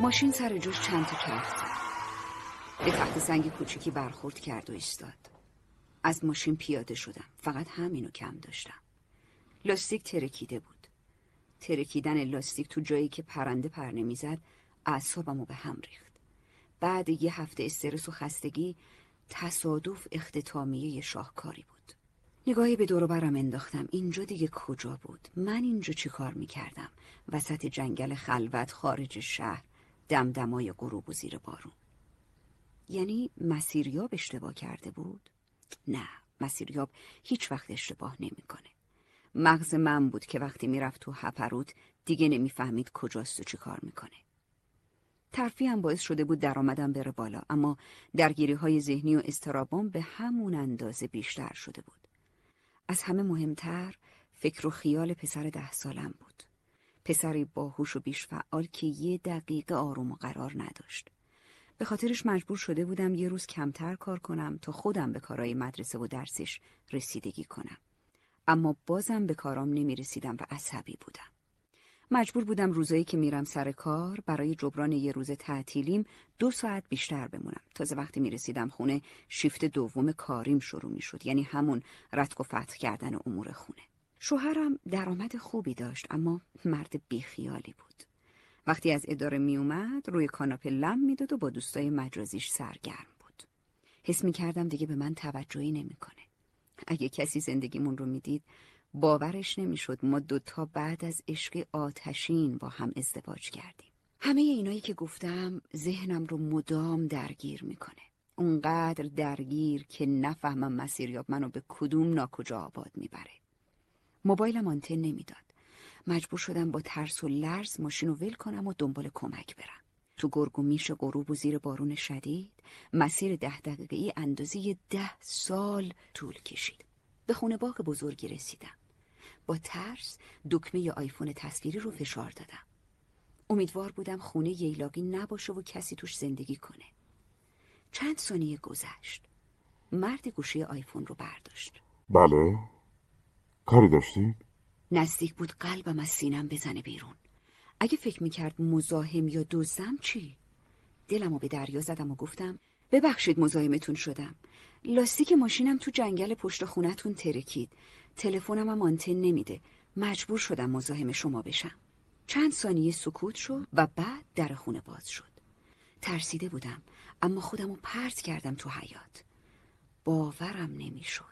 ماشین سر جوش چند تا کرد به تخت سنگ کوچیکی برخورد کرد و ایستاد. از ماشین پیاده شدم. فقط همینو کم داشتم. لاستیک ترکیده بود. ترکیدن لاستیک تو جایی که پرنده پر نمی‌زد اعصابمو به هم ریخت. بعد یه هفته استرس و خستگی تصادف اختتامیه شاهکاری بود. نگاهی به دور برم انداختم. اینجا دیگه کجا بود؟ من اینجا چی کار می‌کردم؟ وسط جنگل خلوت خارج شهر. دمدمای غروب و زیر بارون. یعنی مسیریاب اشتباه کرده بود؟ نه مسیریاب هیچ وقت اشتباه نمی‌کنه. مغز من بود که وقتی می‌رفت تو هپروت دیگه نمی‌فهمید کجاست و چی کار می‌کنه. ترفی هم باعث شده بود درآمدم بره بالا اما درگیری های ذهنی و استرابام به همون اندازه بیشتر شده بود. از همه مهمتر فکر و خیال پسر ده سالم بود. پسری باهوش و بیش فعال که یه دقیقه آروم و قرار نداشت. به خاطرش مجبور شده بودم یه روز کمتر کار کنم تا خودم به کارهای مدرسه و درسش رسیدگی کنم. اما بازم به کارام نمی رسیدم و عصبی بودم. مجبور بودم روزایی که میرم سر کار برای جبران یه روز تعطیلیم دو ساعت بیشتر بمونم. تازه وقتی می رسیدم خونه شیفت دوم کاریم شروع می شد یعنی همون رتق و فتح کردن امور خونه. شوهرم درآمد خوبی داشت اما مرد بیخیالی بود. وقتی از اداره می اومد روی کاناپه لم می‌داد و با دوستای مجازیش سرگرم بود. حس می کردم دیگه به من توجهی نمی‌کنه اگه کسی زندگیمون رو می‌دید باورش نمی‌شد ما دوتا بعد از عشق آتشین با هم ازدواج کردیم. همه اینایی که گفتم ذهنم رو مدام درگیر می‌کنه اونقدر درگیر که نفهمم مسیریاب منو به کدوم ناکجا آباد می‌بره موبایلم آنتن نمی‌داد. مجبور شدم با ترس و لرز ماشین رو ول کنم و دنبال کمک برم. تو گرگ و میش غروب و زیر بارون شدید مسیر ده دقیقه ای اندازه ده سال طول کشید. به خونه باغ بزرگی رسیدم. با ترس دکمه آیفون تصویری رو فشار دادم. امیدوار بودم خونه ییلاقی نباشه و کسی توش زندگی کنه. چند ثانیه گذشت. مرد گوشی آیفون رو برداشت. بله؟ کاری داشتید؟ نزدیک بود قلبم از سینم بزنه بیرون. اگه فکر می‌کرد مزاحم یا دوزم چی؟ دلمو به دریا زدم و گفتم ببخشید مزاحمتون شدم. لاستیک ماشینم تو جنگل پشت خونتون ترکید. تلفنم هم آنتن نمیده. مجبور شدم مزاحم شما بشم. چند ثانیه سکوت شد و بعد در خونه باز شد. ترسیده بودم اما خودمو پرت کردم تو حیات باورم نمی‌شد.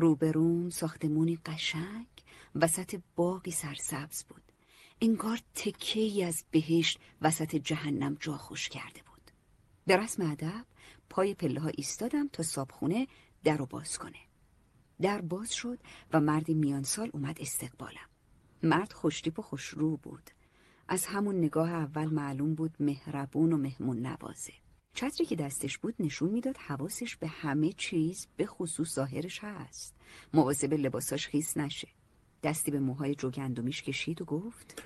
روبروم ساختمونی قشنگ وسط باقی سرسبز بود. انگار تکه ای از بهشت وسط جهنم جا خوش کرده بود. به رسم ادب پای پله ها ایستادم تا صابخونه در رو باز کنه. در باز شد و مردی میان سال اومد استقبالم. مرد خوشتیپ و خوشرو بود. از همون نگاه اول معلوم بود مهربون و مهمون نوازه. چتری که دستش بود نشون می‌داد حواسش به همه چیز به خصوص ظاهرش هست. مواظب لباساش خیس نشه. دستی به موهای جوگندمیش کشید و گفت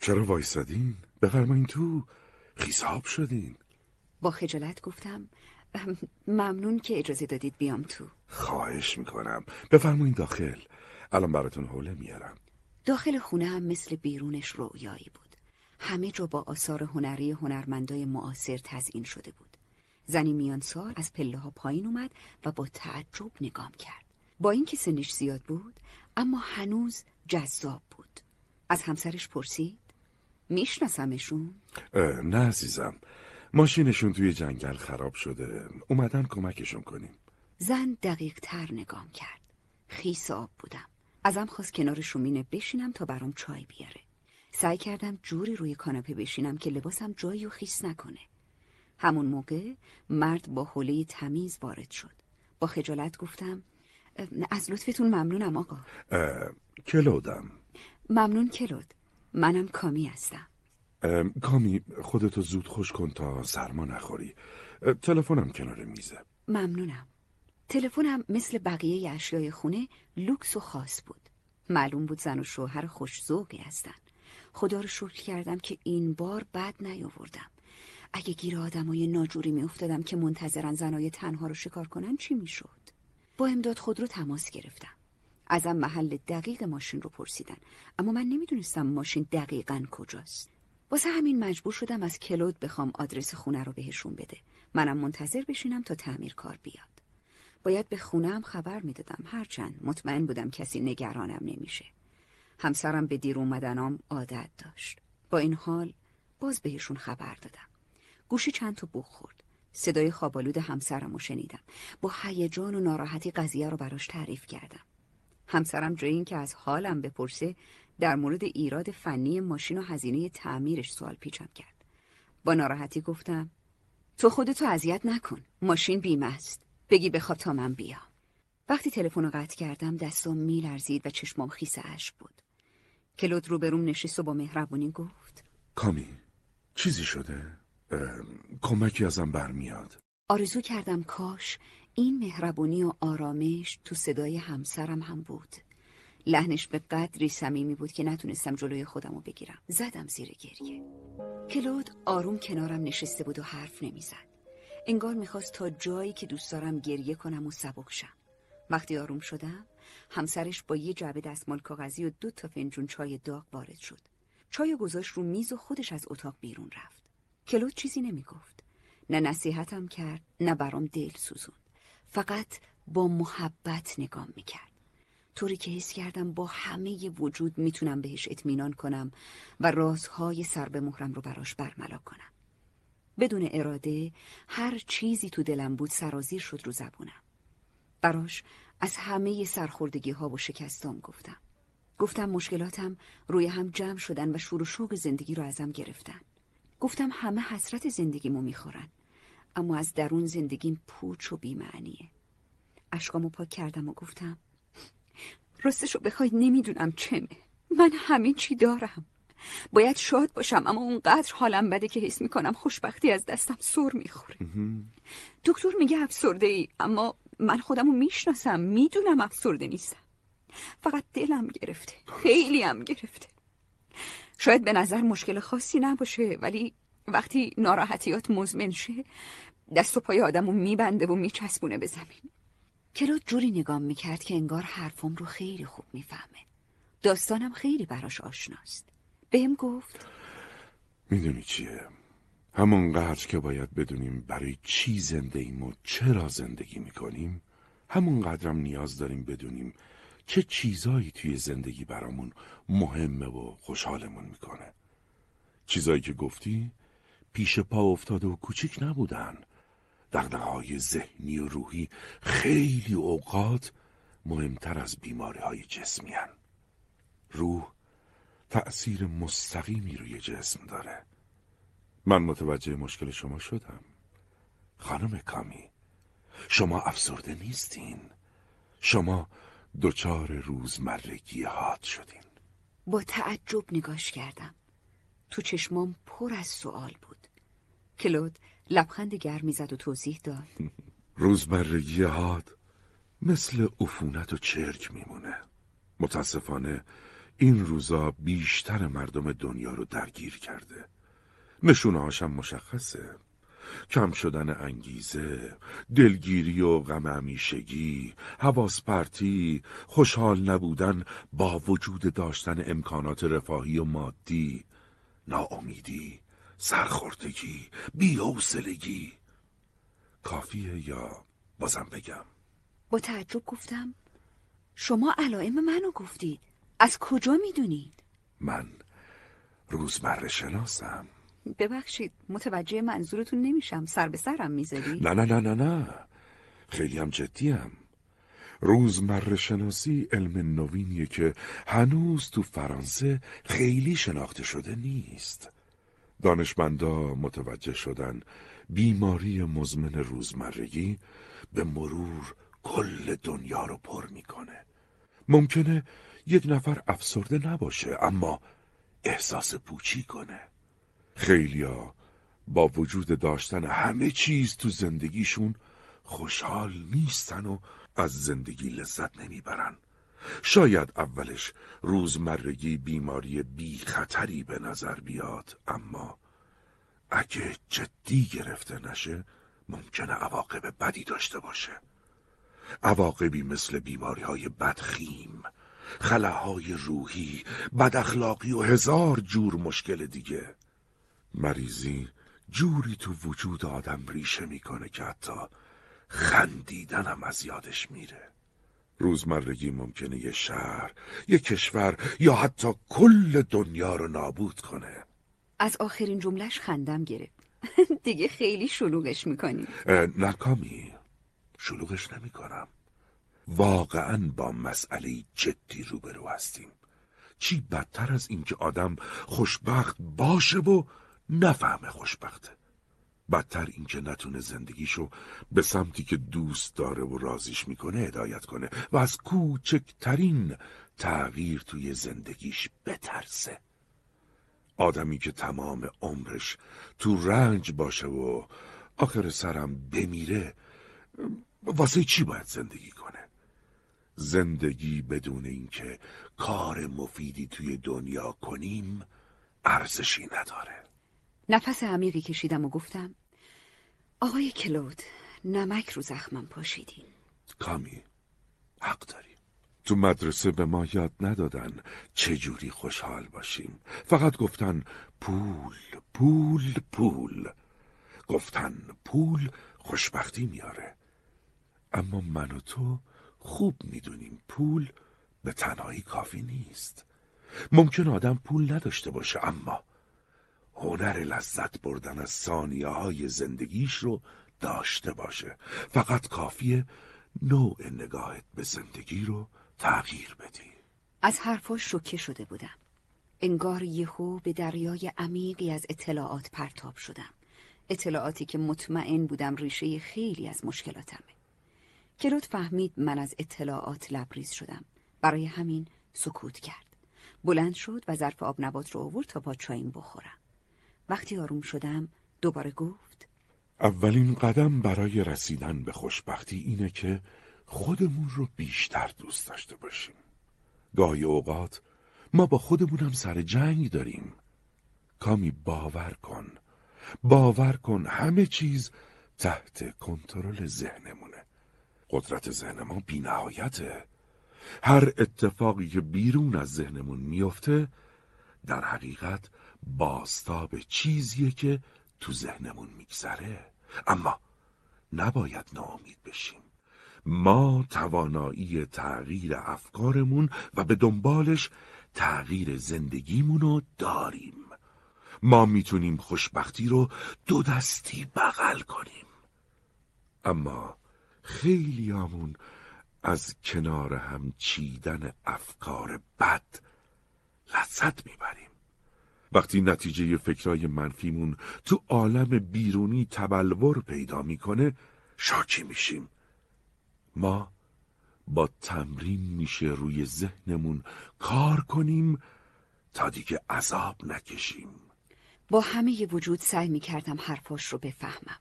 چرا وایسادین؟ بفرمایین تو. خیساب شدین. با خجالت گفتم ممنون که اجازه دادید بیام تو. خواهش می‌کنم. بفرمایین داخل. الان براتون حوله میارم. داخل خونه هم مثل بیرونش رویایی بود. همه جا با آثار هنری هنرمندای معاصر تزئین شده بود. زنی میانسال از پله ها پایین اومد و با تعجب نگام کرد. با اینکه سنش زیاد بود اما هنوز جذاب بود. از همسرش پرسید میشناسمشون؟ نه عزیزم. ماشینشون توی جنگل خراب شده. اومدن کمکشون کنیم. زن دقیق تر نگام کرد. خیس آب بودم. ازم خواست کنار شومینه بشینم تا برام چای بیاره. سعی کردم جوری روی کاناپه بشینم که لباسم جایی و خیس نکنه. همون موقع مرد با حوله تمیز وارد شد. با خجالت گفتم از لطفتون ممنونم آقا. کلودم. ممنون کلود. منم کامی هستم. کامی خودتو زود خوش کن تا سرما نخوری. تلفنم کنار میزه. ممنونم. تلفنم مثل بقیه اشیای خونه لوکس و خاص بود. معلوم بود زن و شوهر خوشزوقی هستن. خدا رو شکر کردم که این بار بد نیاوردم. اگه گیر آدمای ناجوری میافتادم که منتظرن زنای تنها رو شکار کنن چی می‌شد؟ با امداد خود رو تماس گرفتم. ازم محل دقیق ماشین رو پرسیدن. اما من نمی‌دونستم ماشین دقیقا کجاست. واسه همین مجبور شدم از کلود بخوام آدرس خونه رو بهشون بده. منم منتظر بشینم تا تعمیر کار بیاد. باید به خونم خبر می‌دادم. هرچند مطمئن بودم کسی نگرانم نمیشه. همسرم به دیر اومدنام عادت داشت. با این حال باز بهشون خبر دادم. گوشی چند تا بوخ خورد. صدای خوابالود همسرم رو شنیدم. با هیجان و ناراحتی قضیه رو براش تعریف کردم. همسرم جای این که از حالم بپرسه در مورد ایراد فنی ماشین و هزینه تعمیرش سوال پیچم کرد. با ناراحتی گفتم تو خودتو اذیت نکن. ماشین بیمه است بگی بخواب تا من بیام. وقتی تلفن رو قطع کردم دستم میلرزید و چشمام خیس اشک بود. کلود روبروم نشست و با مهربونی گفت. کامی چیزی شده؟ کمکی ازم برمیاد. آرزو کردم کاش این مهربونی و آرامش تو صدای همسرم هم بود. لحنش به قدری صمیمی بود که نتونستم جلوی خودم رو بگیرم. زدم زیر گریه. کلود آروم کنارم نشسته بود و حرف نمی‌زد. انگار می‌خواست تا جایی که دوست دارم گریه کنم و سبک شم. وقتی آروم شدم همسرش با یه جعبه دستمال کاغذی و دو تا فنجون چای داغ وارد شد. چای گذاشت رو میز و خودش از اتاق بیرون رفت. کلود چیزی نمی‌گفت. نه نصیحتم کرد نه برام دل سوزون فقط با محبت نگام می‌کرد. طوری که حس کردم با همه وجود می‌تونم بهش اطمینان کنم و رازهای سر به مهرم رو براش برملا کنم. بدون اراده هر چیزی تو دلم بود سرازیر شد رو زبونم. براش از همه سرخوردگی ها و شکستام گفتم. گفتم مشکلاتم روی هم جمع شدن و شور و شوق زندگی رو ازم گرفتن. گفتم همه حسرت زندگیمو می‌خورن اما از درون زندگیم پوچ و بیمعنیه. اشکامو پاک کردم و گفتم راستشو بخواید نمی‌دونم چمه. من همین چی دارم. باید شاد باشم اما اونقدر حالم بده که حس می‌کنم خوشبختی از دستم سر می‌خوره. دکتر میگه افسرده ای اما من خودم رو می‌شناسم می‌دونم افسرده نیستم. فقط دلم گرفته خیلی هم گرفته. شاید به نظر مشکل خاصی نباشه ولی وقتی ناراحتیات مزمن شه دست و پای آدم رو میبنده و میچسبونه به زمین. کلود جوری نگاه می‌کرد که انگار حرفم رو خیلی خوب می‌فهمه. داستانم خیلی براش آشناست. بهم گفت می‌دونی چیه؟ همونقدر که باید بدونیم برای چی زنده ایم و چرا زندگی می‌کنیم همونقدرم نیاز داریم بدونیم چه چیزایی توی زندگی برامون مهمه و خوشحالمون می‌کنه. چیزایی که گفتی پیش پا افتاده و کوچیک نبودن. های ذهنی و روحی خیلی اوقات مهمتر از بیماری های جسمی هن. روح تأثیر مستقیمی روی جسم داره. من متوجه مشکل شما شدم. خانم کامی شما افسرده نیستین. شما دچار روزمرگی حاد شدین. با تعجب نگاش کردم. تو چشمام پر از سوال بود. کلود لبخند گرمی زد و توضیح داد. روزمرگی حاد مثل عفونت و چرک میمونه. متاسفانه این روزا بیشتر مردم دنیا رو درگیر کرده. نشونه هاشم مشخصه. کم شدن انگیزه دلگیری و غم همیشگی حواس پرتی خوشحال نبودن با وجود داشتن امکانات رفاهی و مادی ناامیدی سرخوردگی بیحوصلگی. کافیه یا بازم بگم؟ با تعجب گفتم شما علائم منو گفتید. از کجا می‌دونید؟ من روزمره شناسم. ببخشید متوجه منظورتون نمیشم. سر به سرم می‌ذاری؟ نه نه نه نه نه. خیلی هم جدیم روزمره شناسی علم نوینیه که هنوز تو فرانسه خیلی شناخته شده نیست. دانشمندا متوجه شدن بیماری مزمن روزمرگی به مرور کل دنیا رو پر می‌کنه. ممکنه یک نفر افسرده نباشه اما احساس پوچی کنه. خیلیا با وجود داشتن همه چیز تو زندگیشون خوشحال نیستن و از زندگی لذت نمی‌برن. شاید اولش روزمرگی بیماری بی خطری به نظر بیاد اما اگه جدی گرفته نشه ممکنه عواقب بدی داشته باشه. عواقبی مثل بیماری های بدخیم خلاهای روحی بداخلاقی و هزار جور مشکل دیگه. مریضی جوری تو وجود آدم ریشه می‌کنه که حتی خندیدنم از یادش میره. روزمرگی ممکنه یه شهر، یه کشور یا حتی کل دنیا رو نابود کنه. از آخرین جملهش خندم گرفت. دیگه خیلی شلوغش می‌کنی. نکامی شلوغش نمی‌کنم. واقعا با مسئله جدی روبرو هستیم. چی بدتر از اینکه آدم خوشبخت باشه و نفهمه خوشبخته. بدتر اینکه نتونه زندگیشو به سمتی که دوست داره و رازیش می‌کنه هدایت کنه و از کوچکترین تغییر توی زندگیش بترسه. آدمی که تمام عمرش تو رنج باشه و آخر سرم بمیره واسه چی باید زندگی کنه؟ زندگی بدون اینکه کار مفیدی توی دنیا کنیم ارزشی نداره. نفس عمیقی کشیدم و گفتم آقای کلود نمک رو زخمم پاشیدین. کامی حق داری. تو مدرسه به ما یاد ندادن چجوری خوشحال باشیم. فقط گفتن پول پول پول. گفتن پول خوشبختی میاره. اما من و تو خوب می‌دونیم پول به تنهایی کافی نیست. ممکن آدم پول نداشته باشه اما هنر لذت بردن از ثانیه های زندگیش رو داشته باشه. فقط کافیه نوع نگاهت به زندگی رو تغییر بدی. از حرفاش شوکه شده بودم. انگار یهو به دریای عمیقی از اطلاعات پرتاب شدم. اطلاعاتی که مطمئن بودم ریشه خیلی از مشکلاتمه. کلود فهمید من از اطلاعات لبریز شدم. برای همین سکوت کرد. بلند شد و ظرف آب نبات رو آورد تا با چایم بخورم. وقتی آروم شدم دوباره گفت اولین قدم برای رسیدن به خوشبختی اینه که خودمون رو بیشتر دوست داشته باشیم. گاهی اوقات ما با خودمونم سر جنگ داریم. کامی باور کن باور کن همه چیز تحت کنترل ذهنمونه. قدرت ذهن ما بینهایته. هر اتفاقی که بیرون از ذهنمون میفته در حقیقت باستاب چیزیه که تو ذهنمون میگذره. اما نباید ناامید بشیم. ما توانایی تغییر افکارمون و به دنبالش تغییر زندگیمونو داریم. ما می‌تونیم خوشبختی رو دو دستی بغل کنیم. اما خیلیامون از کنار هم چیدن افکار بد لذت می‌بریم. وقتی نتیجه فکرای منفیمون تو عالم بیرونی تبلور پیدا می‌کنه شاکی میشیم. ما با تمرین میشه روی ذهنمون کار کنیم تا دیگه عذاب نکشیم. با همه وجود سعی می‌کردم حرفاش رو بفهمم.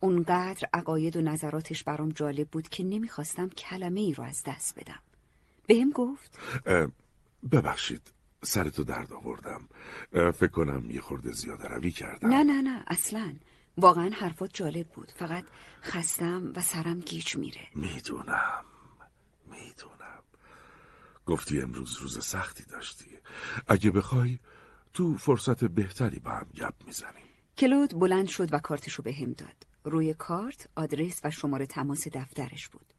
اونقدر عقاید و نظراتش برام جالب بود که نمی‌خواستم کلمه ای رو از دست بدم. بهم گفت. ببخشید. سرتو درد آوردم. فکر کنم یه خورده زیاده روی کردم. نه نه نه اصلا. واقعا حرفات جالب بود. فقط خستم و سرم گیج میره. می‌دونم. می‌دونم. گفتی امروز روز سختی داشتی. اگه بخوای تو فرصت بهتری با هم گپ می‌زنیم. کلود بلند شد و کارتشو به هم داد. روی کارت آدرس و شماره تماس دفترش بود.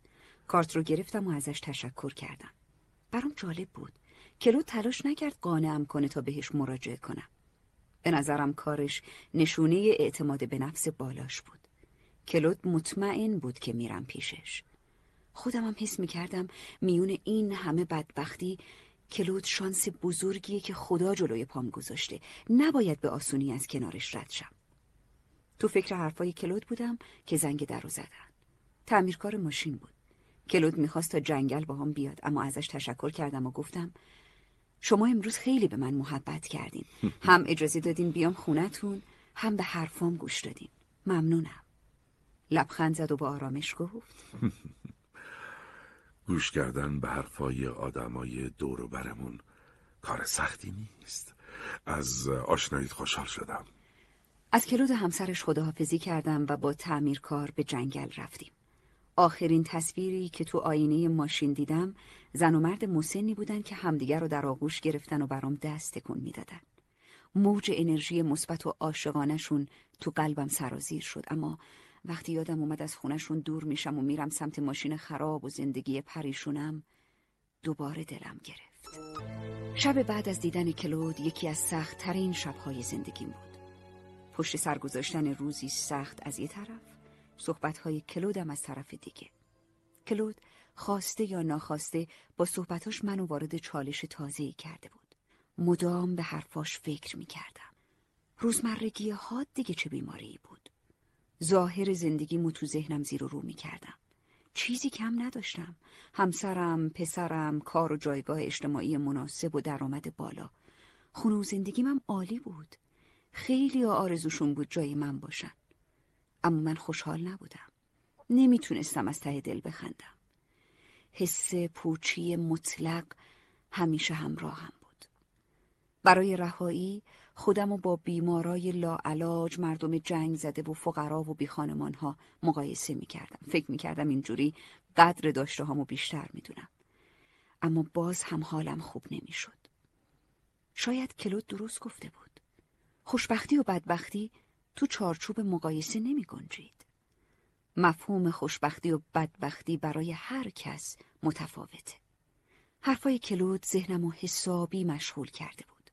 کارت رو گرفتم و ازش تشکر کردم. برام جالب بود. کلود تلاش نکرد قانعم کنه تا بهش مراجعه کنم. به نظرم کارش نشونه اعتماد به نفس بالاش بود. کلود مطمئن بود که میرم پیشش. خودم هم حس می‌کردم میون این همه بدبختی کلود شانس بزرگیه که خدا جلوی پام گذاشته. نباید به آسونی از کنارش رد شم. تو فکر حرفای کلود بودم که زنگ در رو زدن. تعمیرکار ماشین بود. کلود می‌خواست تا جنگل با هم بیاد اما ازش تشکر کردم و گفتم شما امروز خیلی به من محبت کردین. هم اجازه دادین بیام خونتون هم به حرفام گوش دادین. ممنونم. لبخند زد و با آرامش گفت. گوش کردن به حرفای آدمای دور و برمون کار سختی نیست. از آشناییت خوشحال شدم. از کلود همسرش خداحافظی کردم و با تعمیرکار به جنگل رفتیم. آخرین تصویری که تو آینه ماشین دیدم زن و مرد مسنی بودن که همدیگر رو در آغوش گرفتن و برام دست تکون می‌دادن. موج انرژی مثبت و عاشقانشون تو قلبم سرازیر شد اما وقتی یادم اومد از خونشون دور میشم و میرم سمت ماشین خراب و زندگی پریشونم دوباره دلم گرفت. شب بعد از دیدن کلود یکی از سخت ترین شبهای زندگیم بود. پشت سر گذاشتن روزی سخت از یه طرف صحبتهای کلودم از طرف دیگه. کلود خواسته یا ناخواسته با صحبتاش منو وارد چالش تازه‌ای کرده بود. مدام به حرفاش فکر می‌کردم. روزمرگی ها دیگه چه بیماری بود. ظاهر زندگیمو تو ذهنم زیر و رو می‌کردم. چیزی کم نداشتم. همسرم، پسرم، کار و جایگاه اجتماعی مناسب و درآمد بالا. خونه و زندگیم عالی بود. خیلی آرزوشون بود جای من باشن. اما من خوشحال نبودم. نمی‌تونستم از ته دل بخندم. حس پوچی مطلق همیشه همراهم بود برای رهایی خودم و با بیمارای لاعلاج مردم جنگ زده و فقرا و بیخانمان ها مقایسه می کردم. فکر می کردم اینجوری قدر داشته هامو بیشتر می دونم. اما باز هم حالم خوب نمی شد. شاید کلود درست گفته بود. خوشبختی و بدبختی تو چارچوب مقایسه نمی گنجید. مفهوم خوشبختی و بدبختی برای هر کس متفاوته. حرفای کلود ذهنم و حسابی مشغول کرده بود.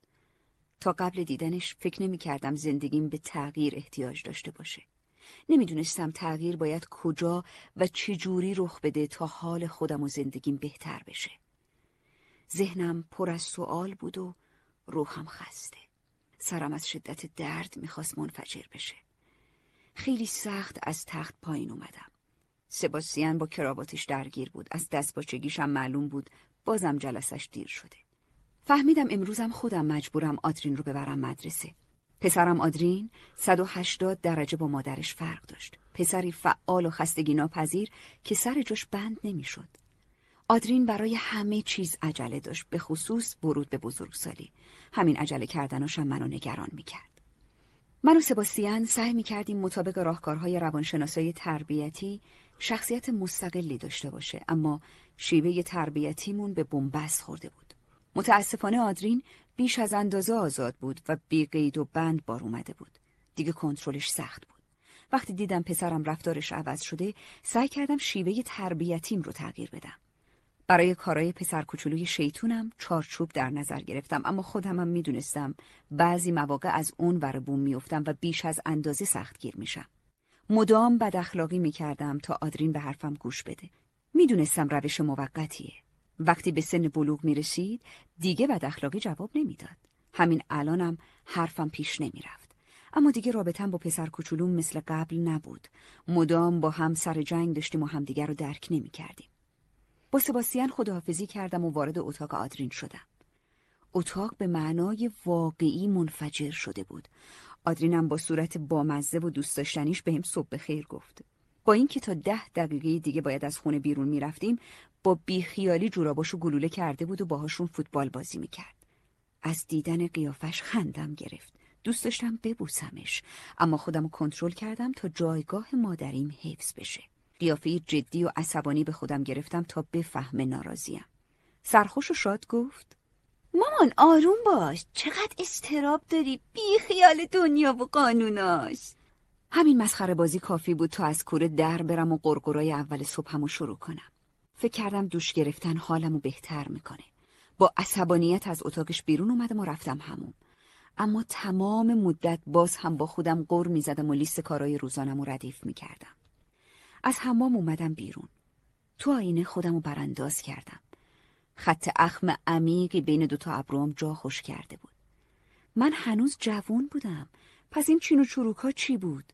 تا قبل دیدنش فکر نمی کردم زندگیم به تغییر احتیاج داشته باشه. نمی‌دونستم تغییر باید کجا و چه جوری رخ بده تا حال خودم و زندگیم بهتر بشه. ذهنم پر از سوال بود و روحم خسته. سرم از شدت درد می‌خواست منفجر بشه. خیلی سخت از تخت پایین اومدم. سباسیان با کراواتش درگیر بود. از دست باچگیشم معلوم بود بازم جلسش دیر شده. فهمیدم امروزم خودم مجبورم آدرین رو ببرم مدرسه. پسرم آدرین 180 درجه با مادرش فرق داشت. پسری فعال و خستگی ناپذیر که سر جاش بند نمی‌شد. آدرین برای همه چیز عجله داشت به خصوص ورود به بزرگسالی. همین عجله کردناشم منو نگران می‌کرد. من و سباستیان سعی می‌کردیم مطابق راهکارهای روانشناسای تربیتی شخصیت مستقلی داشته باشه اما شیوه تربیتیمون به بنبست خورده بود. متاسفانه آدرین بیش از اندازه آزاد بود و بی قید و بند بار اومده بود. دیگه کنترلش سخت بود. وقتی دیدم پسرم رفتارش عوض شده، سعی کردم شیوه تربیتیم رو تغییر بدم. برای کارای پسر کوچولوی شیطونم چارچوب در نظر گرفتم اما خودمم می‌دونستم بعضی مواقع از اون ور بوم میافتم و بیش از اندازه سختگیر میشم. مدام بد اخلاقی می‌کردم تا آدرین به حرفم گوش بده. می‌دونستم روش موقتیه. وقتی به سن بلوغ می رسید دیگه بد اخلاقی جواب نمی‌داد. همین الانم حرفم پیش نمی رفت. اما دیگه رابطم با پسر کوچولوم مثل قبل نبود. مدام با هم سر جنگ داشتیم و همدیگه رو درک نمی کردیم. با سباسیان خداحافظی کردم و وارد اتاق آدرین شدم. اتاق به معنای واقعی منفجر شده بود. آدرینم با صورت بامزه و دوست داشتنیش بهم صبح خیر گفت. با اینکه تا ده دقیقه دیگه باید از خونه بیرون می‌رفتیم با بیخیالی جوراباشو گلوله کرده بود و باهاشون فوتبال بازی می‌کرد. از دیدن قیافش خندم گرفت. دوست داشتم ببوسمش اما خودم کنترل کردم تا جایگاه مادریم حفظ بشه. قیافه جدی و عصبانی به خودم گرفتم تا بفهم ناراضیم. سرخوش و شاد گفت مامان آروم باش چقدر استراب داری؟ بی خیال دنیا و قانوناش. همین مسخره بازی کافی بود تا از کوره در برم و قرقرای اول صبحمو شروع کنم. فکر کردم دوش گرفتن حالمو بهتر می‌کنه. با عصبانیت از اتاقش بیرون اومدم و رفتم همون اما تمام مدت باز هم با خودم قر می‌زدم و لیست کارای روزانم رو ردیف می‌کردم. از حمام اومدم بیرون تو آینه خودم رو برانداز کردم خط اخم عمیقی بین دوتا ابروام جا خوش کرده بود من هنوز جوون بودم پس این چین و چروکا چی بود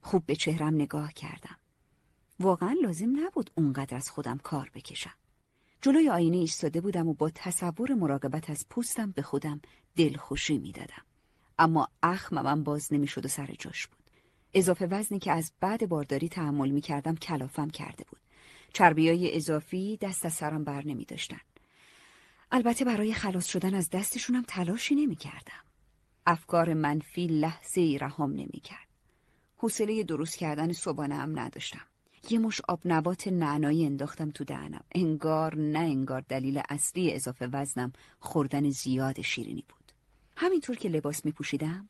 خوب به چهرم نگاه کردم واقعا لازم نبود اونقدر از خودم کار بکشم. جلوی آینه ایستاده بودم و با تصور مراقبت از پوستم به خودم دلخوشی می‌دادم. اما اخمم باز نمی‌شد و سر جاش بود. اضافه وزنی که از بعد بارداری تحمل می کردم کلافم کرده بود. چربیای اضافی دست از سرم بر نمی داشتن. البته برای خلاص شدن از دستشونم تلاشی نمی کردم. افکار منفی لحظه ای رهام نمی کرد. حوصله درست کردن صبحانه هم نداشتم. یه مش آب نبات نعنایی انداختم تو دهنم انگار نه انگار دلیل اصلی اضافه وزنم خوردن زیاد شیرینی بود همینطور که لباس می پوشیدم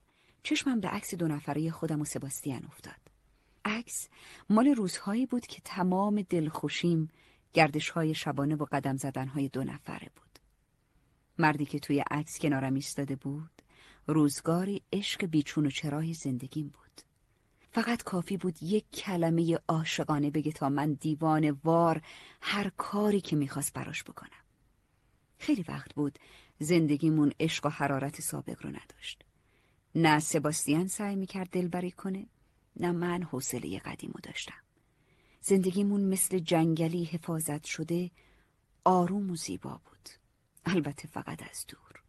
چشمم به عکس دو نفره خودم و سباستیان افتاد. عکس مال روزهایی بود که تمام دلخوشیم گردش های شبانه و قدم زدن های دو نفره بود. مردی که توی عکس کنارم ایستاده بود روزگاری عشق بیچون و چرای زندگیم بود. فقط کافی بود یک کلمه عاشقانه بگه تا من دیوان وار هر کاری که می‌خواست براش بکنم. خیلی وقت بود زندگیمون عشق و حرارت سابق رو نداشت. نه سباستیان سعی می‌کرد دلبری کنه نه من حوصله قدیمو داشتم. زندگیمون مثل جنگلی حفاظت شده آروم و زیبا بود. البته فقط از دور.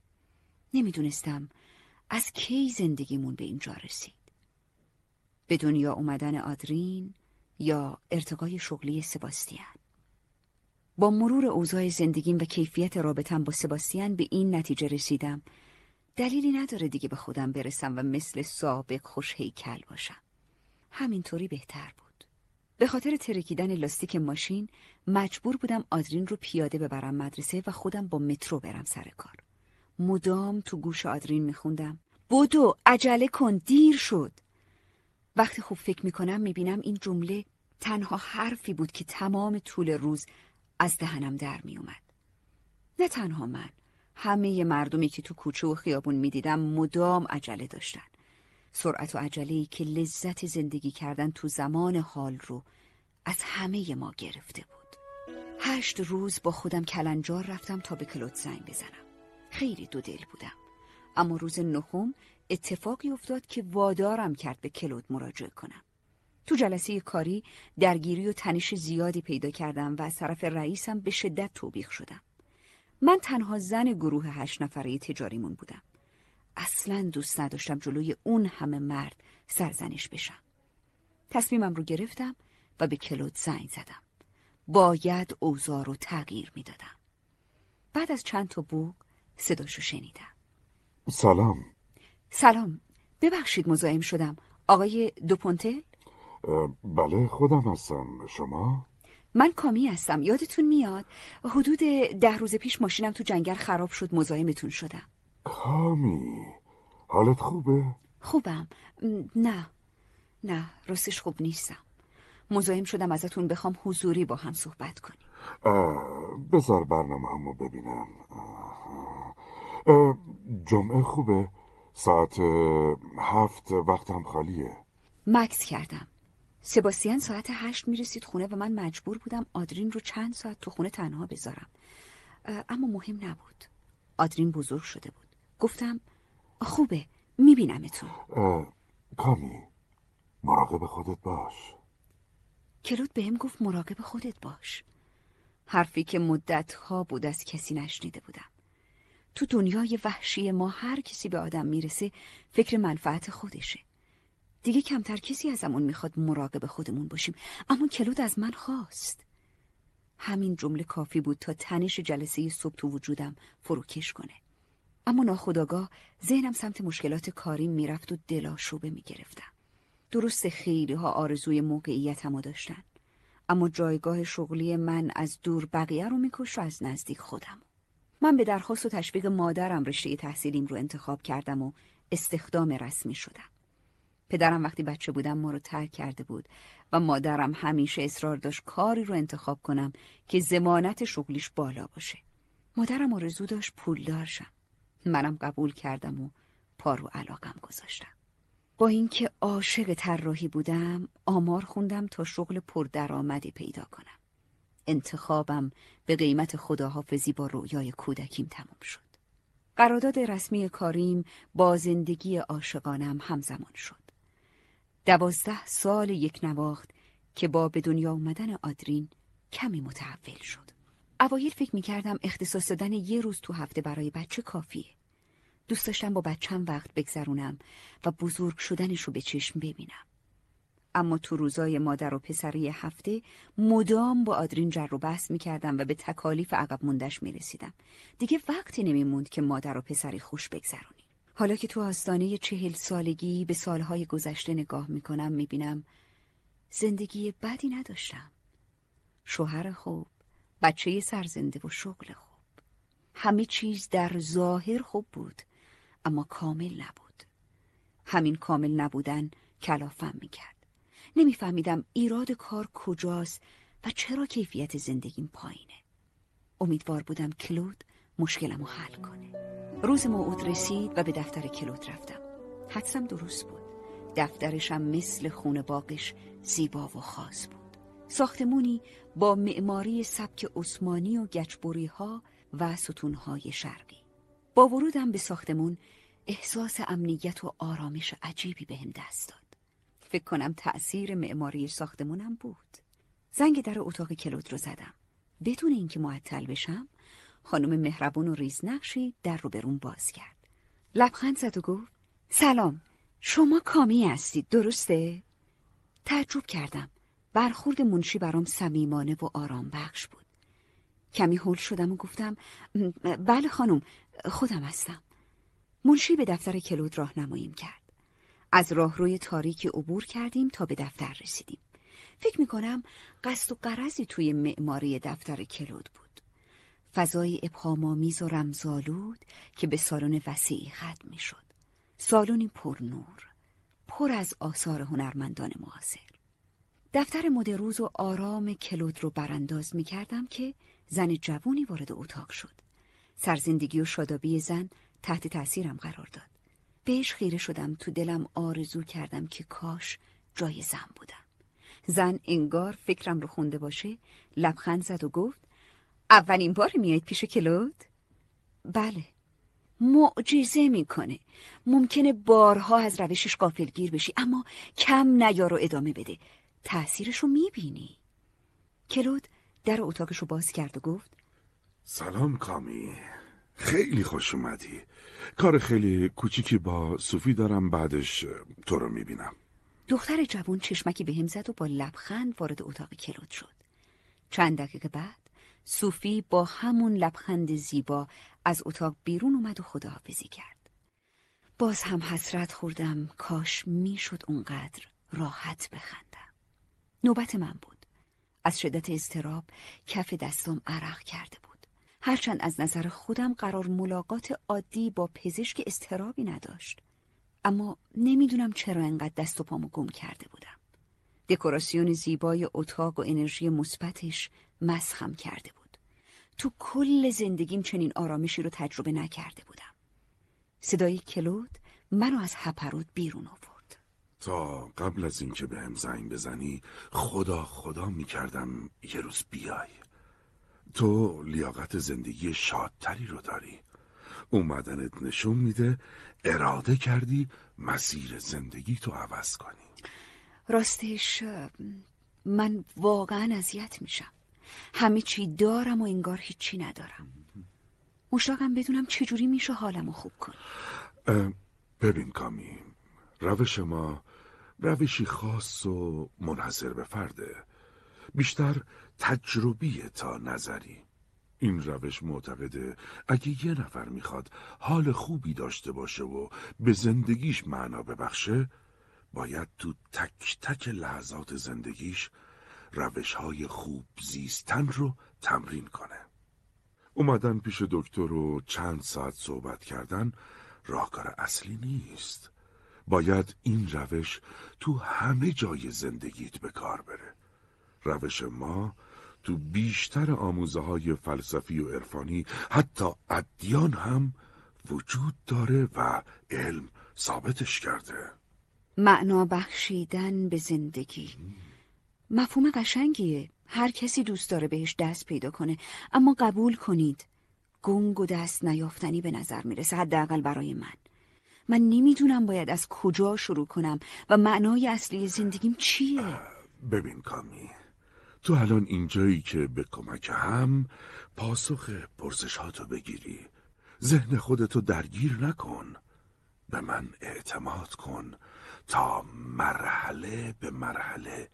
نمی‌دونستم از کی زندگیمون به اینجا رسید. به دنیا اومدن آدرین یا ارتقای شغلی سباستیان. با مرور اوضاع زندگیم و کیفیت رابطم با سباستیان به این نتیجه رسیدم دلیلی نداره دیگه به خودم برسم و مثل سابق خوش هیکل باشم. همینطوری بهتر بود. به خاطر ترکیدن لاستیک ماشین مجبور بودم آدرین رو پیاده ببرم مدرسه و خودم با مترو برم سر کار. مدام تو گوش آدرین میخوندم بودو عجله کن دیر شد. وقتی خوب فکر می‌کنم می‌بینم این جمله تنها حرفی بود که تمام طول روز از دهنم در میومد. نه تنها من همه مردمی که تو کوچه و خیابون می‌دیدم مدام عجله داشتن. سرعت و عجله که لذت زندگی کردن تو زمان حال رو از همه ما گرفته بود. هشت روز با خودم کلنجار رفتم تا به کلوت زنگ بزنم. خیلی دو دل بودم. اما روز نهم اتفاقی افتاد که وادارم کرد به کلود مراجعه کنم. تو جلسه کاری درگیری و تنش زیادی پیدا کردم و از طرف رئیسم به شدت توبیخ شدم. من تنها زن گروه هشت نفره تجاریمون بودم. اصلا دوست نداشتم جلوی اون همه مرد سرزنش بشم. تصمیمم رو گرفتم و به کلود زنگ زدم. باید اوضاع رو تغییر می‌دادم. بعد از چند تا بوق صداشو شنیدم. سلام سلام ببخشید مزاحم شدم آقای دوپونتل بله خودم هستم شما من کامی هستم. یادتون میاد؟ حدود ده روز پیش ماشینم تو جنگل خراب شد مزاحمتون شدم. کامی حالت خوبه؟ خوبم. نه. نه راستش خوب نیستم. مزاحم شدم ازتون بخوام حضوری با هم صحبت کنیم. بذار برنامه همو ببینم. جمعه خوبه؟ ساعت هفت وقتم خالیه. مکس کردم. سباستیان ساعت هشت می‌رسید خونه و من مجبور بودم آدرین رو چند ساعت تو خونه تنها بذارم. اما مهم نبود. آدرین بزرگ شده بود. گفتم خوبه میبینمتون. کامی مراقب خودت باش. کلود بهم گفت مراقب خودت باش. حرفی که مدتها بود از کسی نشنیده بودم. تو دنیای وحشی ما هر کسی به آدم می‌رسه فکر منفعت خودشه. دیگه کمتر کسی ازمون می‌خواد مراقب خودمون باشیم. اما کلود از من خواست. همین جمله کافی بود تا تنش جلسه صبح تو وجودم فروکش کنه. اما ناخداگاه ذهنم سمت مشکلات کاریم می‌رفت و دلاشوبه می‌گرفتم. درست خیلی ها آرزوی موقعیتمو داشتن. اما جایگاه شغلی من از دور بقیه رو میکش و از نزدیک خودم. من به درخواست و تشویق مادرم رشته تحصیلیم رو انتخاب کردم و استخدام رسمی شدم. پدرم وقتی بچه بودم ما رو ترک کرده بود و مادرم همیشه اصرار داشت کاری رو انتخاب کنم که زمانت شغلیش بالا باشه. مادرم آرزو داشت پولدار شم. منم قبول کردم و پارو علاقم گذاشتم. با اینکه عاشق طراحی بودم آمار خوندم تا شغل پردرآمدی پیدا کنم. انتخابم به قیمت خداحافظی با رویای کودکیم تمام شد. قرارداد رسمی کاریم با زندگی عاشقانم همزمان شد. دوازده سال یک نواخت که با به دنیا آمدن آدرین کمی متحول شد. اوایل فکر می کردم اختصاص دادن یه روز تو هفته برای بچه کافیه. دوست داشتم با بچم وقت بگذرونم و بزرگ شدنش رو به چشم ببینم. اما تو روزای مادر و پسری هفته مدام با آدرین جر و بحث می‌کردم و به تکالیف عقب موندش می‌رسیدم دیگه وقتی نمیموند که مادر و پسری خوش بگذرونی حالا که تو آستانه چهل سالگی به سالهای گذشته نگاه می‌کنم می‌بینم زندگی بدی نداشتم. شوهر خوب بچه سرزنده و شغل خوب. همه چیز در ظاهر خوب بود اما کامل نبود. همین کامل نبودن کلافم می‌کرد. نمیفهمیدم ایراد کار کجاست و چرا کیفیت زندگیم پایینه. امیدوار بودم کلود مشکلمو حل کنه. روز موعود رسید و به دفتر کلود رفتم. حدسم درست بود. دفترشم مثل خونه باقش زیبا و خاص بود. ساختمونی با معماری سبک عثمانی و گچبوری ها و ستونهای شرقی. با ورودم به ساختمون احساس امنیت و آرامش عجیبی بهم به دست داد. فکر کنم تأثیر معماری ساختمونم بود. زنگ در اتاق کلود رو زدم. بدون اینکه معطل بشم خانم مهربون و ریزنقشی در رو برون باز کرد. لبخند زد و گفت سلام شما کامی هستید درسته؟ تعجب کردم. برخورد منشی برام صمیمانه و آرام بخش بود. کمی هول شدم و گفتم بله خانم خودم هستم. منشی به دفتر کلود راهنماییم کرد. از راهروی تاریکی عبور کردیم تا به دفتر رسیدیم. فکر می‌کنم قصد و قرضی توی معماری دفتر کلود بود. فضای ابهامآمیز و رمزالود که به سالن وسیعی ختم می‌شد. سالونی پر نور پر از آثار هنرمندان معاصر. دفتر مدروز و آرام کلود رو برانداز می کردم که زن جوونی وارد اتاق شد. سرزندگی و شادابی زن تحت تاثیرم قرار داد. بهش خیره شدم تو دلم آرزو کردم که کاش جای زن بودم. زن انگار فکرم رو خونده باشه لبخند زد و گفت اولین بار میاید پیش کلود؟ بله. معجزه می‌کنه. ممکنه بارها از روشش قافلگیر بشی اما کم نیار و ادامه بده. تأثیرشو می‌بینی. کلود در اتاقشو باز کرد و گفت سلام کامی. خیلی خوش اومدی. کار خیلی کوچیکی با صوفی دارم بعدش تو رو می‌بینم. دختر جوان چشمکی به هم زد و با لبخند وارد اتاق کلود شد. چند دقیقه بعد صوفی با همون لبخند زیبا از اتاق بیرون اومد و خداحافظی کرد. باز هم حسرت خوردم. کاش می‌شد اونقدر راحت بخندم. نوبت من بود. از شدت اضطراب کف دستم عرق کرده بود. هرچند از نظر خودم قرار ملاقات عادی با پزشک استرابی نداشت. اما نمی‌دونم چرا انقدر دست و پامو گم کرده بودم. دکوراسیون زیبای اتاق و انرژی مثبتش مسخم کرده بود تو کل زندگیم چنین آرامشی رو تجربه نکرده بودم. صدای کلود منو از هپرود بیرون آورد. تا قبل از اینکه به هم زنگ بزنی خدا خدا می‌کردم یه روز بیای. تو لیاقت زندگی شادتری رو داری. اومدنت نشون میده اراده کردی مسیر زندگی تو عوض کنی. راستش من واقعا اذیت میشم. همه چی دارم و انگار هیچی ندارم. مشتاقم بدونم چجوری میشه حالمو خوب کن ببین کامی روش ما روشی خاص و منحصر به فرده. بیشتر تجربیه تا نظری. این روش معتقده اگه یه نفر می‌خواد حال خوبی داشته باشه و به زندگیش معنا ببخشه باید تو تک تک لحظات زندگیش روش های خوب زیستن رو تمرین کنه. اومدن پیش دکتر و چند ساعت صحبت کردن راهکار اصلی نیست. باید این روش تو همه جای زندگیت به کار بره. روش ما تو بیشتر آموزه های فلسفی و عرفانی حتی ادیان هم وجود داره و علم ثابتش کرده. معنا بخشیدن به زندگی. مفهوم قشنگیه. هر کسی دوست داره بهش دست پیدا کنه. اما قبول کنید گنگ و دست نیافتنی به نظر می‌رسه حداقل برای من. من نمی‌دونم باید از کجا شروع کنم و معنای اصلی زندگیم چیه. ببین کامی تو الان اینجایی که به کمک هم پاسخ پرسشاتو بگیری. ذهن خودتو درگیر نکن. به من اعتماد کن تا مرحله به مرحله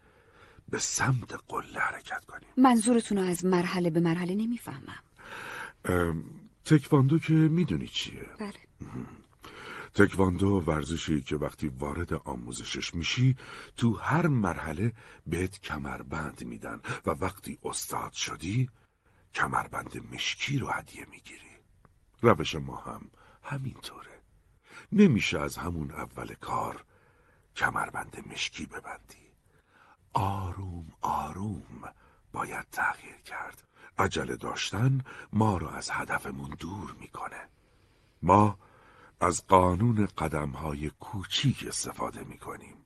به سمت قله حرکت کنیم. منظورتون از مرحله به مرحله نمی‌فهمم. تکواندو که می‌دونی چیه؟ بله. تکواندو ورزشی که وقتی وارد آموزشش میشی تو هر مرحله بهت کمربند میدن و وقتی استاد شدی کمربند مشکی رو هدیه می‌گیری. روش ما هم همینطوره. نمیشه از همون اول کار کمربند مشکی ببندی. آروم آروم باید تغییر کرد. عجله داشتن ما رو از هدفمون دور می‌کنه. ما از قانون قدم های کوچیک استفاده می‌کنیم.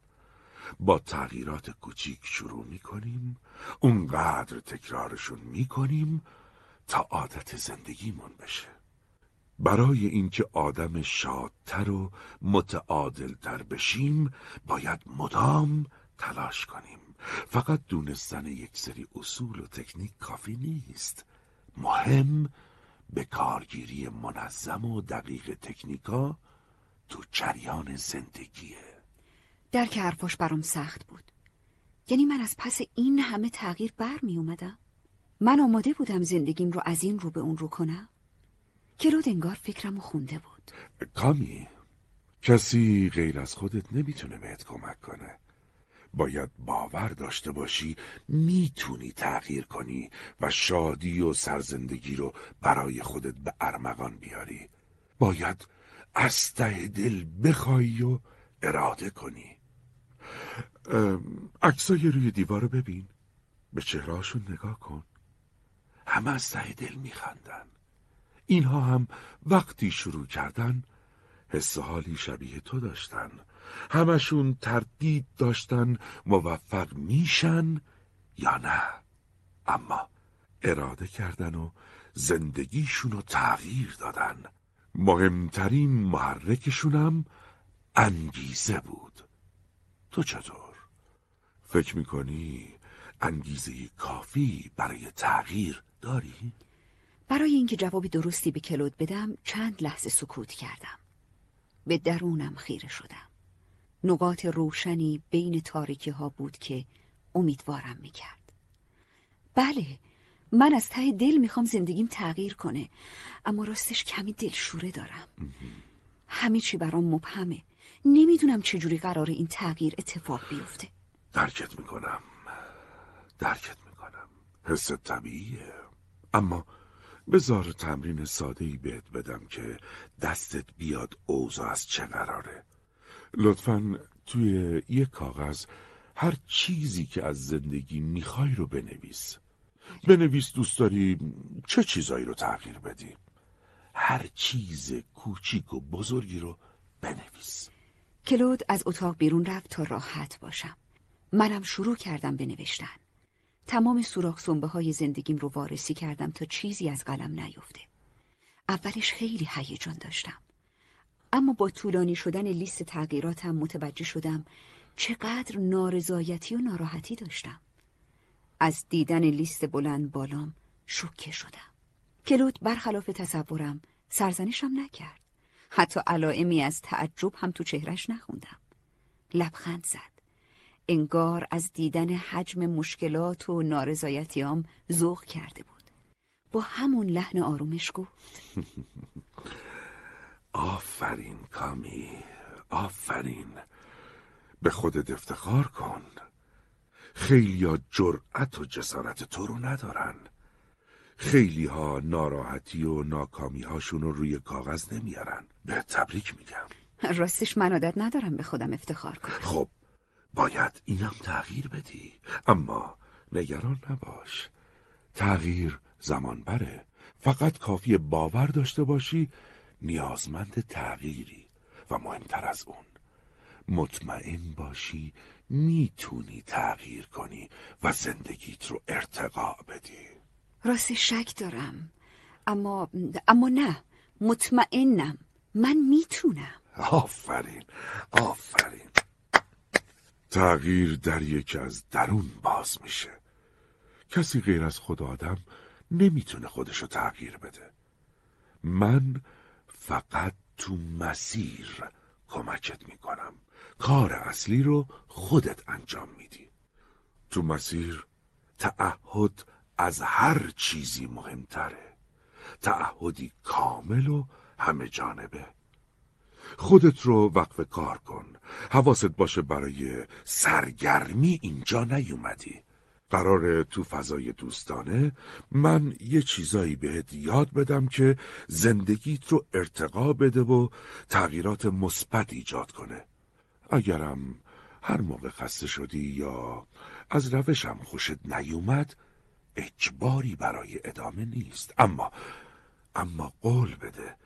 با تغییرات کوچیک شروع می‌کنیم اونقدر تکرارشون می‌کنیم تا عادت زندگیمون بشه. برای اینکه آدم شادتر و متعادلتر بشیم باید مدام تلاش کنیم. فقط دونستن یک سری اصول و تکنیک کافی نیست. مهم به کارگیری منظم و دقیق تکنیکا تو جریان زندگیه. درک حرفاش برام سخت بود. یعنی من از پس این همه تغییر بر می اومدم من آماده بودم زندگیم رو از این رو به اون رو کنم. کلود انگار فکرم رو خونده بود. کامی کسی غیر از خودت نمی‌تونه بهت کمک کنه. باید باور داشته باشی می‌تونی تغییر کنی و شادی و سرزندگی رو برای خودت به ارمغان بیاری. باید از ته دل بخوای و اراده کنی. عکسای روی دیوار ببین. به چهرهاشون نگاه کن. همه از ته دل میخندن. اینها هم وقتی شروع کردن حس حالی شبیه تو داشتن. همشون تردید داشتن موفق میشن یا نه. اما اراده کردن و زندگیشون رو تغییر دادن. مهمترین محرکشونم انگیزه بود. تو چطور؟ فکر می‌کنی انگیزه کافی برای تغییر داری؟ برای اینکه جواب درستی به کلود بدم چند لحظه سکوت کردم. به درونم خیره شدم. نقاط روشنی بین تاریکی ها بود که امیدوارم می‌کرد. بله من از ته دل می‌خوام زندگیم تغییر کنه اما راستش کمی دلشوره دارم. همه چی برام مبهمه. نمی‌دونم چجوری قرار این تغییر اتفاق بیفته. درکت می‌کنم. درکت می‌کنم. حس طبیعیه. اما بذار تمرین ساده ای بهت بدم که دستت بیاد اوضاع از چه قراره. لطفا توی یک کاغذ هر چیزی که از زندگی می‌خوای رو بنویس. بنویس دوست داری چه چیزایی رو تغییر بدی؟ هر چیز کوچیک و بزرگی رو بنویس. کلود از اتاق بیرون رفت تا راحت باشم. منم شروع کردم بنوشتن تمام سوراخ سنبه های زندگیم رو وارسی کردم تا چیزی از قلم نیفته. اولش خیلی هیجان داشتم. اما با طولانی شدن لیست تغییراتم متوجه شدم چقدر نارضایتی و ناراحتی داشتم. از دیدن لیست بلند بالام شوکه شدم. کلود برخلاف تصورم سرزنشم نکرد. حتی علائمی از تعجب هم تو چهرش نخوندم. لبخند زد. انگار از دیدن حجم مشکلات و نارضایتیام ذوق کرده بود. با همون لحن آرومش گفت. آفرین کامی آفرین. به خودت افتخار کن. خیلی جرأت و جسارت تو رو ندارن. خیلی ها ناراحتی و ناکامی هاشون رو روی کاغذ نمیارن. به تبریک میگم. راستش من عادت ندارم به خودم افتخار کنم. خب باید اینم تغییر بدی. اما نگران نباش. تغییر زمان بره فقط کافی باور داشته باشی نیازمند تغییری و مهمتر از اون مطمئن باشی می‌تونی تغییر کنی و زندگیت رو ارتقا بدی. راست شک دارم اما اما نه مطمئنم. من می‌تونم. آفرین آفرین. تغییر در یکی از درون باز میشه. کسی غیر از خود آدم نمی‌تونه خودشو تغییر بده. من فقط تو مسیر کمکت می‌کنم. کار اصلی رو خودت انجام میدی. تو مسیر تعهد از هر چیزی مهمتره. تعهدی کامل و همه جانبه. خودت رو وقف کار کن. حواست باشه برای سرگرمی اینجا نیومدی. قرار تو فضای دوستانه من یه چیزایی بهت یاد بدم که زندگیت رو ارتقا بده و تغییرات مثبت ایجاد کنه. اگرم هر موقع خسته شدی یا از روشم خوشت نیومد اجباری برای ادامه نیست. اما اما قول بده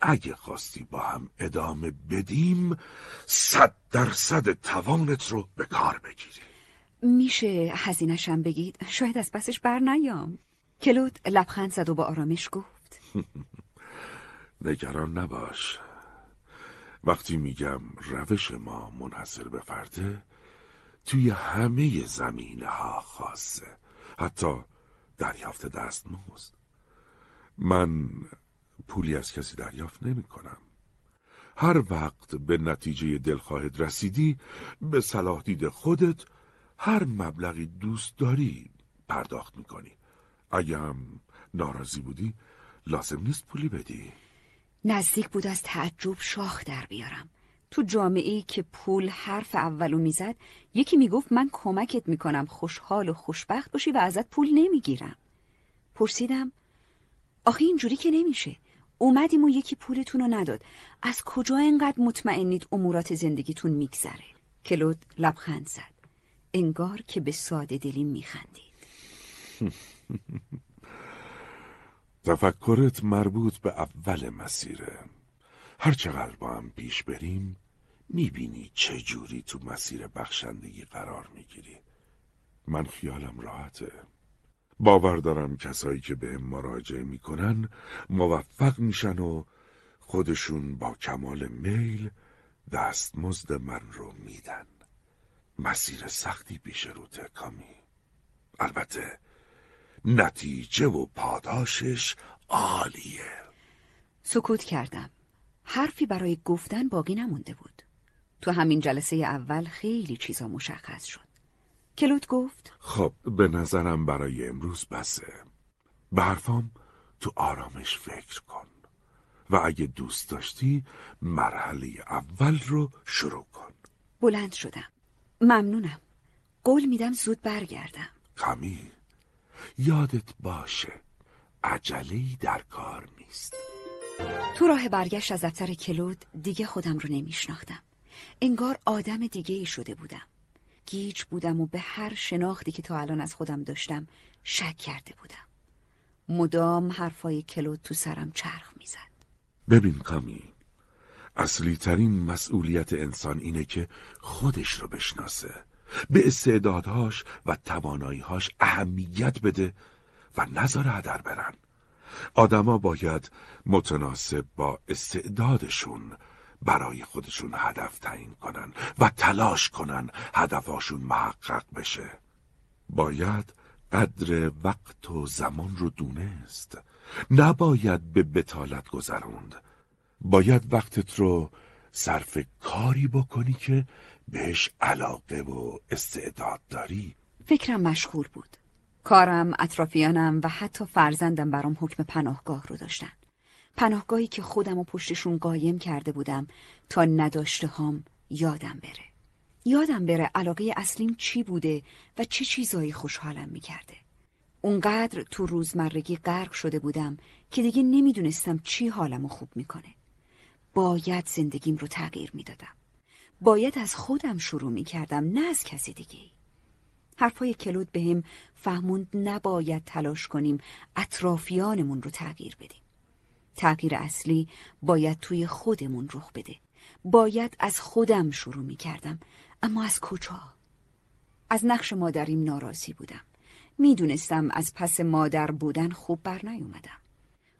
اگه خواستی با هم ادامه بدیم صد درصد توانت رو به کار بگیری. میشه هزینشم بگید؟ شاید از پسش بر نیام. کلود لبخند زد و با آرامش گفت. نگران نباش. وقتی میگم روش ما منحصر به فرده توی همه زمینه ها خاصه. حتی دریافت دستمزد من پولی از کسی دریافت نمی کنم. هر وقت به نتیجه دلخواهت رسیدی به صلاح دید خودت هر مبلغی دوست داری پرداخت می‌کنی. اگه هم ناراضی بودی لازم نیست پولی بدی. نزدیک بود از تعجب شاخ در بیارم. تو جامعه ای که پول حرف اولو می‌زد یکی می‌گفت من کمکت می‌کنم خوشحال و خوشبخت باشی و ازت پول نمی‌گیرم. پرسیدم آخه اینجوری که نمیشه. اومدیم و یکی پولتون رو نداد. از کجا انقدر مطمئنید امورات زندگیتون میگذره؟ کلود لبخند زد. انگار که به ساده دلی میخندید. تفکرت مربوط به اول مسیره. هر چقدر با هم پیش بریم می‌بینی چه جوری تو مسیر بخشندگی قرار می‌گیری. من خیالم راحته. باور دارم کسایی که به مراجعه می‌کنن موفق میشن و خودشون با کمال میل دستمزد من رو میدن. مسیر سختی پیش روته کامی البته نتیجه و پاداشش عالیه. سکوت کردم. حرفی برای گفتن باقی نمونده بود. تو همین جلسه اول خیلی چیزا مشخص شد. کلوت گفت خب به نظرم برای امروز بسه. برفام تو آرامش فکر کن و اگه دوست داشتی مرحله اول رو شروع کن. بلند شدم. ممنونم. قول میدم زود برگردم. کمی یادت باشه عجلی در کار نیست. تو راه برگشت از دفتر کلود دیگه خودم رو نمیشناختم. انگار آدم دیگه ای شده بودم. گیج بودم و به هر شناختی که تا الان از خودم داشتم شک کرده بودم. مدام حرفای کلود تو سرم چرخ می‌زد. ببین کامی اصلی ترین مسئولیت انسان اینه که خودش رو بشناسه. به استعدادهاش و تواناییهاش اهمیت بده و نظر هدر برن. آدما باید متناسب با استعدادشون برای خودشون هدف تعیین کنن و تلاش کنن هدفاشون محقق بشه. باید قدر وقت و زمان رو دونست. نباید به بتالت گذروند. باید وقتت رو صرف کاری بکنی که بهش علاقه و استعداد داری. فکرم مشغول بود. کارم، اطرافیانم و حتی فرزندم برام حکم پناهگاه رو داشتن. پناهگاهی که خودم و پشتشون قایم کرده بودم تا نداشته هام یادم بره. یادم بره علاقه اصلیم چی بوده و چه چیزایی خوشحالم می‌کرده. اونقدر تو روزمرگی غرق شده بودم که دیگه نمی‌دونستم چی حالمو خوب می‌کنه. باید زندگیم رو تغییر می‌دادم. باید از خودم شروع می‌کردم نه از کسی دیگه حرفای کلود به هم فهموند نباید تلاش کنیم اطرافیانمون رو تغییر بدیم. تغییر اصلی باید توی خودمون رخ بده. باید از خودم شروع می کردم اما از کجا؟ از نقش مادریم ناراضی بودم. می‌دونستم از پس مادر بودن خوب بر نیومدم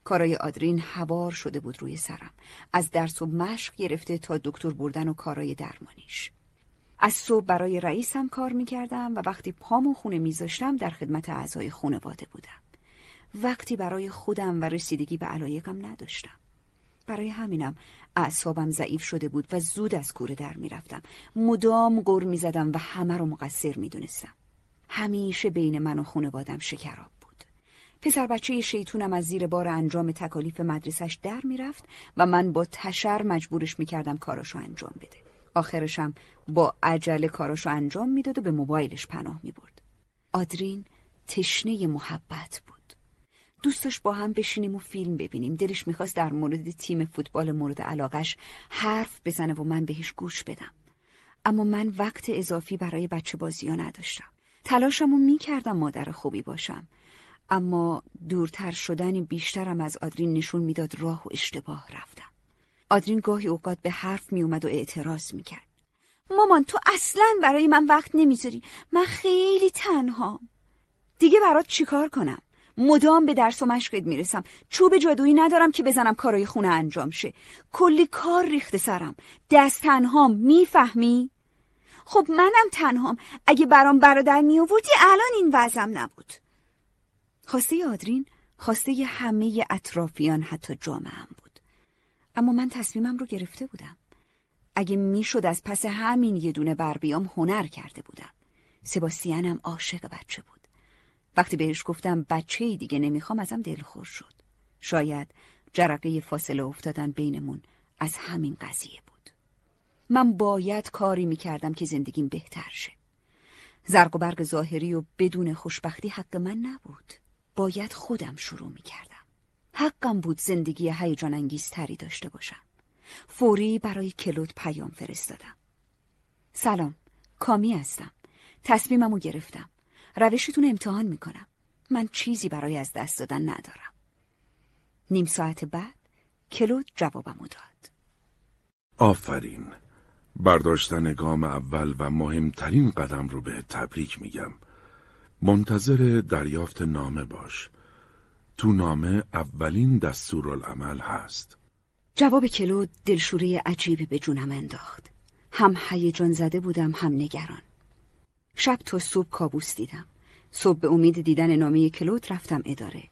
کارای آدرین هوار شده بود روی سرم. از درس و مشق گرفته تا دکتر بردن و کارای درمانیش. از صبح برای رئیسم کار می‌کردم و وقتی پامو خونه میذاشتم در خدمت اعضای خانواده بودم. وقتی برای خودم و رسیدگی به علایقم نداشتم. برای همینم اعصابم ضعیف شده بود و زود از کوره در می‌رفتم. مدام گر می‌زدم و همه رو مقصر می‌دونستم. همیشه بین من و خانوادم شکراب پسر بچه شیطونم از زیر بار انجام تکالیف مدرسش در می‌رفت و من با تشر مجبورش می‌کردم کاراشو انجام بده. آخرشم با عجله کاراشو انجام می‌داد و به موبایلش پناه می‌برد. آدرین تشنه محبت بود. دوست داشت با هم بشینیم و فیلم ببینیم. دلش می‌خواست در مورد تیم فوتبال مورد علاقش حرف بزنه و من بهش گوش بدم. اما من وقت اضافی برای بچه بازی ها نداشتم. تلاشمو می‌کردم مادر خوبی باشم. اما دورتر شدن بیشترم از آدرین نشون می‌داد راه و اشتباه رفتم. آدرین گاهی اوقات به حرف میومد و اعتراض می‌کرد. مامان تو اصلا برای من وقت نمی‌ذاری. من خیلی تنهام دیگه برات چیکار کنم؟ مدام به درس و مشقت می‌رسم. چوب جادویی ندارم که بزنم کارای خونه انجام شه. کلی کار ریخته سرم. دست تنهام می‌فهمی؟ خب منم تنهام. اگه برام برادر میآوردی الان این وضعم نبود. خواسته آدرین خواسته همه اطرافیان حتی جامعهم بود. اما من تصمیمم رو گرفته بودم. اگه می‌شد از پس همین یه دونه بر بیام هنر کرده بودم. سباستیانم عاشق بچه بود. وقتی بهش گفتم بچه دیگه نمی‌خوام ازم دلخور شد. شاید جرقه فاصله افتادن بینمون از همین قضیه بود. من باید کاری می‌کردم که زندگیم بهتر شه. زرق و برق ظاهری و بدون خوشبختی حق من نبود. باید خودم شروع می‌کردم. حقم بود زندگی هیجان انگیزتری داشته باشم. فوری برای کلود پیام فرستادم. سلام کامی هستم. تصمیممو گرفتم. روشتون امتحان می‌کنم. من چیزی برای از دست دادن ندارم. نیم ساعت بعد کلود جوابمو داد. آفرین. برداشتن گام اول و مهمترین قدم رو به تبریک میگم. منتظر دریافت نامه باش. تو نامه اولین دستورالعمل هست. جواب کلود دلشوری عجیبی به جونم انداخت. هم هیجان زده بودم هم نگران. شب تا صبح کابوس دیدم. صبح به امید دیدن نامه کلود رفتم اداره.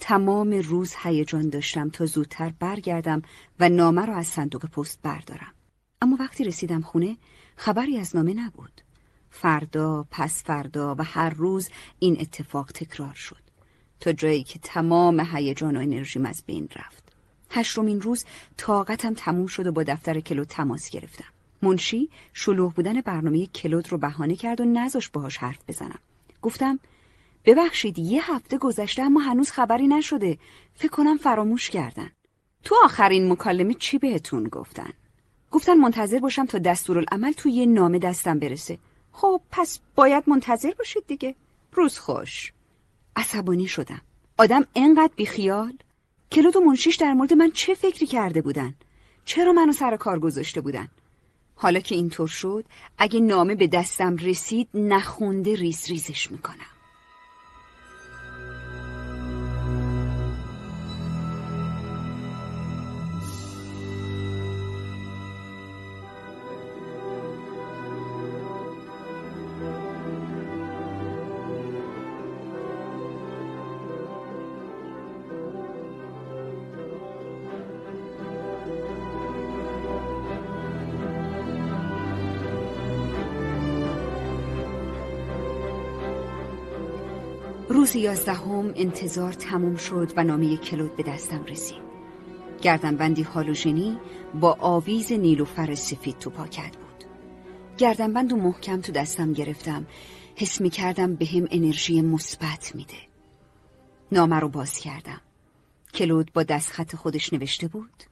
تمام روز هیجان داشتم تا زودتر برگردم و نامه را از صندوق پست بردارم. اما وقتی رسیدم خونه خبری از نامه نبود. فردا پس فردا و هر روز این اتفاق تکرار شد. تا جایی که تمام هیجان و انرژیم از بین رفت. هشتمین روز طاقتم تموم شد و با دفتر کلود تماس گرفتم. منشی شلوغ بودن برنامه کلود رو بهانه کرد و نذاش باهاش حرف بزنم. گفتم ببخشید یه هفته گذشته اما هنوز خبری نشده. فکر کنم فراموش کردن. تو آخرین مکالمه چی بهتون گفتن؟ گفتن منتظر باشم تا دستورالعمل توی یه نامه دستم برسه. خب پس باید منتظر باشید دیگه. روز خوش. عصبانی شدم. آدم انقدر بیخیال. کلود و منشیش در مورد من چه فکری کرده بودن؟ چرا منو سر کار گذاشته بودن؟ حالا که اینطور شد اگه نامه به دستم رسید نخونده ریز ریزش می‌کنم. یازدهم انتظار تموم شد و نامه کلود به دستم رسید. گردنبندی هالوژنی با آویز نیلوفر سفید تو پاکت بود. گردنبند و محکم تو دستم گرفتم. حس می کردم به هم انرژی مثبت میده. نامه رو باز کردم. کلود با دستخط خودش نوشته بود.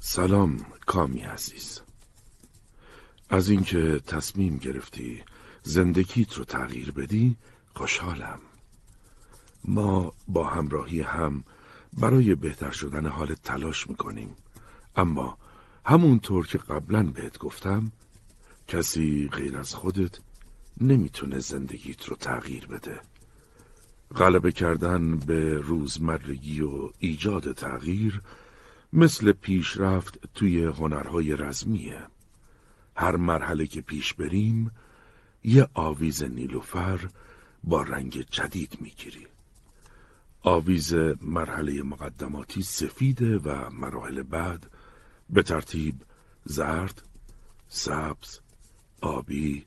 سلام کامی عزیز. از اینکه تصمیم گرفتی زندگیت رو تغییر بدی خوشحالم. ما با همراهی هم برای بهتر شدن حال تلاش می‌کنیم. اما همونطور که قبلا بهت گفتم کسی غیر از خودت نمی‌تونه زندگیت رو تغییر بده. غلبه کردن به روزمرگی و ایجاد تغییر مثل پیشرفت توی هنرهای رزمیه. هر مرحله که پیش بریم یه آویز نیلوفر با رنگ جدید می‌گیری آویز مرحله مقدماتی سفیده و مراحل بعد به ترتیب زرد، سبز، آبی،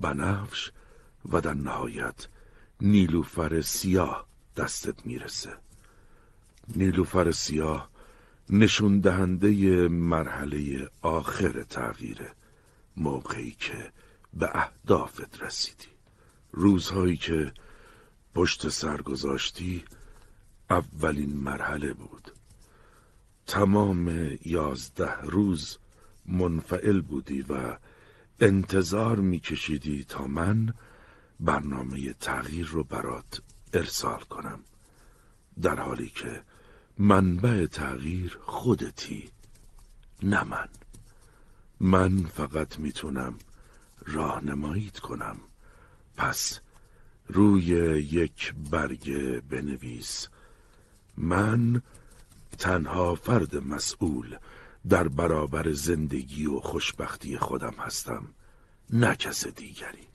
بنفش و در نهایت نیلوفر سیاه دستت می‌رسه. نیلوفر سیاه نشون دهنده مرحله آخر تغییره موقعی که به اهدافت رسیدی. روزهایی که پشت سر گذاشتی اولین مرحله بود. تمام یازده روز منفعل بودی و انتظار میکشیدی تا من برنامه تغییر رو برات ارسال کنم. در حالی که منبع تغییر خودتی نه من. من فقط می‌تونم راهنماییت کنم. پس روی یک برگ بنویس من تنها فرد مسئول در برابر زندگی و خوشبختی خودم هستم نه کس دیگری.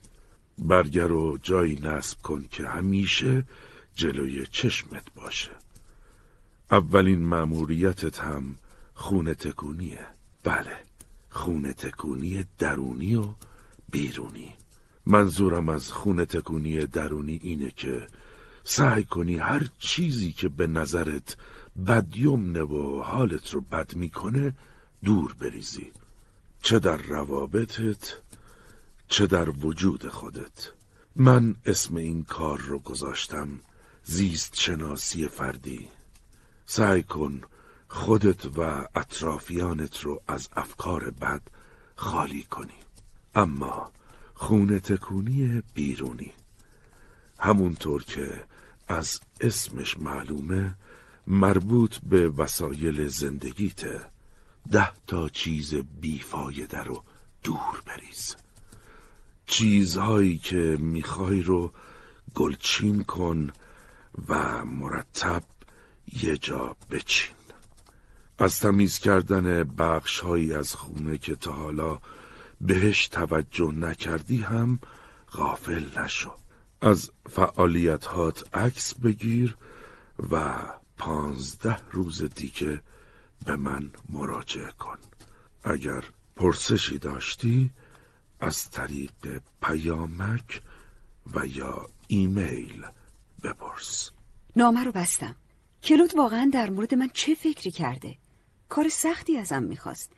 برگر رو جایی نصب کن که همیشه جلوی چشمت باشه. اولین مأموریتت هم خونه تکونیه. بله خونه تکونی درونی و بیرونی. منظورم از خونه تکونی درونی اینه که سعی کنی هر چیزی که به نظرت بدیمنه و حالت رو بد می‌کنه دور بریزی. چه در روابطت چه در وجود خودت. من اسم این کار رو گذاشتم زیست شناسی فردی. سعی کن خودت و اطرافیانت رو از افکار بد خالی کنی. اما خونه تکونی بیرونی. همونطور که از اسمش معلومه مربوط به وسایل زندگیته ده تا چیز بیفایده رو دور بریز. چیزهایی که می‌خوای رو گلچین کن و مرتب یه جا بچین. از تمیز کردن بخش هایی از خونه که تا حالا بهش توجه نکردی هم غافل نشو. از فعالیت هات عکس بگیر و پانزده روز دیگه به من مراجعه کن. اگر پرسشی داشتی از طریق پیامک و یا ایمیل بپرس. نامه رو بستم. کلود واقعا در مورد من چه فکری کرده؟ کار سختی ازم می‌خواست.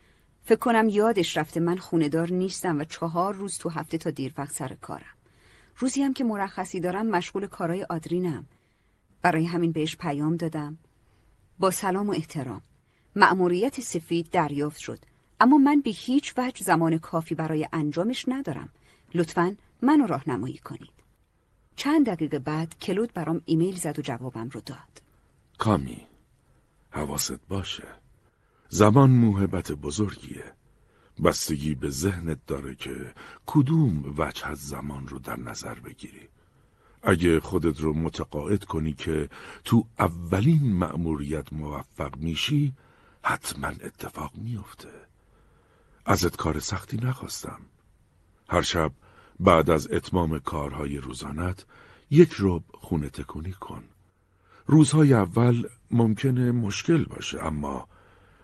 فکر کنم یادش رفته من خوندار نیستم و چهار روز تو هفته تا دیر وقت سر کارم. روزی هم که مرخصی دارم مشغول کارهای آدرینم. برای همین بهش پیام دادم. با سلام و احترام. مأموریت سفید دریافت شد. اما من به هیچ وجه زمان کافی برای انجامش ندارم. لطفا منو راهنمایی کنید. چند دقیقه بعد کلود برام ایمیل زد و جوابم رو داد. کامی حواست باشه. زمان موهبت بزرگیه. بستگی به ذهنت داره که کدوم وجه از زمان رو در نظر بگیری. اگه خودت رو متقاعد کنی که تو اولین مأموریت موفق میشی حتما اتفاق میفته ازت کار سختی نخواستم. هر شب بعد از اتمام کارهای روزانت یک رب خونه تکونی کن. روزهای اول ممکنه مشکل باشه اما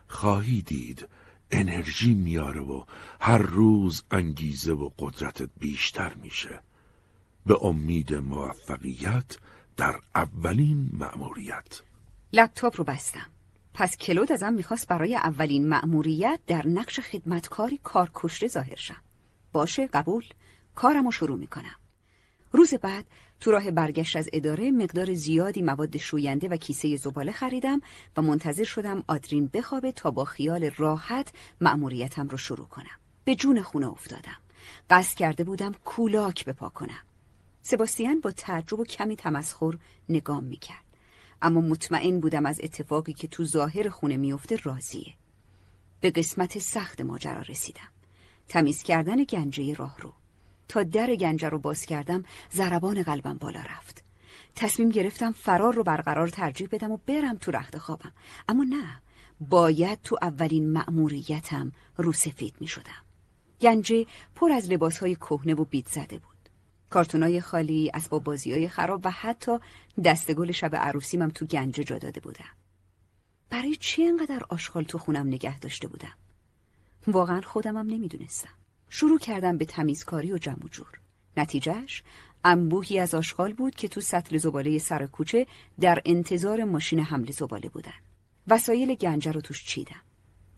خواهی دید انرژی میاره و هر روز انگیزه و قدرتت بیشتر میشه. به امید موفقیت در اولین مأموریت. لپتاپ رو بستم. پس کلود ازم می‌خواست برای اولین مأموریت در نقش خدمتکاری کارکشته ظاهر شم. باشه قبول. کارم رو شروع می‌کنم. روز بعد تو راه برگشت از اداره مقدار زیادی مواد شوینده و کیسه زباله خریدم و منتظر شدم آدرین بخوابه تا با خیال راحت مأموریتم رو شروع کنم. به جون خونه افتادم. قصد کرده بودم کولاک بپا کنم. سباستیان با تعجب و کمی تمسخر نگام می‌کرد. اما مطمئن بودم از اتفاقی که تو ظاهر خونه میفته راضیه. به قسمت سخت ماجرا رسیدم. تمیز کردن گنجه راه رو تا در گنجه رو باز کردم ضربان قلبم بالا رفت تصمیم گرفتم فرار رو برقرار ترجیح بدم و برم تو رخت خوابم اما نه باید تو اولین مأموریتم رو سفید می شدم گنجه پر از لباس های کهنه و بیت زده بود کارتونای خالی، اسباب بازی های خراب و حتی دستگل شب عروسیمم تو گنجه جا داده بودم. برای چی انقدر آشغال تو خونم نگه داشته بودم؟ واقعا خودمم نمی‌دونستم. شروع کردم به تمیزکاری و جمع جور. نتیجهش انبوهی از آشغال بود که تو سطل زباله سر کوچه در انتظار ماشین حمل زباله بودن. وسایل گنجه رو توش چیدم.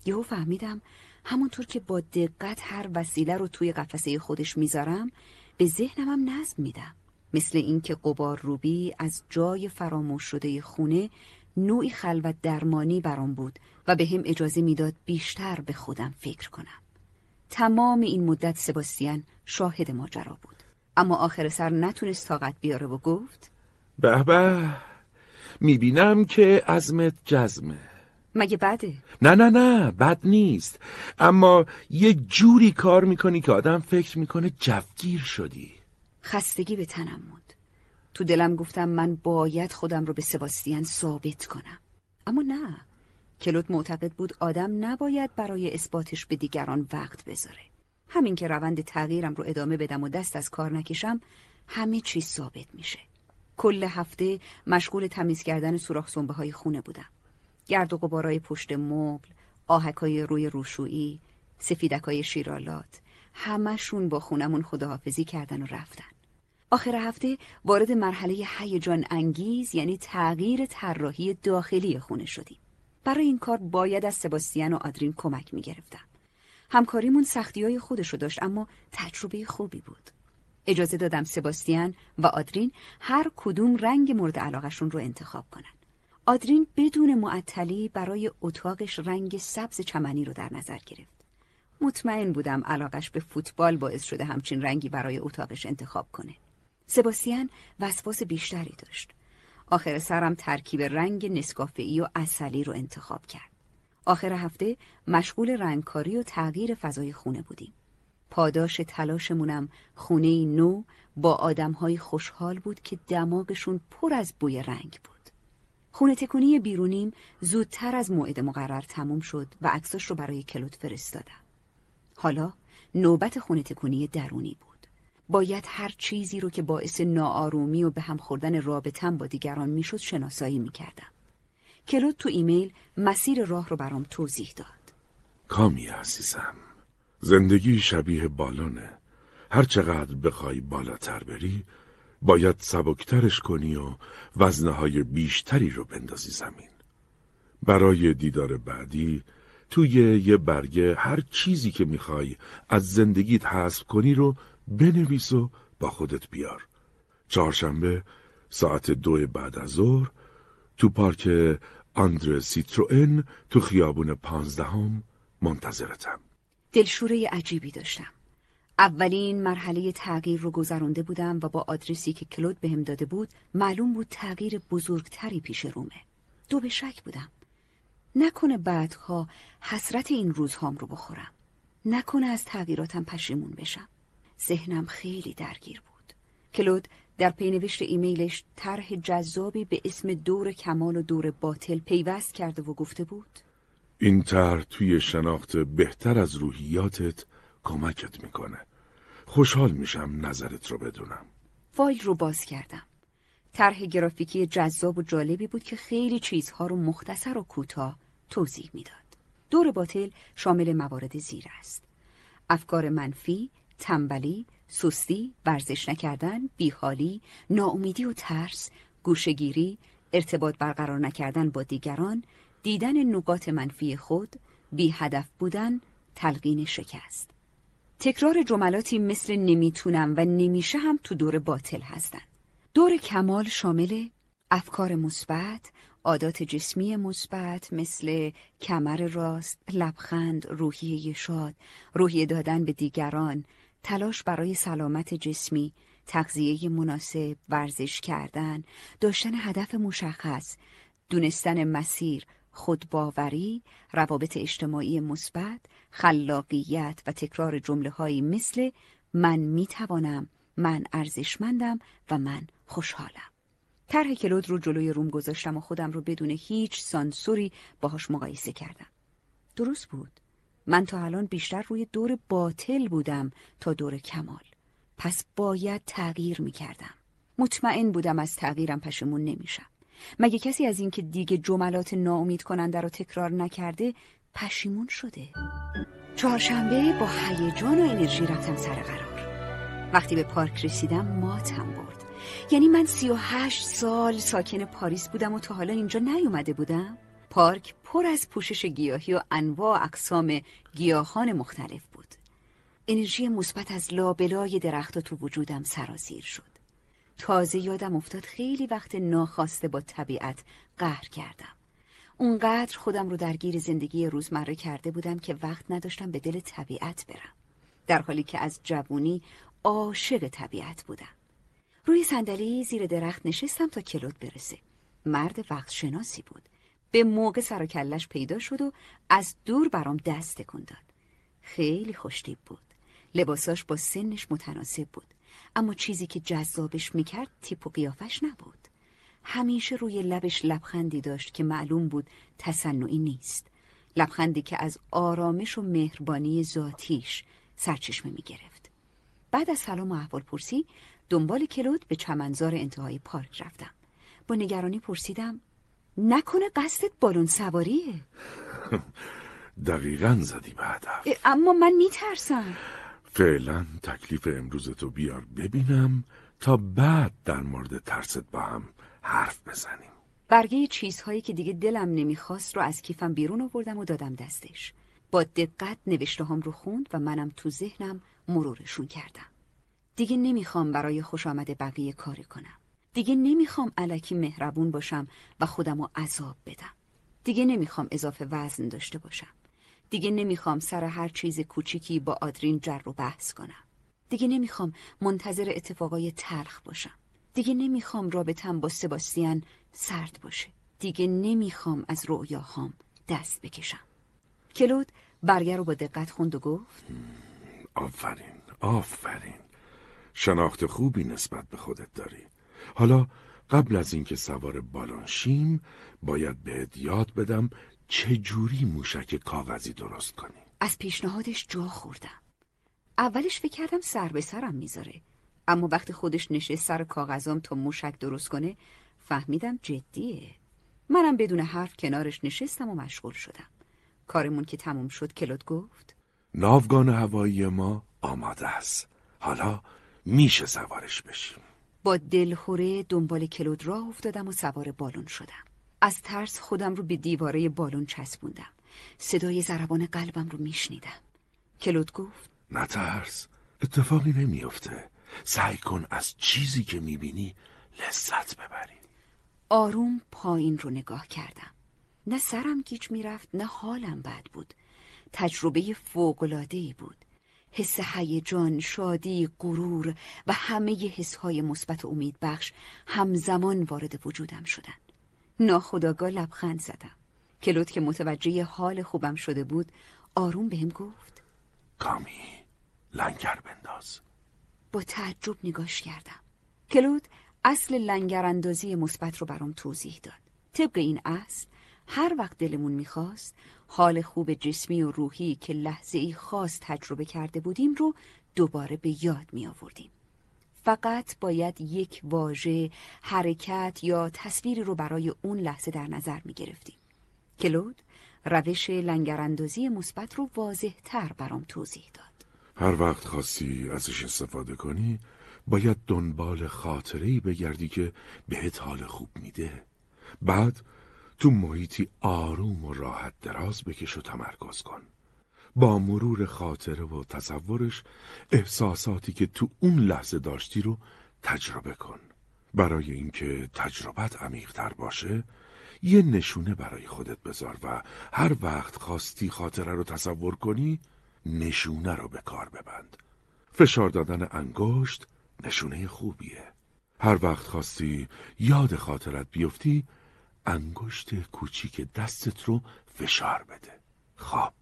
یهو فهمیدم همونطور که با دقت هر وسیله رو توی قفسه خودش می‌ذارم به ذهنم هم نظم میدم مثل اینکه قبار روبی از جای فراموش شده خونه نوعی خلوت درمانی برام بود و به هم اجازه می‌داد بیشتر به خودم فکر کنم. تمام این مدت سباستیان شاهد ماجرا بود. اما آخر سر نتونست طاقت بیاره و گفت به به می‌بینم که عزمت جزمه. مگه بده؟ نه نه نه بد نیست. اما یه جوری کار می‌کنی که آدم فکر می‌کنه جفگیر شدی. خستگی به تنم بود تو دلم گفتم من باید خودم رو به سباستیان ثابت کنم. اما نه. کلوت معتقد بود آدم نباید برای اثباتش به دیگران وقت بذاره. همین که روند تغییرم رو ادامه بدم و دست از کار نکشم همه چیز ثابت میشه. کل هفته مشغول تمیز کردن سوراخ سنبه های خونه بودم. گرد و غبارای پشت مبل آهکای روی روشویی سفیدکای شیرالات همشون با خونمون خداحافظی کردن و رفتن. آخر هفته وارد مرحله هیجان انگیز یعنی تغییر طراحی داخلی خونه شدیم. برای این کار باید از سباستیان و آدرین کمک می گرفتم. همکاریمون سختی های خودشو داشت اما تجربه خوبی بود. اجازه دادم سباستیان و آدرین هر کدوم رنگ مورد علاقشون رو انتخاب کنن. آدرین بدون معطلی برای اتاقش رنگ سبز چمنی رو در نظر گرفت. مطمئن بودم علاقش به فوتبال باعث شده همچین رنگی برای اتاقش انتخاب کنه. سباستیان وسواس بیشتری داشت. آخر سرم ترکیب رنگ نسکافه‌ای و اصلی رو انتخاب کرد. آخر هفته مشغول رنگکاری و تغییر فضای خونه بودیم. پاداش تلاشمونم خونه نو با آدمهای خوشحال بود که دماغشون پر از بوی رنگ بود. خونه تکونی بیرونیم زودتر از موعد مقرر تموم شد و عکساش رو برای کلوت فرستادم. حالا نوبت خونه تکونی درونی بود. باید هر چیزی رو که باعث ناآرومی و به هم خوردن رابطم با دیگران می‌شد شناسایی می‌کردم. کلود تو ایمیل مسیر راه رو برام توضیح داد. کامی عزیزم زندگی شبیه بالونه هر چقدر بخوای بالاتر بری باید سبکترش کنی و وزنه های بیشتری رو بندازی زمین برای دیدار بعدی توی یه برگه هر چیزی که می‌خوای از زندگیت حذف کنی رو بنویس و با خودت بیار. چهارشنبه ساعت دو بعد از ظهر تو پارک آندر سیتروئن تو خیابون پانزدهم منتظرتم. دلشوره عجیبی داشتم. اولین مرحله تغییر رو گذرانده بودم و با آدرسی که کلود بهم داده بود معلوم بود تغییر بزرگتری پیش رومه. دو به شک بودم. نکنه بعدها حسرت این روزهام رو بخورم. نکنه از تغییراتم پشیمون بشم. ذهنم خیلی درگیر بود. کلود در پینوشت ایمیلش طرح جذابی به اسم دور کمال و دور باطل پیوست کرده و گفته بود. این طرح توی شناخت بهتر از روحیاتت کمکت می‌کنه. خوشحال میشم نظرت رو بدونم. فایل رو باز کردم. طرح گرافیکی جذاب و جالبی بود که خیلی چیزها رو مختصر و کوتاه توضیح می‌داد. دور باطل شامل موارد زیر است افکار منفی تنبلی، سستی، ورزش نکردن، بیحالی، ناامیدی و ترس، گوشگیری، ارتباط برقرار نکردن با دیگران، دیدن نقاط منفی خود، بی هدف بودن، تلقین شکست. تکرار جملاتی مثل نمی‌تونم و نمیشه هم تو دور باطل هستن. دور کمال شامل افکار مثبت، عادات جسمی مثبت مثل کمر راست، لبخند، روحیه شاد، روحیه دادن به دیگران، تلاش برای سلامت جسمی، تغذیه مناسب، ورزش کردن، داشتن هدف مشخص، دونستن مسیر، خودباوری، روابط اجتماعی مثبت، خلاقیت و تکرار جمله هایی مثل من می‌توانم، من ارزشمندم و من خوشحالم. طرح کلود رو جلوی روم گذاشتم و خودم رو بدون هیچ سانسوری باهاش مقایسه کردم. درست بود. من تا الان بیشتر روی دور باطل بودم تا دور کمال. پس باید تغییر می کردم. مطمئن بودم از تغییرم پشمون نمیشم. مگه کسی از اینکه دیگه جملات ناامید کننده رو تکرار نکرده پشیمون شده؟ چهارشنبه با هیجان و انرژی رفتم سر قرار. وقتی به پارک رسیدم ماتم برد. یعنی من سی و هشت سال ساکن پاریس بودم و تا حالا اینجا نیومده بودم؟ پارک پر از پوشش گیاهی و انواع اقسام گیاهان مختلف بود. انرژی مثبت از لابلای درختها تو وجودم سرازیر شد. تازه یادم افتاد خیلی وقت ناخواسته با طبیعت قهر کردم. اونقدر خودم رو درگیر زندگی روزمره کرده بودم که وقت نداشتم به دل طبیعت برم. در حالی که از جوونی عاشق طبیعت بودم. روی صندلی زیر درخت نشستم تا کلود برسه. مرد وقت شناسی بود. به موقع سر کلش پیدا شد و از دور برام دست تکون داد. خیلی خوشتیب بود. لباساش با سنش متناسب بود. اما چیزی که جذابش می‌کرد تیپ و قیافش نبود. همیشه روی لبش لبخندی داشت که معلوم بود تصنعی نیست. لبخندی که از آرامش و مهربانی ذاتیش سرچشمه می‌گرفت. بعد از سلام و احوال پرسی دنبال کلود به چمنزار انتهای پارک رفتم. با نگرانی پرسیدم نکنه قصدت بالون سواریه. دقیقا زدی به هدف. اما من میترسم. فعلا تکلیف امروز تو بیار ببینم تا بعد در مورد ترست با هم حرف بزنیم. برگه چیزهایی که دیگه دلم نمی‌خواست رو از کیفم بیرون آوردم و دادم دستش. با دقت نوشته هم رو خوند و منم تو ذهنم مرورشون کردم. دیگه نمی‌خوام برای خوش آمد بقیه کاری کنم. دیگه نمی‌خوام علکی مهربون باشم و خودم رو عذاب بدم. دیگه نمی‌خوام اضافه وزن داشته باشم. دیگه نمی‌خوام سر هر چیز کوچیکی با آدرین جر و بحث کنم. دیگه نمی‌خوام منتظر اتفاقای تلخ باشم. دیگه نمی‌خوام رابطم با سباستیان سرد باشه. دیگه نمی‌خوام از رؤیاهام دست بکشم. کلود برگر رو با دقت خوند و گفت آفرین آفرین. شناخت خوبی نسبت به خودت داری. حالا قبل از اینکه سوار بالون شیم باید بهت یاد بدم چجوری موشک کاغذی درست کنی. از پیشنهادش جا خوردم. اولش فکر کردم سر به سرم می‌ذاره. اما وقتی خودش نشست سر کاغذام تا موشک درست کنه فهمیدم جدیه. منم بدون حرف کنارش نشستم و مشغول شدم. کارمون که تموم شد کلود گفت ناوگان هوایی ما آماده است. حالا میشه سوارش بشیم. با دلخوره دنبال کلود راه افتادم و سوار بالون شدم. از ترس خودم رو به دیواره بالون چسبوندم. صدای ضربان قلبم رو میشنیدم. کلود گفت نترس اتفاقی نمیافته. سعی کن از چیزی که می‌بینی لذت ببری. آروم پایین رو نگاه کردم. نه سرم گیج می‌رفت نه حالم بد بود. تجربه فوقلادهی بود. حس هیجان، شادی، غرور و همه حسهای مثبت و امید بخش همزمان وارد وجودم شدن. ناخداگاه لبخند زدم. کلوت که متوجه حال خوبم شده بود آروم بهم گفت کامی لنگر بنداز با تعجب نگاش کردم کلود اصل لنگر اندازی مثبت رو برام توضیح داد طبق این اصل هر وقت دلمون می‌خواست حال خوب جسمی و روحی که لحظه ای خاص تجربه کرده بودیم رو دوباره به یاد می آوردیم. فقط باید یک واژه، حرکت یا تصویری رو برای اون لحظه در نظر می گرفتیم. کلود روش لنگراندازی مثبت رو واضح تر برام توضیح داد. هر وقت خواستی ازش استفاده کنی باید دنبال خاطره بگردی که بهت حال خوب میده. بعد تو محیطی آروم و راحت دراز بکش و تمرکز کن. با مرور خاطره و تصورش احساساتی که تو اون لحظه داشتی رو تجربه کن. برای اینکه تجربت عمیقتر باشه یه نشونه برای خودت بذار و هر وقت خواستی خاطره رو تصور کنی نشونه رو به کار ببند. فشار دادن انگشت نشونه خوبیه. هر وقت خواستی یاد خاطرت بیفتی انگشت کوچیک دستت رو فشار بده خب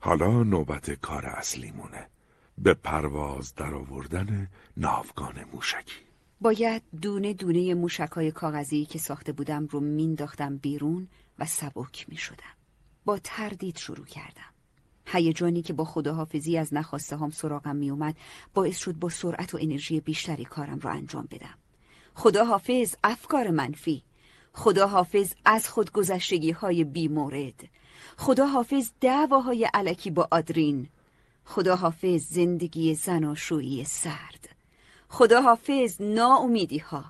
حالا نوبت کار اصلیمونه به پرواز در آوردن ناوگان موشکی باید دونه دونه موشکای کاغذی که ساخته بودم رو مینداختم بیرون و سبک می شدم. با تردید شروع کردم. هیجانی که با خداحافظی از نخواسته هم سراغم می اومد باعث شد با سرعت و انرژی بیشتری کارم رو انجام بدم. خداحافظ افکار منفی خدا حافظ از خودگذشتگی های بی مورد. خدا حافظ دعواهای علکی با آدرین. خدا حافظ زندگی زناشویی سرد. خدا حافظ ناامیدی ها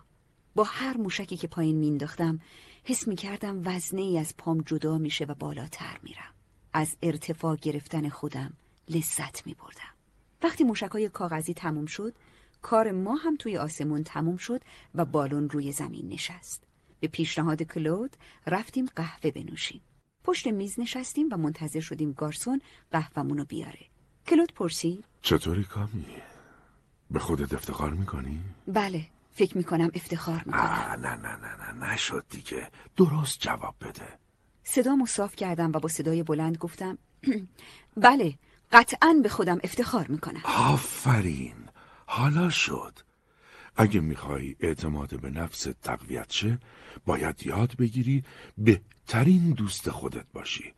با هر موشکی که پایین مینداختم حس می کردم وزنه ای از پام جدا میشه و بالاتر میرم. از ارتفاع گرفتن خودم لذت می بردم وقتی موشکای کاغذی تموم شد کار ما هم توی آسمون تموم شد و بالون روی زمین نشست. به پیشنهاد کلود رفتیم قهوه بنوشیم. پشت میز نشستیم و منتظر شدیم گارسون قهوهمونو بیاره. کلود پرسید چطوری کامی؟ به خودت افتخار می‌کنی؟ بله فکر می‌کنم افتخار می‌کنم آه نه نه نه نه نشد دیگه درست جواب بده صدامو صاف کردم و با صدای بلند گفتم بله قطعا به خودم افتخار می‌کنم آفرین حالا شد اگه می‌خوای اعتماد به نفست تقویت شه باید یاد بگیری بهترین دوست خودت باشی.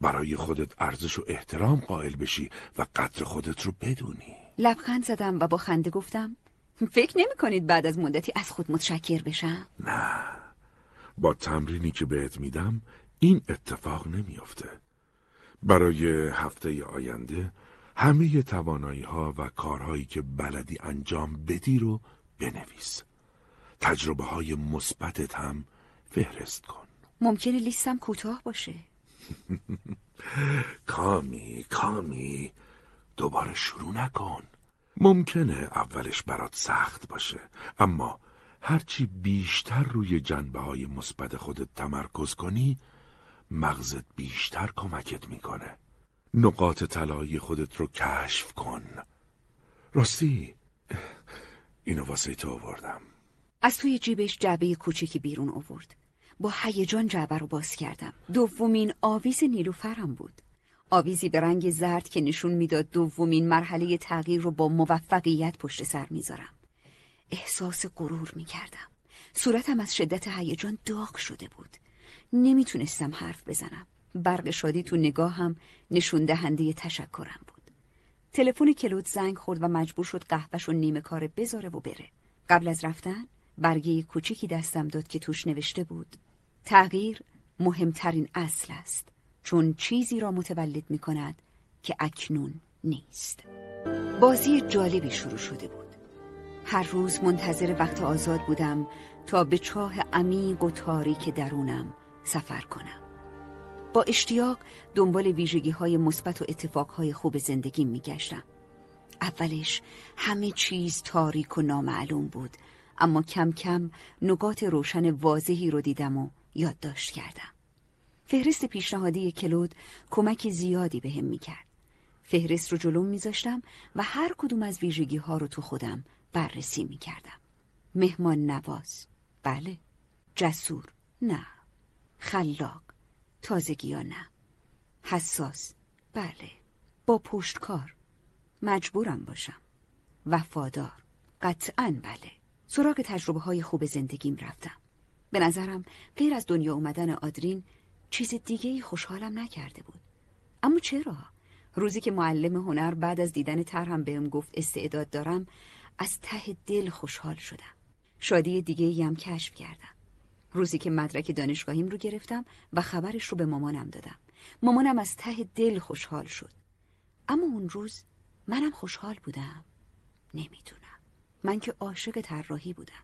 برای خودت ارزش و احترام قائل بشی و قدر خودت رو بدونی. لبخند زدم و با خنده گفتم فکر نمی کنید بعد از مدتی از خود متشکر بشم؟ نه. با تمرینی که بهت میدم این اتفاق نمیافته. برای هفته آینده همه توانایی ها و کارهایی که بلدی انجام بدی رو بنویس. تجربه های مثبتت هم فهرست کن. ممکنه لیستم کوتاه باشه. کامی کامی دوباره شروع نکن. ممکنه اولش برات سخت باشه اما هرچی بیشتر روی جنبه های مثبت خودت تمرکز کنی مغزت بیشتر کمکت می‌کنه. نقاط طلایی خودت رو کشف کن. راستی اینو واسه تو آوردم. از توی جیبش جعبه کوچکی بیرون آورد. با هیجان جعبه رو باز کردم. دومین آویز نیلوفرم بود. آویزی به رنگ زرد که نشون می‌داد دومین مرحله تغییر رو با موفقیت پشت سر می‌ذارم. احساس غرور می‌کردم. صورتم از شدت هیجان داغ شده بود. نمی‌تونستم حرف بزنم. برق شادی تو نگاهم نشون دهنده تشکرم بود. تلفن کلود زنگ خورد و مجبور شد قهوهش و نیمه کار بذاره و بره. قبل از رفتن برگه کوچیکی دستم داد که توش نوشته بود. تغییر مهمترین اصل است. چون چیزی را متولد می کند که اکنون نیست. بازی جالبی شروع شده بود. هر روز منتظر وقت آزاد بودم تا به چاه عمیق و تاریک درونم سفر کنم. با اشتیاق دنبال ویژگی های مثبت و اتفاق های خوب زندگی می گشتم. اولش همه چیز تاریک و نامعلوم بود. اما کم کم نقاط روشن واضحی رو دیدم و یادداشت کردم. فهرست پیشنهادی کلود کمک زیادی به هم می‌کرد. فهرست رو جلوم میذاشتم و هر کدوم از ویژگی ها رو تو خودم بررسی می‌کردم. مهمان نواز. بله. جسور. نه. خلاق. تازگی یا نه. حساس. بله. با پشتکار. مجبورم باشم. وفادار. قطعا بله. سراغ تجربه های خوب زندگیم رفتم. به نظرم غیر از دنیا اومدن آدرین چیز دیگه ای خوشحالم نکرده بود. اما چرا؟ روزی که معلم هنر بعد از دیدن طرحم بهم گفت استعداد دارم از ته دل خوشحال شدم. شادی دیگه هم کشف کردم. روزی که مدرک دانشگاهیم رو گرفتم و خبرش رو به مامانم دادم. مامانم از ته دل خوشحال شد. اما اون روز منم خوشحال بودم. نمی‌دونم. من که عاشق طراحی بودم.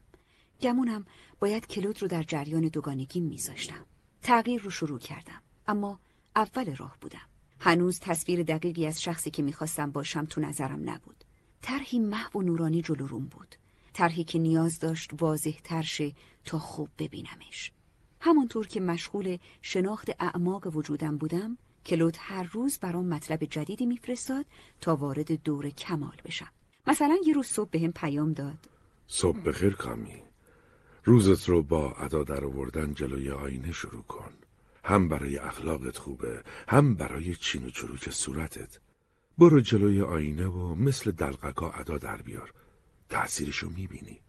گمونم باید کلود رو در جریان دوگانگی میذاشتم. تغییر رو شروع کردم. اما اول راه بودم. هنوز تصویر دقیقی از شخصی که می‌خواستم باشم تو نظرم نبود. طرحی محو و نورانی جلو روم بود. طرحی که نیاز داشت واضح ترشه تا خوب ببینمش. همانطور که مشغول شناخت اعماق وجودم بودم کلود هر روز برام مطلب جدیدی میفرستاد تا وارد دور کمال بشم. مثلا یه روز صبح بهم پیام داد. صبح بخیر کامی. روزت رو با ادا در آوردن جلوی آینه شروع کن. هم برای اخلاقت خوبه هم برای چین و چروک صورتت. برو جلوی آینه و مثل دلقکا ادا در بیار. تأثیرشو می‌بینی.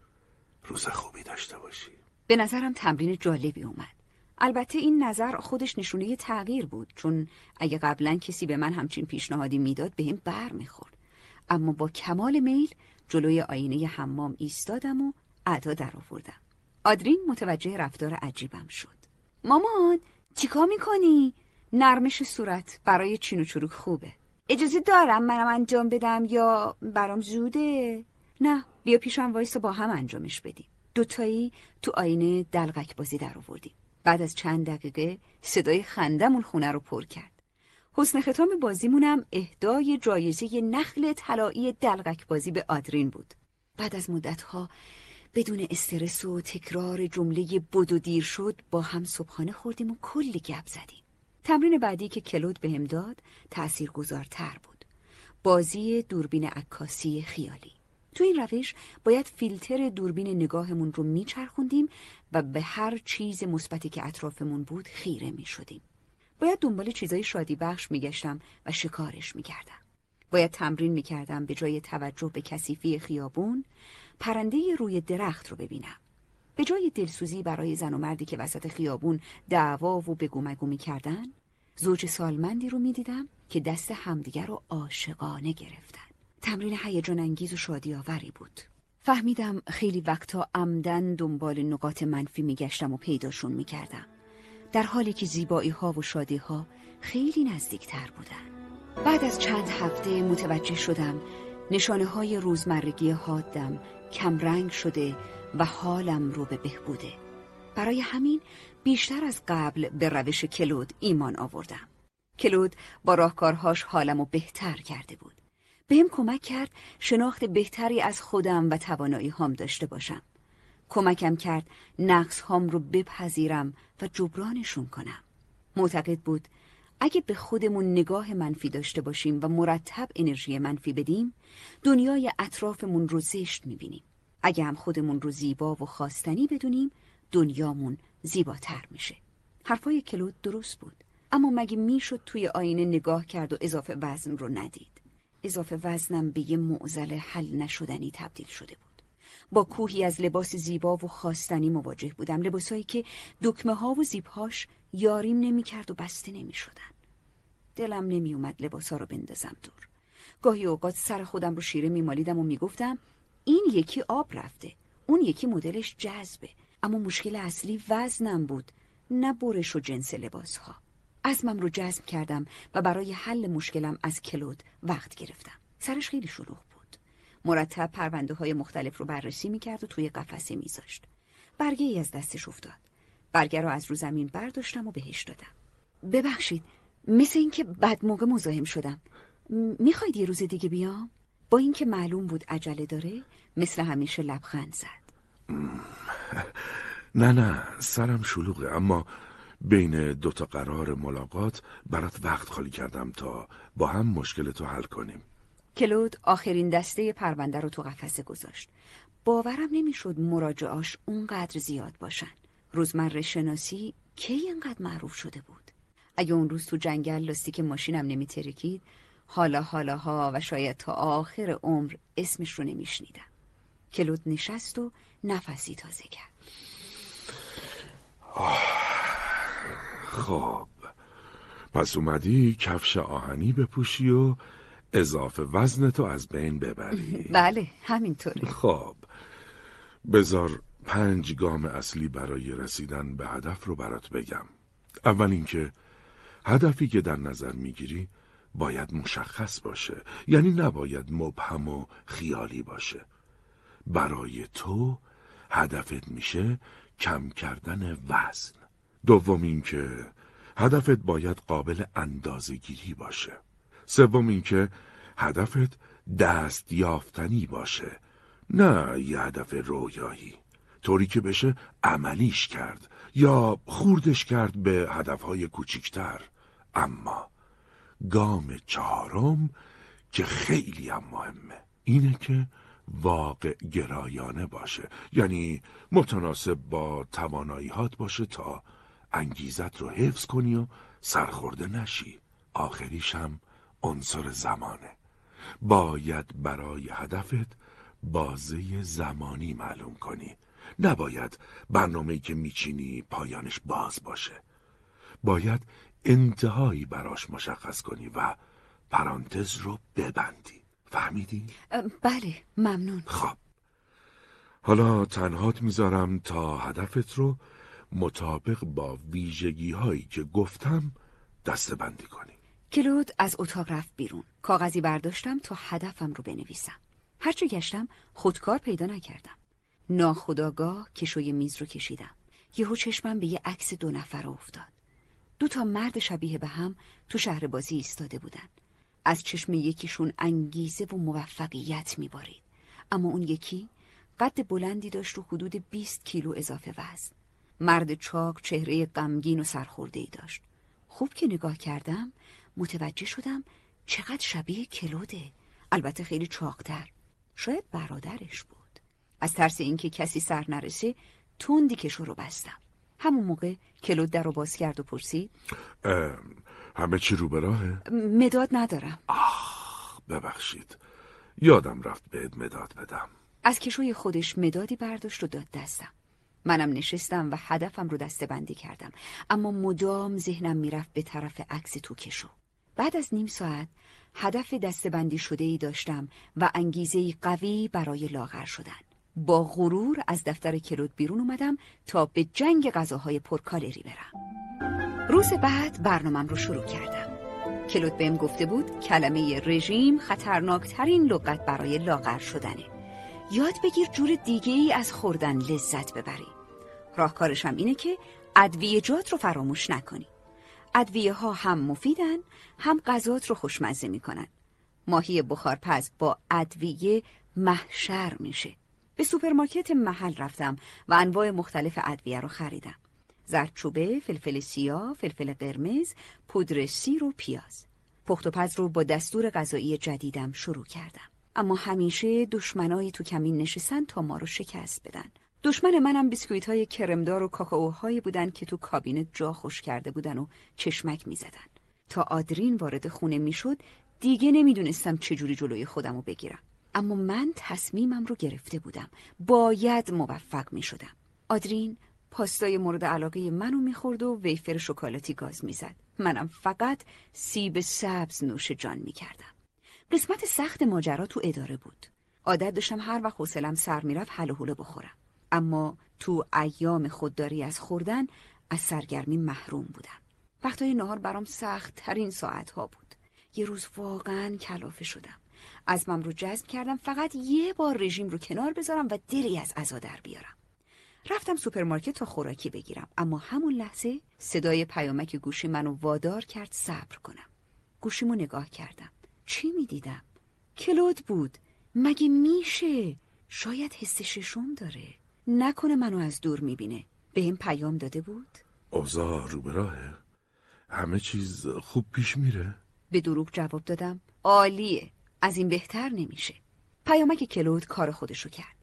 روز خوبی داشته باشی. به نظرم تمرین جالبی اومد. البته این نظر خودش نشونه تغییر بود چون اگه قبلا کسی به من همچین پیشنهادی می‌داد بهم بر می‌خورد اما با کمال میل جلوی آینه حمام ایستادم و ادا در آوردم. آدرین متوجه رفتار عجیبم شد. مامان چیکار می‌کنی؟ نرمش صورت برای چین و چروک خوبه. اجازه دارم منم انجام بدم یا برام زوده؟ نه بیا پیشم وایس با هم انجامش بدیم. دوتایی تو آینه دلقک بازی در آوردیم. بعد از چند دقیقه صدای خندمون خونه رو پر کرد. حسن ختام بازیمونم اهدای جایزه نخل طلایی دلغک بازی به آدرین بود. بعد از مدتها بدون استرس و تکرار جمله بود و دیر شد با هم صبحانه خوردیم و کلی گپ زدیم. تمرین بعدی که کلود بهم داد تأثیر گذارتر بود. بازی دوربین عکاسی خیالی. تو این روش باید فیلتر دوربین نگاهمون رو میچرخوندیم و به هر چیز مثبتی که اطرافمون بود خیره می‌شدیم. باید دنبال چیزای شادی بخش میگشتم و شکارش می‌کردم. باید تمرین می‌کردم به جای توجه به کثیفی خیابون پرنده روی درخت رو ببینم. به جای دلسوزی برای زن و مردی که وسط خیابون دعوا و بگو مگو می‌کردن زوج سالمندی رو می‌دیدم که دست همدیگر رو عاشقانه گرفتن. تمرین هیجان انگیز و شادی آوری بود. فهمیدم خیلی وقتا عمدن دنبال نقاط منفی میگشتم و پیداشون می‌کردم. در حالی که زیبایی ها و شادی ها خیلی نزدیکتر بودن. بعد از چند هفته متوجه شدم نشانه های روزمرگی حادم کمرنگ شده و حالم رو به بهبوده. برای همین بیشتر از قبل به روش کلود ایمان آوردم. کلود با راهکارهاش حالم رو بهتر کرده بود. بهم کمک کرد شناخت بهتری از خودم و توانایی هام داشته باشم. کمکم کرد نقص هام رو بپذیرم و جبرانشون کنم. معتقد بود اگه به خودمون نگاه منفی داشته باشیم و مرتب انرژی منفی بدیم دنیای اطرافمون رو زشت می‌بینیم. اگه هم خودمون رو زیبا و خواستنی بدونیم دنیامون زیباتر میشه. حرفای کلود درست بود. اما مگه می‌شد توی آینه نگاه کرد و اضافه وزن رو ندید؟ اضافه وزنم به یه معزل حل نشدنی تبدیل شده بود. با کوهی از لباس زیبا و خواستنی مواجه بودم. لباسایی که دکمه ها و زیبهاش یاریم نمی‌کرد و بسته نمی‌شدن. دلم نمیومد لباسا رو بندازم دور. گاهی اوقات سر خودم رو شیره میمالیدم و می‌گفتم این یکی آب رفته اون یکی مدلش جذبه. اما مشکل اصلی وزنم بود نه برش و جنس لباس ها ازمم رو جذب کردم و برای حل مشکلم از کلود وقت گرفتم. سرش خیلی شلوغ مرتب پرونده های مختلف رو بررسی می‌کرد و توی قفسه میذاشت. برگه ای از دستش افتاد. برگه رو از رو زمین برداشتم و بهش دادم. ببخشید مثل اینکه بعد موقع مزاحم شدم. می‌خواید یه روز دیگه بیام؟ با اینکه معلوم بود عجله داره مثل همیشه لبخند زد. نه نه سرم شلوغه اما بین دوتا قرار ملاقات برات وقت خالی کردم تا با هم مشکل تو حل کنیم. کلود آخرین دسته پرونده رو تو قفسه گذاشت. باورم نمی‌شد مراجعاش اونقدر زیاد باشن. روزمره شناسی کی اینقدر معروف شده بود؟ اگه اون روز تو جنگل لاستیک ماشینم نمیترکید حالا حالاها و شاید تا آخر عمر اسمش رو نمیشنیدم. کلود نشست و نفسی تازه کرد. خب. پس اومدی کفش آهنی بپوشی و اضافه وزنتو از بین ببری. بله همینطوره. خب بذار پنج گام اصلی برای رسیدن به هدف رو برات بگم. اول اینکه هدفی که در نظر می‌گیری باید مشخص باشه یعنی نباید مبهم و خیالی باشه. برای تو هدفت میشه کم کردن وزن. دوم اینکه هدفت باید قابل اندازهگیری باشه. سوم اینکه هدفت دست یافتنی باشه نه یه هدف رویایی. طوری که بشه عملیش کرد یا خوردش کرد به هدفهای کوچیکتر. اما گام چهارم که خیلی هم مهمه اینه که واقع گرایانه باشه. یعنی متناسب با تواناییات باشه تا انگیزت رو حفظ کنی و سرخورده نشی. آخریش هم عنصر زمانه. باید برای هدفت بازه زمانی معلوم کنی. نباید برنامه که میچینی پایانش باز باشه. باید انتهایی براش مشخص کنی و پرانتز رو ببندی. فهمیدی؟ بله ممنون. خب. حالا تنهات می‌ذارم تا هدفت رو مطابق با ویژگی هایی که گفتم دسته بندی کنی. کلود از اتاق رفت بیرون. کاغذی برداشتم تا هدفم رو بنویسم. هرچه گشتم خودکار پیدا نکردم. ناخداگاه کشوی میز رو کشیدم. یهو چشمم به یه عکس دو نفر افتاد. دو تا مرد شبیه به هم تو شهر بازی ایستاده بودن. از چشم یکیشون انگیزه و موفقیت میبارید. اما اون یکی قد بلندی داشت و حدود 20 کیلو اضافه وزن. مرد چاک چهره غمگین و سرخورده ای داشت. خوب که نگاه کردم متوجه شدم چقدر شبیه کلوده. البته خیلی چاقتر. شاید برادرش بود. از ترس اینکه کسی سر نرسه تندی کشو رو بستم. همون موقع کلود در رو باز کرد و پرسید همه چی رو براهه؟ مداد ندارم. آخ ببخشید. یادم رفت بهت مداد بدم. از کشوی خودش مدادی برداشت و داد دستم. منم نشستم و هدفم رو دسته بندی کردم. اما مدام ذهنم می‌رفت به طرف عکس تو کشو. بعد از نیم ساعت هدف دستبندی شده ای داشتم و انگیزه قوی برای لاغر شدن. با غرور از دفتر کلود بیرون اومدم تا به جنگ غذاهای پرکالری برم. روز بعد برنامهم رو شروع کردم. کلود بهم گفته بود کلمه رژیم خطرناکترین لغت برای لاغر شدنه. یاد بگیر جور دیگه ای از خوردن لذت ببری. راهکارشم اینه که ادویجات رو فراموش نکنی. ادویه ها هم مفیدن هم غذات رو خوشمزه می‌کنن ماهی بخارپز با ادویه محشر میشه به سوپرمارکت محل رفتم و انواع مختلف ادویه رو خریدم زردچوبه، فلفل سیاه، فلفل قرمز، پودر سیر و پیاز. پخت و پز رو با دستور غذایی جدیدم شروع کردم. اما همیشه دشمنایی تو کمین نشستن تا ما رو شکست بدن. دشمن منم بیسکویت های کرمدار و کاکائوهایی بودن که تو کابینت جا خوش کرده بودن و چشمک می زدن. تا آدرین وارد خونه می‌شد دیگه نمی‌دونستم چجوری جلوی خودم رو بگیرم. اما من تصمیمم رو گرفته بودم. باید موفق می شدم. آدرین پاستای مورد علاقه منو می‌خورد و ویفر شکلاتی گاز می‌زد. منم فقط سیب سبز نوش جان می‌کردم. قسمت سخت ماجرا تو اداره بود. عادت داشتم هر وقت حوصلم سر می‌رفت هله هوله بخورم. اما تو ایام خودداری از خوردن از سرگرمی محروم بودم. وقتای نهار برام سخت ترین ساعت ها بود. یه روز واقعا کلافه شدم. عزمم رو جزم کردم فقط یه بار رژیم رو کنار بذارم و دلی از عزا در بیارم. رفتم سوپرمارکت تا خوراکی بگیرم اما همون لحظه صدای پیامک گوشی منو وادار کرد صبر کنم گوشیمو نگاه کردم چی می‌دیدم کلود بود مگه میشه شاید حس ششم داره نکنه منو از دور می‌بینه. به این پیام داده بود؟ اوضاع رو براهه همه چیز خوب پیش میره. به دروغ جواب دادم. عالیه. از این بهتر نمیشه. پیامک کلود کار خودشو کرد.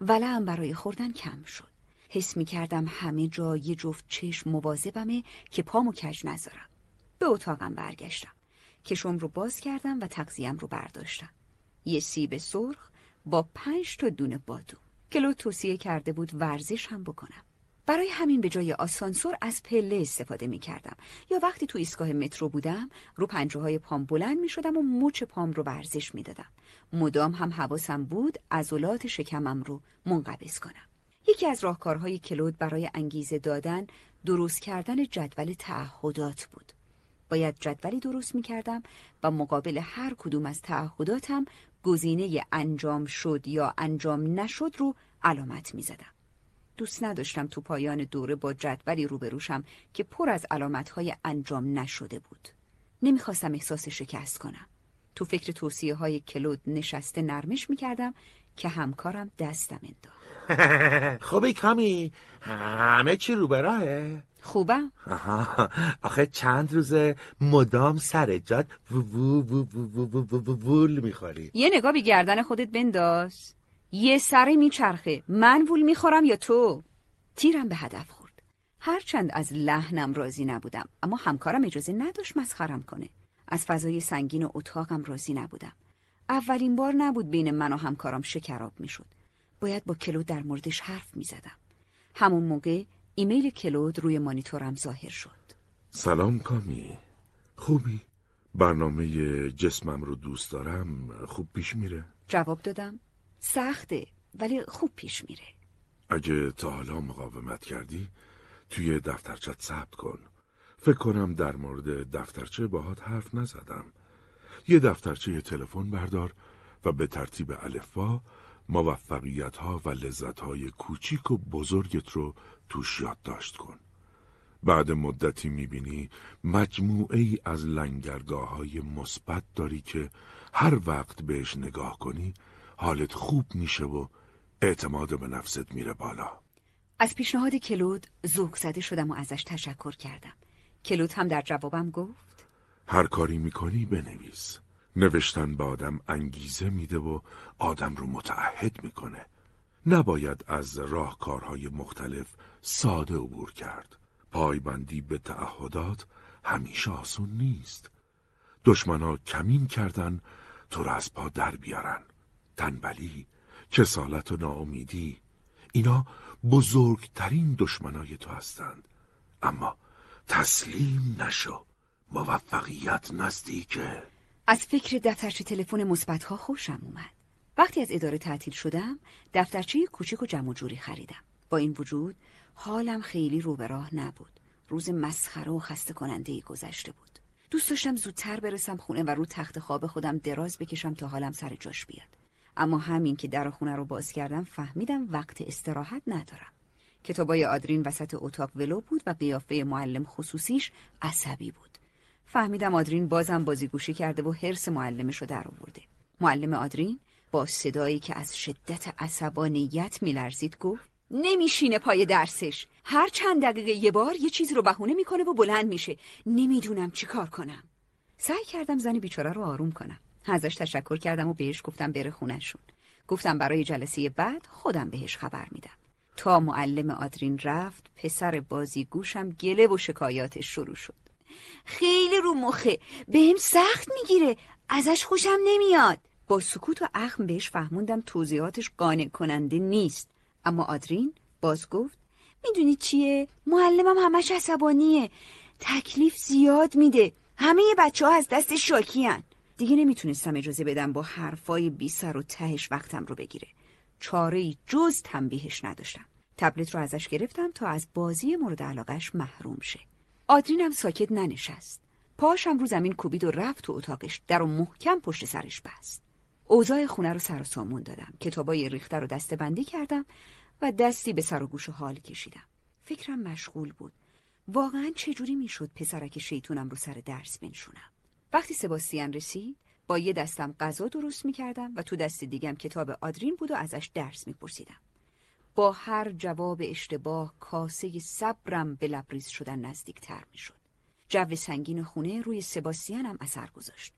ولم برای خوردن کم شد. حس می کردم همه جا یه جفت چشم مواظبمه که پامو کج نذارم. به اتاقم برگشتم. کشم رو باز کردم و تغذیم رو برداشتم. یه سیب سرخ با پنج تا دونه بادو. کلو توصیه کرده بود ورزش هم بکنم. برای همین به جای آسانسور از پله استفاده می کردم یا وقتی تو ایستگاه مترو بودم رو پنجه پام بلند می شدم و مچ پام رو ورزش می دادم. مدام هم حواسم بود عضلات شکمم رو منقبض کنم. یکی از راهکارهای کلود برای انگیزه دادن درست کردن جدول تعهدات بود. باید جدولی درست می کردم و مقابل هر کدوم از تعهداتم گزینه انجام شد یا انجام نشد رو علامت می زدم. دوست نداشتم تو پایان دوره با جدولی روبروشم که پر از علامتهای انجام نشده بود. نمی‌خواستم احساس شکست کنم. تو فکر توصیه های کلود نشسته نرمش می کردم که همکارم دستم انداخت. خوبی کامی همه چی رو براهه خوبم آخه چند روزه مدام سر جاد وول می‌خوری. یه نگاه بی گردن خودت بنداز. یه سری میچرخه. من وول می‌خورم یا تو؟ تیرم به هدف خورد. هرچند از لحنم راضی نبودم اما همکارم اجازه نداشت مسخرم کنه. از فضای سنگین و اتاقم راضی نبودم. اولین بار نبود بین من و همکارم شکراب می‌شد. باید با کلود در موردش حرف می زدم. همون موقع ایمیل کلود روی مانیتورم ظاهر شد. سلام کامی. خوبی؟ برنامه جسمم رو دوست دارم خوب پیش میره؟ جواب دادم سخته ولی خوب پیش میره. اگه تا حالا مقاومت کردی توی دفترچت ثبت کن. فکر کنم در مورد دفترچه باهات حرف نزدم. یه دفترچه تلفن بردار و به ترتیب الفا موفقیت ها و لذت های کوچیک و بزرگت رو توش یادداشت کن. بعد مدتی می‌بینی مجموعه ای از لنگرگاه های مثبت داری که هر وقت بهش نگاه کنی حالت خوب میشه و اعتماد به نفست میره بالا. از پیشنهاد کلود ذوق زده شدم و ازش تشکر کردم. کلود هم در جوابم گفت. هر کاری می‌کنی بنویس. نوشتن به آدم انگیزه میده و آدم رو متعهد می‌کنه. نباید از راهکارهای مختلف ساده عبور کرد. پایبندی به تعهدات همیشه آسون نیست. دشمنا کمین کردن تو را از پا در بیارن. تنبلی کسالت و ناامیدی اینا بزرگترین دشمنای تو هستند. اما تسلیم نشو. موفقیت نزدیکه. از فکر دفترچه تلفن مثبتها خوشم اومد. وقتی از اداره تعطیل شدم دفترچه کوچیک و جمع جوری خریدم. با این وجود حالم خیلی رو به راه نبود. روز مسخره و خسته کننده ای گذشته بود. دوست داشتم زودتر برسم خونه و رو تخت خواب خودم دراز بکشم تا حالم سر جاش بیاد. اما همین که در خونه رو باز کردم فهمیدم وقت استراحت ندارم. کتابای آدرین وسط اتاق ولو بود و قیافه معلم خصوصیش عصبی بود. فهمیدم آدرین بازم بازیگوشی کرده و حرس معلمش رو در آورده. معلم آدرین با صدایی که از شدت عصبانیت میلرزید گفت نمیشینه پای درسش. هر چند دقیقه یه بار یه چیز رو بهونه می‌کنه و بلند میشه. نمی‌دونم چی کار کنم. سعی کردم زن بیچاره رو آروم کنم. ازش تشکر کردم و بهش گفتم بره خونشون گفتم برای جلسه بعد خودم بهش خبر میدم. تا معلم آدرین رفت پسر بازی گوشم گله و شکایاتش شروع شد. خیلی رو مخه. بهم سخت می‌گیره. ازش خوشم نمیاد. با سکوت و اخم بهش فهموندم توضیحاتش قانع کننده نیست. اما آدرین باز گفت می‌دونی چیه؟ معلمم همش عصبانیه. تکلیف زیاد میده. همه بچه ها از دست شاکیان. دیگه نمی‌تونستم اجازه بدم با حرفای بی سر و تهش وقتم رو بگیره. چاره جز تنبیهش نداشتم. تبلت رو ازش گرفتم تا از بازی مورد علاقش محروم شه. آدرینم ساکت ننشست. پاشم رو زمین کوبید و رفت تو اتاقش. در و محکم پشت سرش بست. اوضاع خونه رو سر و سامون دادم. کتابای ریخته رو دسته بندی کردم و دستی به سر و گوش و حال کشیدم. فکرم مشغول بود. واقعا چجوری می‌شد پسرک شیطونم رو سر درس بنشونم؟ وقتی سباستیان رسید با یه دستم غذا درست می‌کردم و تو دست دیگم کتاب آدرین بود و ازش درس میپرسیدم. با هر جواب اشتباه کاسه صبرم به لبریز شدن نزدیکتر می‌شد. جو سنگین خونه روی سباستیانم اثر گذاشت.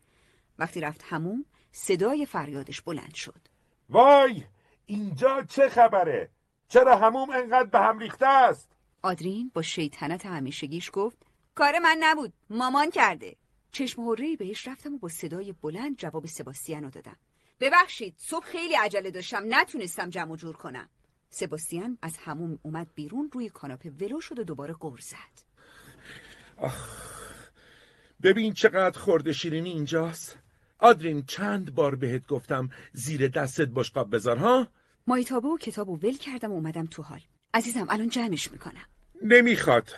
وقتی رفت همون صدای فریادش بلند شد. وای! اینجا چه خبره؟ چرا هموم انقدر به هم ریخته است؟ آدرین با شیطنت همیشگیش گفت کار من نبود مامان کرده. چشم هوری بهش رفتم و با صدای بلند جواب سباستیان رو دادم. ببخشید صبح خیلی عجله داشتم نتونستم جمع جور کنم. سباستیان از هموم اومد بیرون روی کاناپه ولو شد و دوباره گر زد. ببین چقدر خورده شیرینی اینجاست. آدرین چند بار بهت گفتم زیر دستت بشقاب بذار ها؟ مایتابه و کتاب و ول کردم و اومدم تو حال. عزیزم الان جمعش می‌کنم. نمی‌خواد.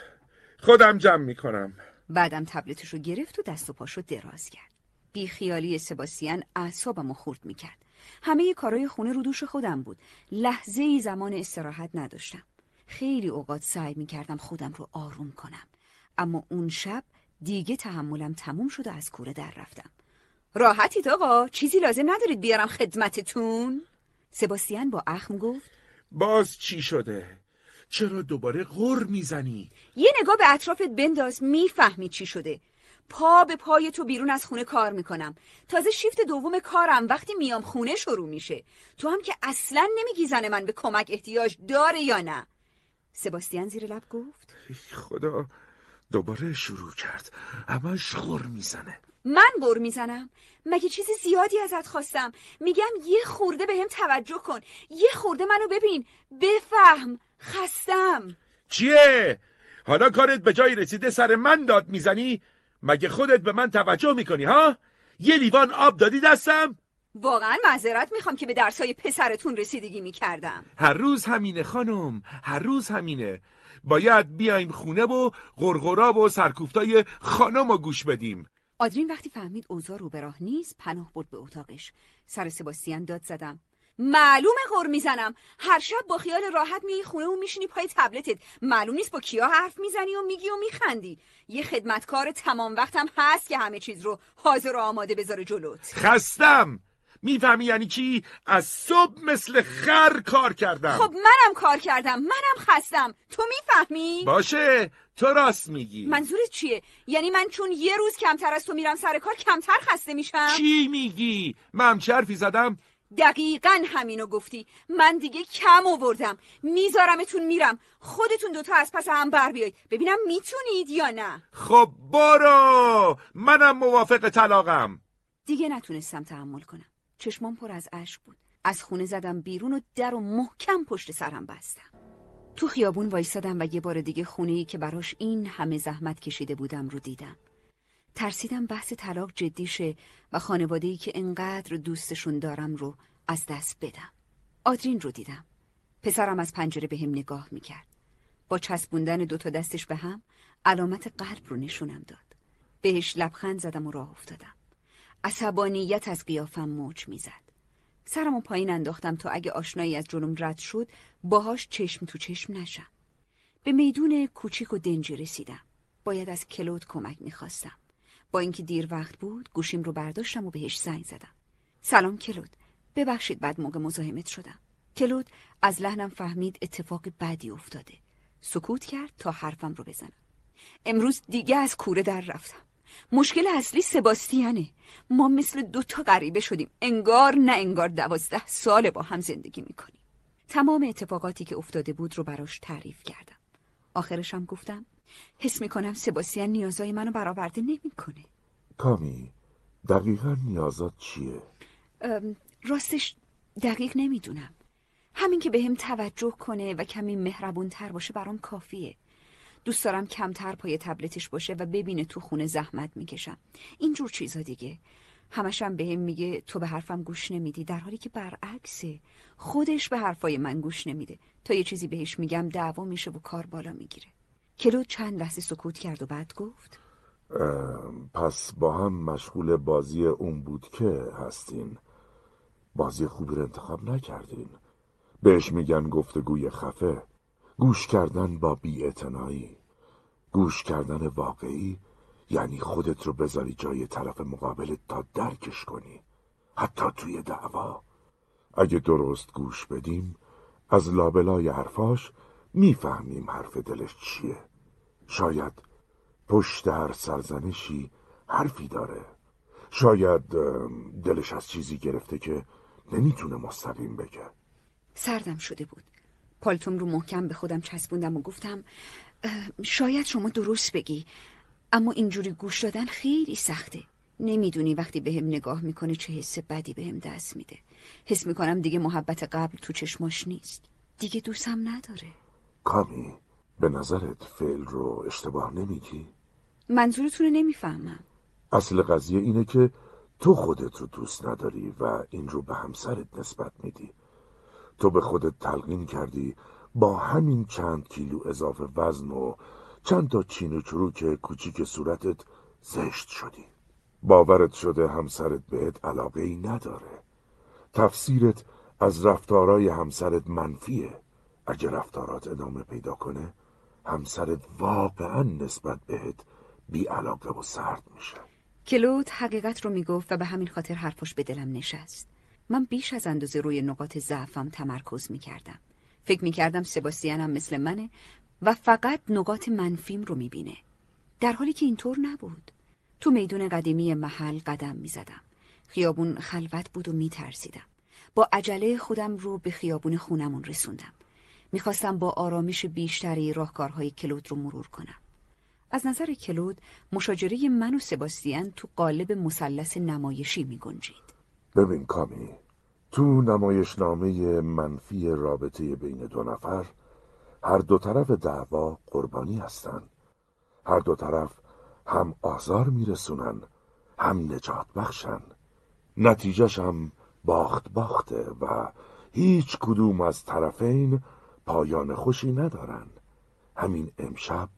خودم جمع می‌کنم. بعدم تبلتش رو گرفت و دست و پاشو دراز کرد. بی خیالی سباستیان اعصابم رو خورد می‌کرد. همه کارای خونه رو دوش خودم بود. لحظه ای زمان استراحت نداشتم. خیلی اوقات سعی می‌کردم خودم رو آروم کنم. اما اون شب دیگه تحملم تموم شد و از کوره در رفتم. راحتید آقا؟ چیزی لازم ندارید بیارم خدمتتون؟ سباستیان با اخم گفت. باز چی شده؟ چرا دوباره غر می‌زنی؟ یه نگاه به اطرافت بنداز می‌فهمی چی شده. پا به پای تو بیرون از خونه کار می‌کنم. تازه شیفت دوم کارم وقتی میام خونه شروع میشه. تو هم که اصلا نمیگی زن من به کمک احتیاج داره یا نه. سباستیان زیر لب گفت. خدا دوباره شروع کرد. همش غر می‌زنه. من بر می‌زنم؟ مگه چیز زیادی ازت خواستم؟ میگم یه خورده به هم توجه کن. یه خورده منو ببین. بفهم. خستم. چیه؟ حالا کارت به جایی رسیده سر من داد می‌زنی؟ مگه خودت به من توجه می‌کنی ها؟ یه لیوان آب دادی دستم؟ واقعا معذرت می‌خوام که به درسای پسرتون رسیدگی می‌کردم. هر روز همینه خانم هر روز همینه. باید بیایم خونه و غرغرا و سرکوفتای خانم رو گوش بدیم. آدرین وقتی فهمید اوضاع رو به راه نیست پناه برد به اتاقش. سر سباستیان داد زدم. معلومه غر می‌زنم. هر شب با خیال راحت میای خونه و میشینی پای تبلتت. معلوم نیست با کیا حرف می‌زنی و میگی و میخندی. یه خدمتکار تمام وقتم هست که همه چیز رو حاضر و آماده بذاره جلوت. خستم! می‌فهمی یعنی چی؟ از صبح مثل خر کار کردم. خب منم کار کردم. منم خستم. تو می‌فهمی؟ باشه. تو راست میگی. منظورت چیه؟ یعنی من چون یه روز کمتر از تو میرم سر کار کمتر خسته میشم؟ چی میگی؟ من چرفی زدم. دقیقا همینو گفتی. من دیگه کم آوردم. میذارمتون میرم. خودتون دوتا از پس هم بر بیایید. ببینم می‌تونید یا نه. خب برو! منم موافق طلاقم. دیگه نتونستم تحمل کنم. چشمام پر از اشک بود. از خونه زدم بیرون و در و محکم پشت سرم بستم. تو خیابون وایستادم و یه بار دیگه خونه ای که براش این همه زحمت کشیده بودم رو دیدم. ترسیدم بحث طلاق جدی شه و خانواده ای که انقدر دوستشون دارم رو از دست بدم. آدرین رو دیدم. پسرم از پنجره به هم نگاه می‌کرد. با چسبوندن دوتا دستش به هم علامت قلب رو نشونم داد. بهش لبخند زدم و راه افتادم. عصبانیت از قیافم موج می‌زد. سرمو پایین انداختم تا اگه آشنایی از جلوم رد شد باهاش چشم تو چشم نشم. به میدون کوچیک و دنجی رسیدم. باید از کلود کمک می‌خواستم. با اینکه دیر وقت بود گوشیم رو برداشتم و بهش زنگ زدم. سلام کلود. ببخشید بعد موقع مزاحمت شدم. کلود از لحنم فهمید اتفاق بدی افتاده. سکوت کرد تا حرفم رو بزنم. امروز دیگه از کوره در رفتم. مشکل اصلی سباستیانه. ما مثل دوتا غریبه شدیم. انگار نه انگار دوازده سال با هم زندگی می‌کنیم. تمام اتفاقاتی که افتاده بود رو براش تعریف کردم. آخرشم گفتم حس می‌کنم سباستیان نیازای منو برآورده نمی‌کنه. کامی دقیقا نیازات چیه؟ راستش دقیق نمی‌دونم. همین که به هم توجه کنه و کمی مهربون تر باشه برام کافیه. دوست دارم کمتر پای تبلتش باشه و ببینه تو خونه زحمت می‌کشم. اینجور چیزا دیگه. همشم به هم میگه تو به حرفم گوش نمیدی در حالی که برعکسه. خودش به حرفای من گوش نمیده. تا یه چیزی بهش میگم دعوا میشه و کار بالا می‌گیره. کلو چند لحظه سکوت کرد و بعد گفت. پس با هم مشغول بازی اون بود که هستین. بازی خوبی رو انتخاب نکردین. بهش میگن گفتگوی خفه. گوش کردن با بیاعتنایی. گوش کردن واقعی یعنی خودت رو بذاری جای طرف مقابل تا درکش کنی. حتی توی دعوا. اگه درست گوش بدیم از لابلای حرفاش می‌فهمیم حرف دلش چیه. شاید پشت هر سرزنشی حرفی داره. شاید دلش از چیزی گرفته که نمی‌تونه مستقیم بگه. سردم شده بود. پالتوم رو محکم به خودم چسبوندم و گفتم شاید شما درست بگی اما اینجوری گوش دادن خیلی سخته. نمی‌دونی وقتی به هم نگاه می‌کنه چه حس بدی به هم دست میده. حس می‌کنم دیگه محبت قبل تو چشماش نیست. دیگه دوستم نداره. کامی به نظرت فعل رو اشتباه نمیگی؟ منظورتون رو نمی‌فهمم. اصل قضیه اینه که تو خودت رو دوست نداری و این رو به همسرت نسبت میدی. تو به خودت تلقین کردی با همین چند کیلو اضافه وزن و چند تا چین و چروک کوچیک صورتت زشت شدی. باورت شده همسرت بهت علاقه ای نداره. تفسیرت از رفتارای همسرت منفیه. اگه رفتارات ادامه پیدا کنه همسرت واقعا نسبت بهت بی علاقه و سرد میشه. کلود حقیقت رو می‌گفت و به همین خاطر حرفش به دلم نشست. من بیش از اندازه روی نقاط ضعفم تمرکز می‌کردم. فکر می‌کردم سباستیانم مثل منه و فقط نقاط منفیم رو می‌بینه. در حالی که اینطور نبود. تو میدون قدیمی محل قدم می‌زدم. خیابون خلوت بود و میترسیدم. با عجله خودم رو به خیابون خونمون رسوندم. می‌خواستم با آرامش بیشتری راهکارهای کلود رو مرور کنم. از نظر کلود مشاجره من و سباستیان تو قالب مثلث نمایشی میگنجید. ببین کامی تو نمایشنامه منفی رابطه بین دو نفر هر دو طرف دعوا قربانی هستن. هر دو طرف هم آزار میرسونن هم نجات بخشن. نتیجهش هم باخت باخته و هیچ کدوم از طرفین پایان خوشی ندارن. همین امشب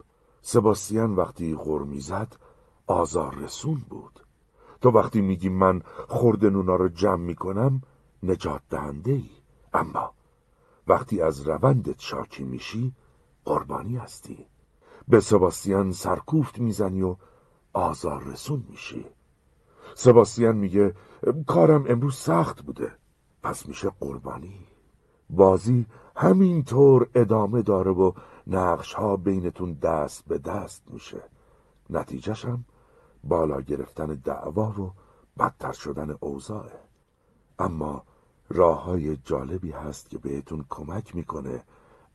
سباستیان وقتی غور می‌زد آزار رسون بود. تو وقتی میگی من خورد نونا رو جمع می‌کنم نجات دهنده ای اما وقتی از روندت شاکی میشی قربانی هستی. به سباستیان سرکوفت می‌زنی و آزار رسون میشی. سباستیان میگه کارم امروز سخت بوده. پس میشه قربانی. بازی همینطور ادامه داره و نقش ها بینتون دست به دست میشه. نتیجهشم بالا گرفتن دعوا و بدتر شدن اوضاعه. اما راه های جالبی هست که بهتون کمک می‌کنه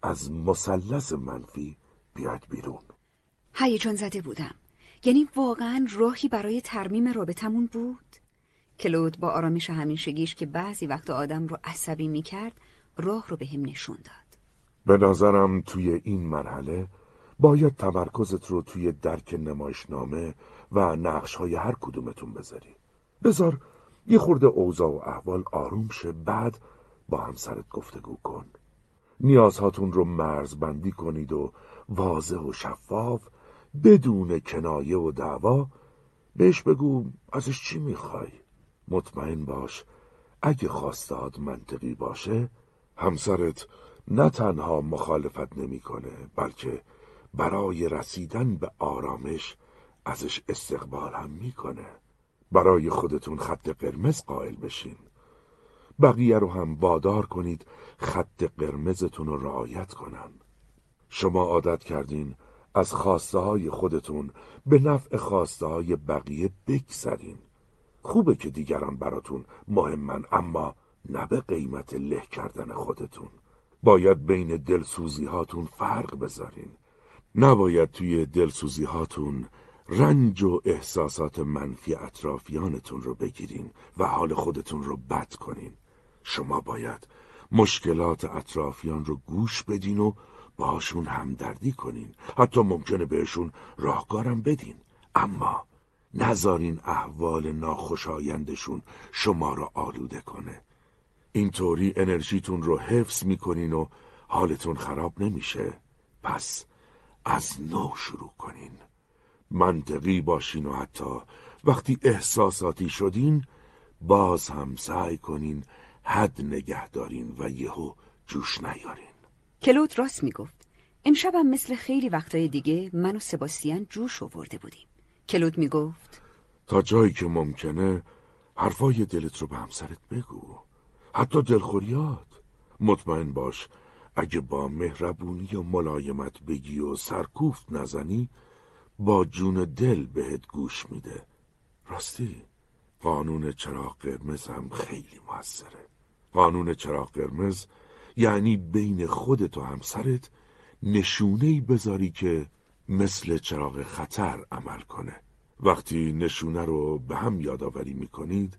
از مثلث منفی بیاید بیرون. هیجان زده بودم. یعنی واقعا راهی برای ترمیم رابطمون بود؟ کلود با آرامش همیشگیش که بعضی وقت آدم رو عصبی می‌کرد راه رو به هم نشون داد. به نظرم توی این مرحله باید تمرکزت رو توی درک نمایشنامه و نقش های هر کدومتون بذاری. بذار یه خورده اوضاع و احوال آروم شه بعد با همسرت گفتگو کن. نیازهاتون رو مرزبندی کنید و واضح و شفاف بدون کنایه و دعوا بهش بگو ازش چی می‌خوای. مطمئن باش اگه خواستاد منطقی باشه همسرت نه تنها مخالفت نمی‌کنه بلکه برای رسیدن به آرامش ازش استقبال هم می‌کنه. برای خودتون خط قرمز قائل بشین. بقیه رو هم وادار کنید خط قرمزتون رو رعایت کنن. شما عادت کردین از خواسته های خودتون به نفع خواسته های بقیه بگذرین. خوبه که دیگران براتون مهمن اما نه به قیمت له کردن خودتون. باید بین دلسوزی هاتون فرق بذارین. نباید توی دلسوزی هاتون رنج و احساسات منفی اطرافیانتون رو بگیرین و حال خودتون رو بد کنین. شما باید مشکلات اطرافیان رو گوش بدین و باشون همدردی کنین. حتی ممکنه بهشون راهکارم بدین. اما نذارین احوال ناخوشایندشون شما را آلوده کنه. اینطوری انرژیتون رو حفظ می‌کنین و حالتون خراب نمیشه. پس از نو شروع کنین. منطقی باشین و حتی وقتی احساساتی شدین باز هم سعی کنین حد نگه دارین و یهو جوش نیارین. کلود راست می‌گفت. امشبم مثل خیلی وقتای دیگه من و سباستیان جوش آورده بودیم. کلود می‌گفت. تا جایی که ممکنه حرفای دلت رو به همسرت بگو. حتی دلخوریات. مطمئن باش اگه با مهربونی و ملایمت بگی و سرکوفت نزنی با جون دل بهت گوش میده. راستی قانون چراغ قرمز هم خیلی موثره. قانون چراغ قرمز یعنی بین خودت و همسرت نشونه بذاری که مثل چراغ خطر عمل کنه. وقتی نشونه رو به هم یادآوری می‌کنید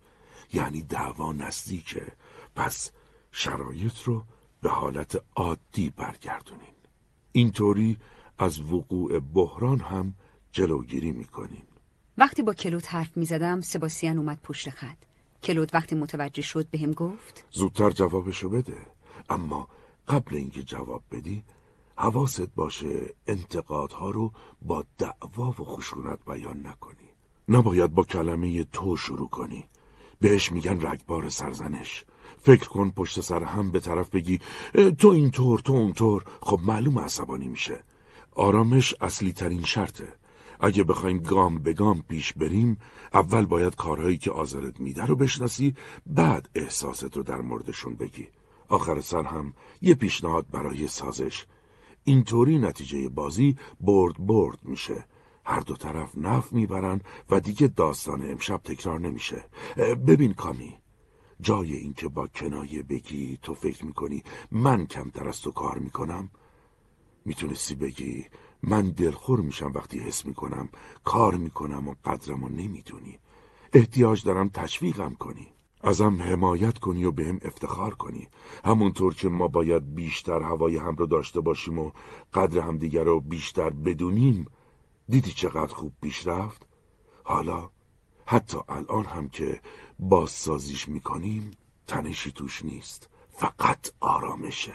یعنی دعوا نزدیکه. پس شرایط رو به حالت عادی برگردونین. اینطوری از وقوع بحران هم جلوگیری می‌کنین. وقتی با کلود حرف می‌زدم سباستیان اومد پشت خط. کلود وقتی متوجه شد بهم گفت زودتر جوابشو بده. اما قبل اینکه جواب بدی حواست باشه انتقادها رو با دعوا و خشونت بیان نکنی. نباید با کلمه تو شروع کنی. بهش میگن رگبار سرزنش. فکر کن پشت سر هم به طرف بگی تو اینطور تو اونطور. خب معلوم عصبانی میشه. آرامش اصلی ترین شرطه. اگه بخوایم گام به گام پیش بریم اول باید کارهایی که آزارت میده رو بشناسی بعد احساست رو در موردشون بگی. آخر سر هم یه پیشنهاد برای سازش. اینطوری نتیجه بازی برد برد میشه. هر دو طرف نف می‌برن و دیگه داستان امشب تکرار نمیشه. ببین کامی جای اینکه با کنایه بگی تو فکر می‌کنی من کمتر از تو کار می‌کنم؟ می‌تونستی بگی من دلخور میشم وقتی حس می‌کنم کار می‌کنم و قدرمو نمی‌دونی. احتیاج دارم تشویقم کنی. ازم حمایت کنی و بهم افتخار کنی. همونطور که ما باید بیشتر هوای هم رو داشته باشیم و قدر همدیگر رو بیشتر بدونیم. دیدی چقدر خوب پیش رفت؟ حالا حتی الان هم که بازسازیش می‌کنیم تنشی توش نیست فقط آرامشه.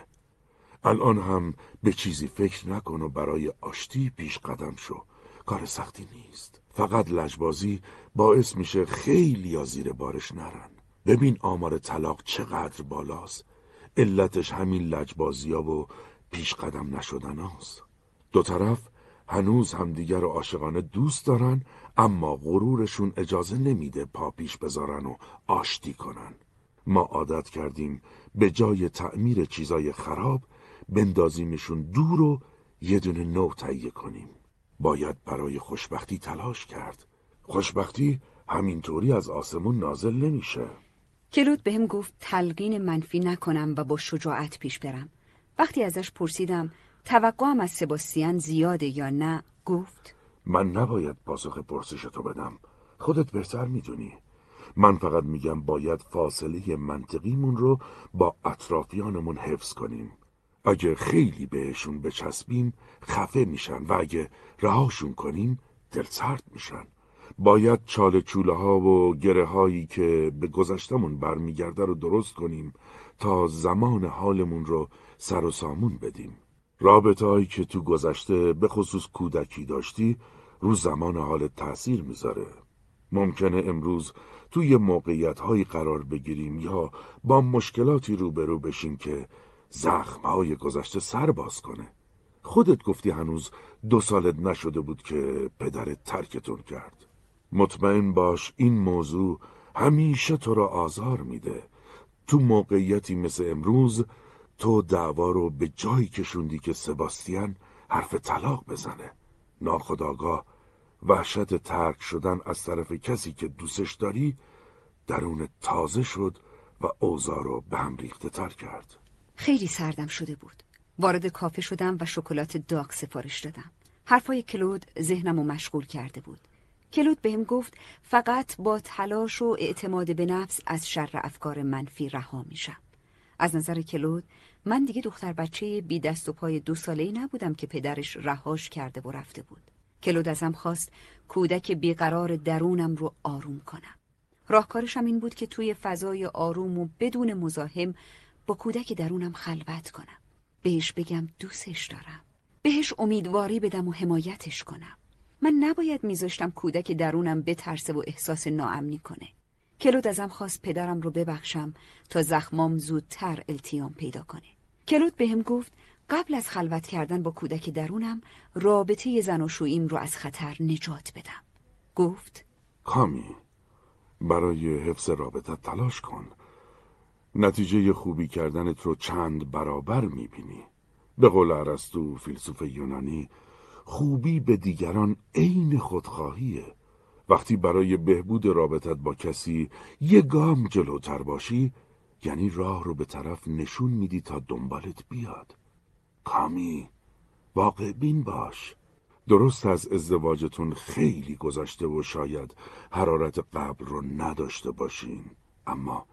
الان هم به چیزی فکر نکن و برای آشتی پیش قدم شو. کار سختی نیست. فقط لجبازی باعث میشه خیلی یا زیر بارش نرن. ببین آمار طلاق چقدر بالاست. علتش همین لجبازی ها و پیش قدم نشدن هاست. دو طرف هنوز همدیگر رو عاشقانه دوست دارن اما غرورشون اجازه نمیده پا پیش بذارن و آشتی کنن. ما عادت کردیم به جای تعمیر چیزای خراب بندازیمشون دور و یه دونه نو تهیه کنیم. باید برای خوشبختی تلاش کرد. خوشبختی همینطوری از آسمون نازل نمیشه. کلود بهم گفت تلقین منفی نکنم و با شجاعت پیش برم. وقتی ازش پرسیدم توقعم از سباستیان زیاده یا نه گفت من نباید پاسخ پرسش تو بدم. خودت بهتر می‌دونی. من فقط میگم باید فاصله منطقیمون رو با اطرافیانمون حفظ کنیم. اگه خیلی بهشون بچسبیم خفه میشن و اگه رهاشون کنیم دلسرد میشن. باید چاله چوله ها و گره هایی که به گذشتمون برمیگرده رو درست کنیم تا زمان حالمون رو سر و سامون بدیم. رابطه هایی که تو گذشته به خصوص کودکی داشتی رو زمان حالت تأثیر می‌ذاره. ممکنه امروز توی موقعیت هایی قرار بگیریم یا با مشکلاتی روبرو بشیم که زخم های گذشته سر باز کنه. خودت گفتی هنوز دو سالت نشده بود که پدرت ترکتون کرد. مطمئن باش این موضوع همیشه تو را آزار میده. تو موقعیتی مثل امروز تو دعوا رو به جایی کشوندی که سباستیان حرف طلاق بزنه. ناخداگاه. وحشت ترک شدن از طرف کسی که دوستش داری درون تازه شد و اوضاع رو به هم ریخته تر کرد. خیلی سردم شده بود. وارد کافه شدم و شکلات داغ سفارش دادم. حرفای کلود ذهنم رو مشغول کرده بود. کلود بهم گفت فقط با تلاش و اعتماد به نفس از شر افکار منفی رها میشم. از نظر کلود من دیگه دختر بچه بی دست و پای دو ساله ای نبودم که پدرش رهاش کرده و رفته بود. کلود ازم خواست کودک بیقرار درونم رو آروم کنم. راهکارشم این بود که توی فضای آروم و بدون مزاحم با کودک درونم خلوت کنم. بهش بگم دوستش دارم. بهش امیدواری بدم و حمایتش کنم. من نباید میذاشتم کودک درونم بترسه و احساس ناامنی کنه. کلود ازم خواست پدرم رو ببخشم تا زخمام زودتر التیام پیدا کنه. کلود بهم گفت قبل از خلوت کردن با کودک درونم رابطه زن و شویم رو از خطر نجات بدم. گفت کامی برای حفظ رابطه تلاش کن. نتیجه خوبی کردنت رو چند برابر می‌بینی. به قول عرستو فیلسوف یونانی خوبی به دیگران عین خودخواهیه. وقتی برای بهبود رابطت با کسی یه گام جلوتر باشی یعنی راه رو به طرف نشون میدی تا دنبالت بیاد. کامی واقع بین باش. درست از ازدواجتون خیلی گذشته و شاید حرارت قبل رو نداشته باشین. اما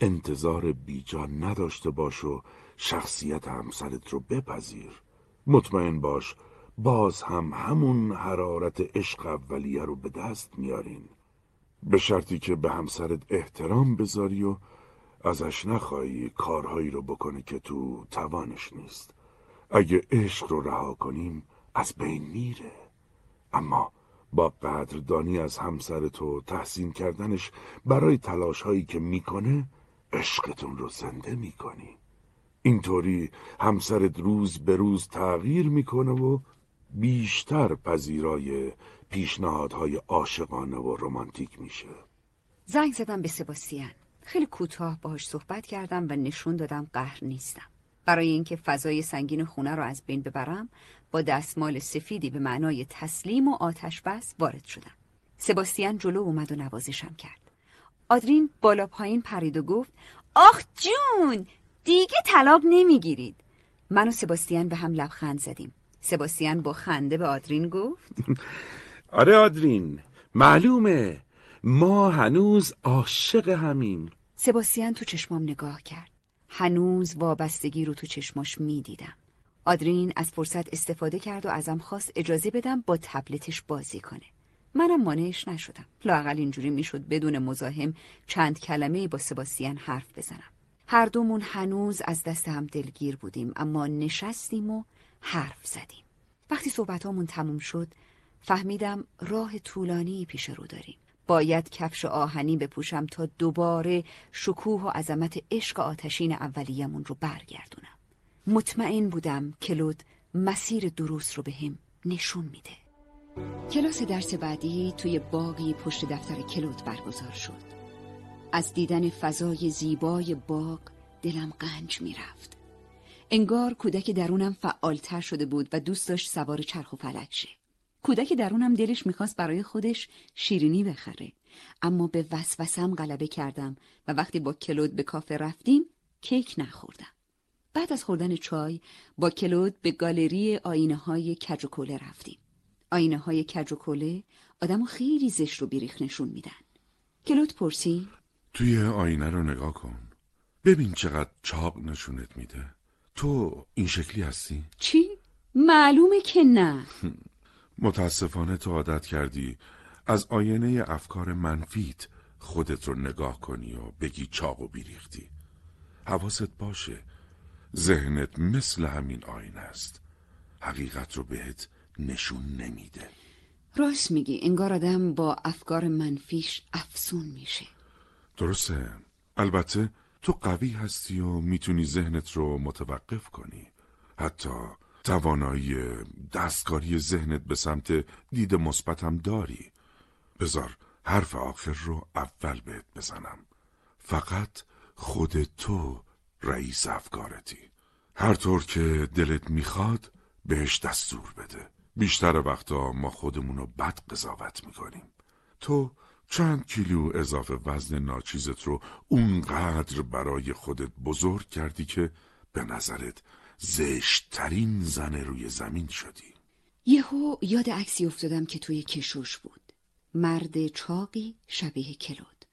انتظار بیجا نداشته باش و شخصیت همسرت رو بپذیر. مطمئن باش باز هم همون حرارت عشق اولیه رو به دست میارین. به شرطی که به همسرت احترام بذاری و ازش نخواهی کارهایی رو بکنه که تو توانش نیست. اگه عشق رو رها کنیم از بین میره. اما با قدردانی از همسر تو تحسین کردنش برای تلاش هایی که می‌کنه عشقتون رو زنده می‌کنی. اینطوری همسرت روز به روز تغییر می‌کنه و بیشتر پذیرای پیشنهادهای عاشقانه و رمانتیک میشه. زنگ زدم به سباستیان. خیلی کوتاه باهاش صحبت کردم و نشون دادم قهر نیستم. برای اینکه فضای سنگین خونه رو از بین ببرم با دستمال سفیدی به معنای تسلیم و آتش بس وارد شدم. سباستیان جلو اومد و نوازشم کرد. آدرین بالا پایین پرید و گفت آخ جون دیگه طلاق نمی‌گیرید. من و سباستیان به هم لبخند زدیم. سباستیان با خنده به آدرین گفت آره آدرین معلومه. ما هنوز عاشق همین سباستیان تو چشمام نگاه کرد. هنوز وابستگی رو تو چشماش می‌دیدم. آدرین از فرصت استفاده کرد و ازم خواست اجازه بدم با تبلتش بازی کنه. منم مانعش نشدم. لاقل اینجوری می‌شد بدون مزاحم چند کلمه با سباستیان حرف بزنم. هر دومون هنوز از دست هم دلگیر بودیم اما نشستیم و حرف زدیم. وقتی صحبتامون تموم شد فهمیدم راه طولانی پیش رو داریم. باید کفش آهنی بپوشم تا دوباره شکوه و عظمت عشق آتشین اولیمون رو برگردونم. مطمئن بودم کلود مسیر درست رو به هم نشون میده. کلاس درس بعدی توی باقی پشت دفتر کلود برگزار شد. از دیدن فضای زیبای باغ دلم قنج می‌رفت. انگار کودک درونم فعالتر شده بود و دوست داشت سوار چرخ و فلک شه. کودک درونم دلش می‌خواست برای خودش شیرینی بخره. اما به وسوسم غلبه کردم و وقتی با کلود به کافه رفتیم کیک نخوردم. بعد از خوردن چای با کلود به گالری آینه های کج و کوله رفتیم. آینه های کج و کوله آدمو خیلی زشت و بیریخ نشون میدن. کلود پرسی توی آینه رو نگاه کن. ببین چقدر چاق نشونت میده. تو این شکلی هستی؟ چی؟ معلومه که نه. متاسفانه تو عادت کردی از آینه افکار منفیت خودت رو نگاه کنی و بگی چاق و بیریختی. حواست باشه ذهنت مثل همین آینه است. حقیقت رو بهت نشون نمیده. راست میگی انگار آدم با افکار منفیش افسون میشه. درسته. البته تو قوی هستی و می‌تونی ذهنت رو متوقف کنی. حتی توانایی دستکاری ذهنت به سمت دید مثبتم داری. بذار حرف آخر رو اول بهت بزنم. فقط خود تو رئیس افکارتی. هر طور که دلت می‌خواد بهش دستور بده. بیشتر وقتا ما خودمون رو بد قضاوت می‌کنیم. تو چند کیلو اضافه وزن ناچیزت رو اونقدر برای خودت بزرگ کردی که به نظرت زشتترین زن روی زمین شدی. یهو یاد عکسی افتادم که توی کشوش بود. مرد چاقی شبیه کلود.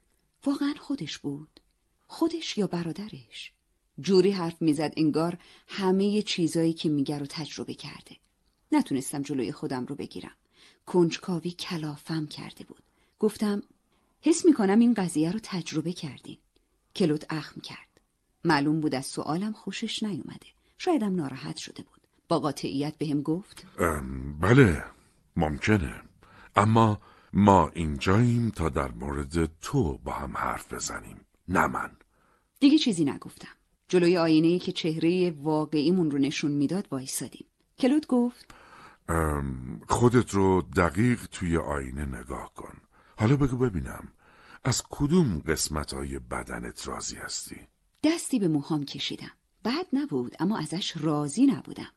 واقعا خودش بود. خودش یا برادرش. جوری حرف می‌زد انگار همه چیزایی که میگه رو تجربه کرده. نتونستم جلوی خودم رو بگیرم. کنجکاوی کلافم کرده بود. گفتم حس می‌کنم این قضیه رو تجربه کردین. کلود اخم کرد. معلوم بود از سوالم خوشش نیومده. شایدم ناراحت شده بود. با قاطعیت بهم گفت. بله ممکنه. اما ما اینجاییم تا در مورد تو با هم حرف بزنیم نه من. دیگه چیزی نگفتم. جلوی آینه ای که چهره واقعیمون رو نشون می‌داد وایسادیم. کلود گفت. خودت رو دقیق توی آینه نگاه کن. حالا بگو ببینم از کدوم قسمت های بدنت راضی هستی؟ دستی به موهام کشیدم. بد نبود اما ازش راضی نبودم.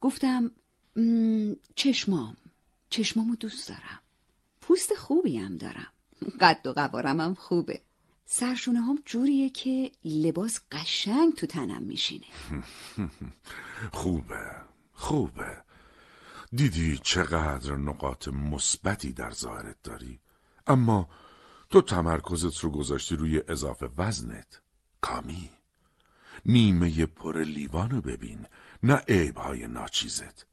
گفتم چشمام چشمامو دوست دارم. پوست خوبی هم دارم. قد و قوارم هم خوبه. سرشونه هم جوریه که لباس قشنگ تو تنم میشینه. خوبه خوبه. دیدی چقدر نقاط مثبتی در ظاهرت داری؟ اما تو تمرکزت رو گذاشتی روی اضافه وزنت. کامی. نیمه پر لیوانو ببین نه عیبهای ناچیزت.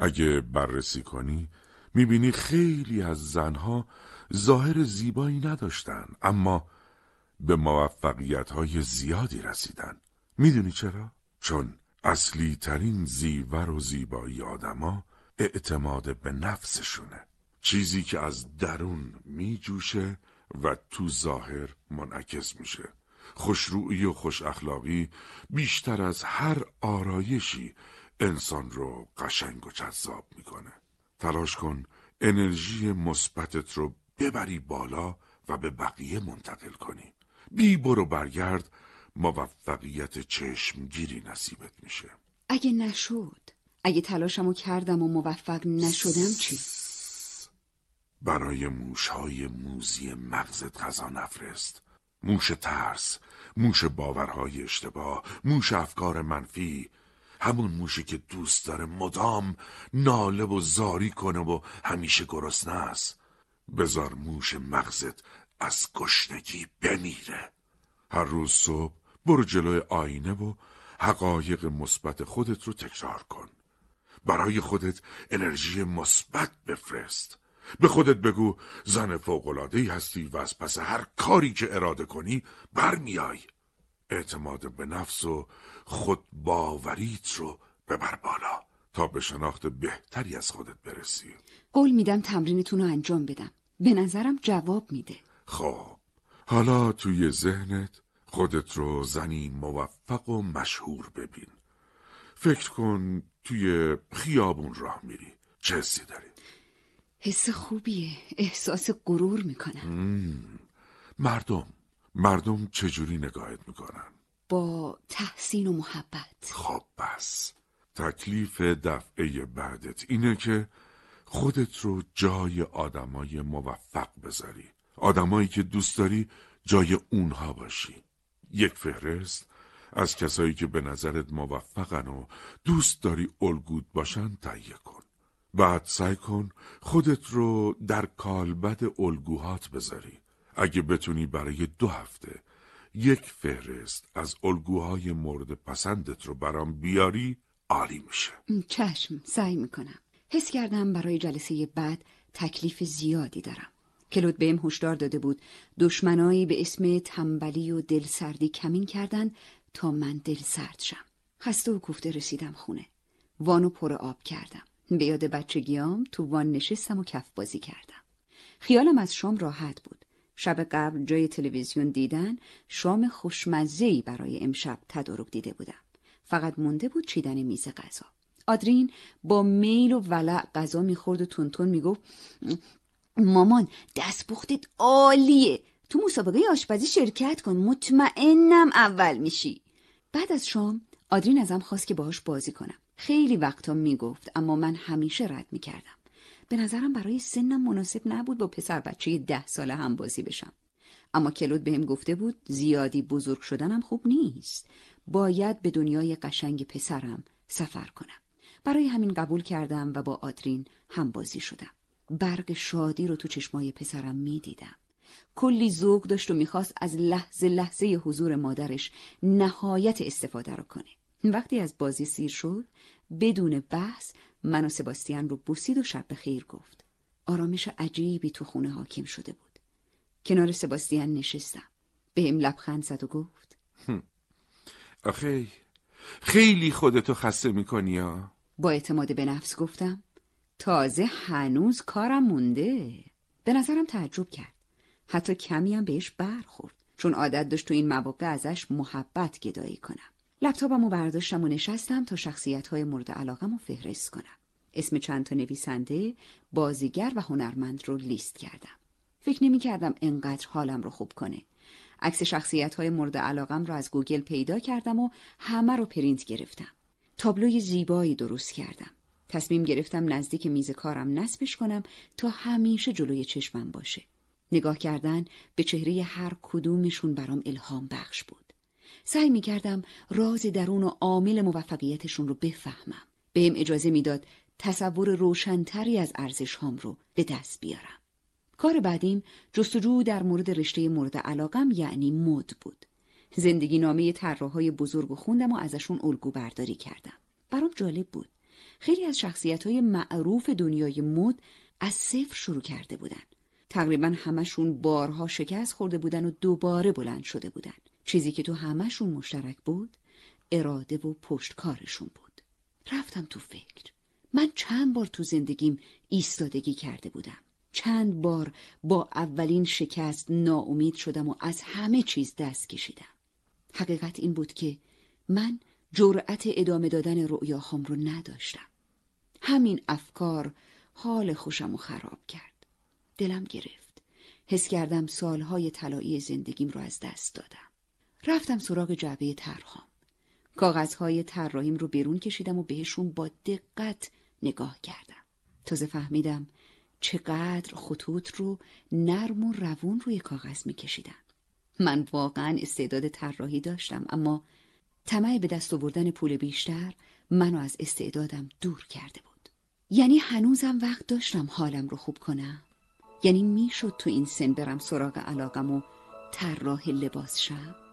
اگه بررسی کنی می‌بینی خیلی از زنها ظاهر زیبایی نداشتن اما به موفقیت های زیادی رسیدن. می‌دونی چرا؟ چون اصلی ترین زیور و زیبایی آدما اعتماد به نفسشونه. چیزی که از درون میجوشه و تو ظاهر منعکس میشه. خوشرویی و خوش اخلاقی بیشتر از هر آرایشی انسان رو قشنگ و جذاب می‌کنه. تلاش کن انرژی مثبتت رو ببری بالا و به بقیه منتقل کنی. بی برو برگرد موفقیت چشمگیری نصیبت میشه. اگه نشد اگه تلاشمو کردم و موفق نشدم چی؟ برای موشهای موزی مغزت غذا نفرست. موش ترس موش باورهای اشتباه موش افکار منفی. همون موشی که دوست داره مدام ناله و زاری کنه و همیشه گرسنه است. بزار موش مغزت از گشنگی بمیره. هر روز صبح برو جلوی آینه و حقایق مثبت خودت رو تکرار کن. برای خودت انرژی مثبت بفرست. به خودت بگو زن فوقلادهی هستی و از پس هر کاری که اراده کنی برمیای. اعتماد به نفس و خود باوریت رو ببر بالا تا به شناخت بهتری از خودت برسی. قول میدم تمرینتون رو انجام بدم. به نظرم جواب میده. خب حالا توی ذهنت خودت رو زنی موفق و مشهور ببین. فکر کن توی خیابون راه میری. چه حسی داری؟ حس خوبیه. احساس غرور می‌کنم. مردم. مردم چجوری نگاهت می‌کنن؟ با تحسین و محبت. خب بس. تکلیف دفعه بعدت اینه که خودت رو جای آدمای موفق بذاری. آدمایی که دوست داری جای اونها باشی. یک فهرست از کسایی که به نظرت موفقن و دوست داری الگود باشن تهیه کن. بعد سعی کن خودت رو در کالبد الگوهات بذاری. اگه بتونی برای دو هفته یک فهرست از الگوهای مورد پسندت رو برام بیاری عالی میشه. چشم سعی می‌کنم. حس کردم برای جلسه بعد تکلیف زیادی دارم. کلود بهم هشدار داده بود. دشمنایی به اسم تنبلی و دلسردی کمین کردن تا من دل سرد شم. خسته و کوفته رسیدم خونه. وانو پر آب کردم. به یاد بچگیام تو وان نشستم و کف بازی کردم. خیالم از شام راحت بود. شب قبل جای تلویزیون دیدن شام خوشمزه‌ای برای امشب تدارک دیده بودم. فقط مونده بود چیدن میز غذا. آدرین با میل و ولع غذا می‌خورد و تونتون می‌گفت مامان دستپختت عالیه. تو مسابقه آشپزی شرکت کن مطمئنم اول میشی. بعد از شام آدرین ازم خواست که باهاش بازی کنم. خیلی وقتا می‌گفت اما من همیشه رد می‌کردم. به نظرم برای سنم مناسب نبود با پسر بچه ده ساله هم بازی بشم. اما کلود بهم گفته بود زیادی بزرگ شدنم خوب نیست. باید به دنیای قشنگ پسرم سفر کنم. برای همین قبول کردم و با آدرین هم بازی شدم. برق شادی رو تو چشمای پسرم می‌دیدم. کلی ذوق داشت و می‌خواست از لحظه لحظه حضور مادرش نهایت استفاده رو کنه. وقتی از بازی سیر شد بدون بحث من و سباستیان رو بوسید و شب به خیر گفت. آرامش عجیبی تو خونه حاکم شده بود. کنار سباستیان نشستم. به هم لبخند زد و گفت. آخه خیلی خودتو خسته می‌کنی یا؟ با اعتماد به نفس گفتم تازه هنوز کارم مونده. به نظرم تعجب کرد. حتی کمی هم بهش برخورد چون عادت داشت تو این مواقع ازش محبت گدایی کنم. لپتاپم رو برداشتم و نشستم تا شخصیت های مورد علاقم رو فهرست کنم. اسم چند تا نویسنده بازیگر و هنرمند رو لیست کردم. فکر نمی کردم انقدر حالم رو خوب کنه. عکس شخصیت های مورد علاقم رو از گوگل پیدا کردم و همه رو پرینت گرفتم. تابلوی زیبایی درست کردم. تصمیم گرفتم نزدیک میز کارم نصبش کنم تا همیشه جلوی چشمم باشه. نگاه کردن به چهره هر کدومشون برام الهام بخش بود. سعی می کردم راز درون و عامل موفقیتشون رو بفهمم. بهم اجازه می‌داد تصور روشنتری از ارزش هام رو به دست بیارم. کار بعدیم جستجو در مورد رشته مورد علاقم یعنی مد بود. زندگی نامه طراحهای بزرگ و خوندم و ازشون الگو برداری کردم. برام جالب بود. خیلی از شخصیت های معروف دنیای مد از صفر شروع کرده بودن. تقریبا همشون بارها شکست خورده بودن و دوباره بلند شده بودن. چیزی که تو همشون مشترک بود اراده و پشتکارشون بود. رفتم تو فکر. من چند بار تو زندگیم ایستادگی کرده بودم. چند بار با اولین شکست ناامید شدم و از همه چیز دست کشیدم. حقیقت این بود که من جرأت ادامه دادن رؤیاهام رو نداشتم. همین افکار حال خوشم رو خراب کرد. دلم گرفت. حس کردم سالهای طلایی زندگیم رو از دست دادم. رفتم سراغ جعبه طرحام کاغذهای طراحیم رو بیرون کشیدم و بهشون با دقت نگاه کردم. تازه فهمیدم چقدر خطوط رو نرم و روون روی کاغذ میکشیدم من واقعا استعداد طراحی داشتم اما طمع به دست آوردن پول بیشتر منو از استعدادم دور کرده بود. یعنی هنوزم وقت داشتم حالم رو خوب کنم؟ یعنی می‌شد تو این سن برم سراغ علاقم و طراح لباس شم؟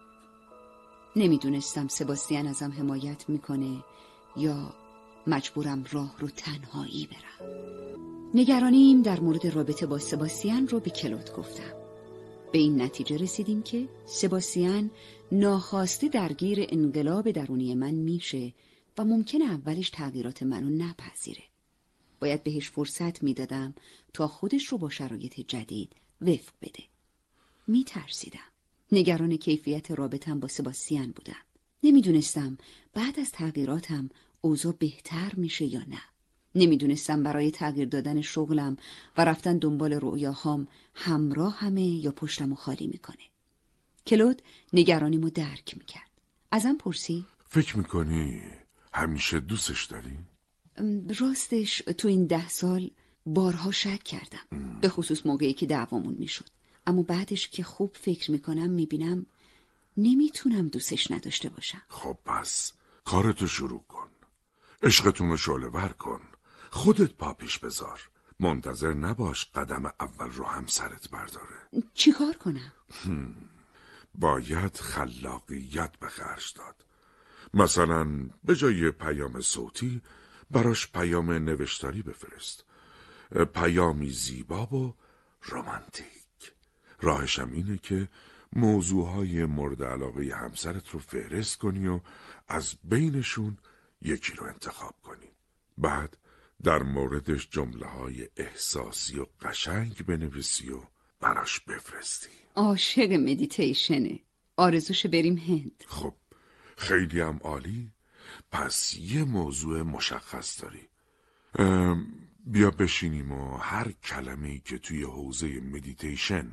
نمی‌دونستم سباستیان ازم حمایت می‌کنه یا مجبورم راه رو تنهایی برم. نگرانیم در مورد رابطه با سباستیان رو به کلوت گفتم. به این نتیجه رسیدیم که سباستیان ناخواسته درگیر انقلاب درونی من میشه و ممکنه اولش تغییرات منو نپذیره. باید بهش فرصت می‌دادم تا خودش رو با شرایط جدید وفق بده. میترسیدم. نگران کیفیت رابطم با سباستیان بودم نمی‌دونستم بعد از تغییراتم اوضاع بهتر میشه یا نه نمی‌دونستم برای تغییر دادن شغلم و رفتن دنبال رؤیاهام همراه همه یا پشتم و خالی می‌کنه. کلود نگرانیمو درک می‌کرد. ازم پرسی؟ فکر می‌کنی همیشه دوستش داری؟ راستش تو این ده سال بارها شک کردم به خصوص موقعی که دعوامون می‌شد اما بعدش که خوب فکر می‌کنم می‌بینم نمی‌تونم دوستش نداشته باشم. خب پس کارتو شروع کن. عشقتون رو شعله ور کن. خودت پا پیش بذار. منتظر نباش قدم اول رو هم سرت برداره. چیکار کنم؟ باید خلاقیت به خرج داد. مثلا به جای پیام صوتی براش پیام نوشتاری بفرست. پیامی زیبا و رمانتیک. راهشم اینه که موضوعهای مورد علاقه همسرت رو فهرست کنی و از بینشون یکی رو انتخاب کنی. بعد در موردش جمله های احساسی و قشنگ بنویسی و براش بفرستی. عاشق مدیتیشنه آرزوش بریم هند. خب خیلی هم عالی. پس یه موضوع مشخص داری. بیا بشینیم و هر کلمه ای که توی حوزه مدیتیشن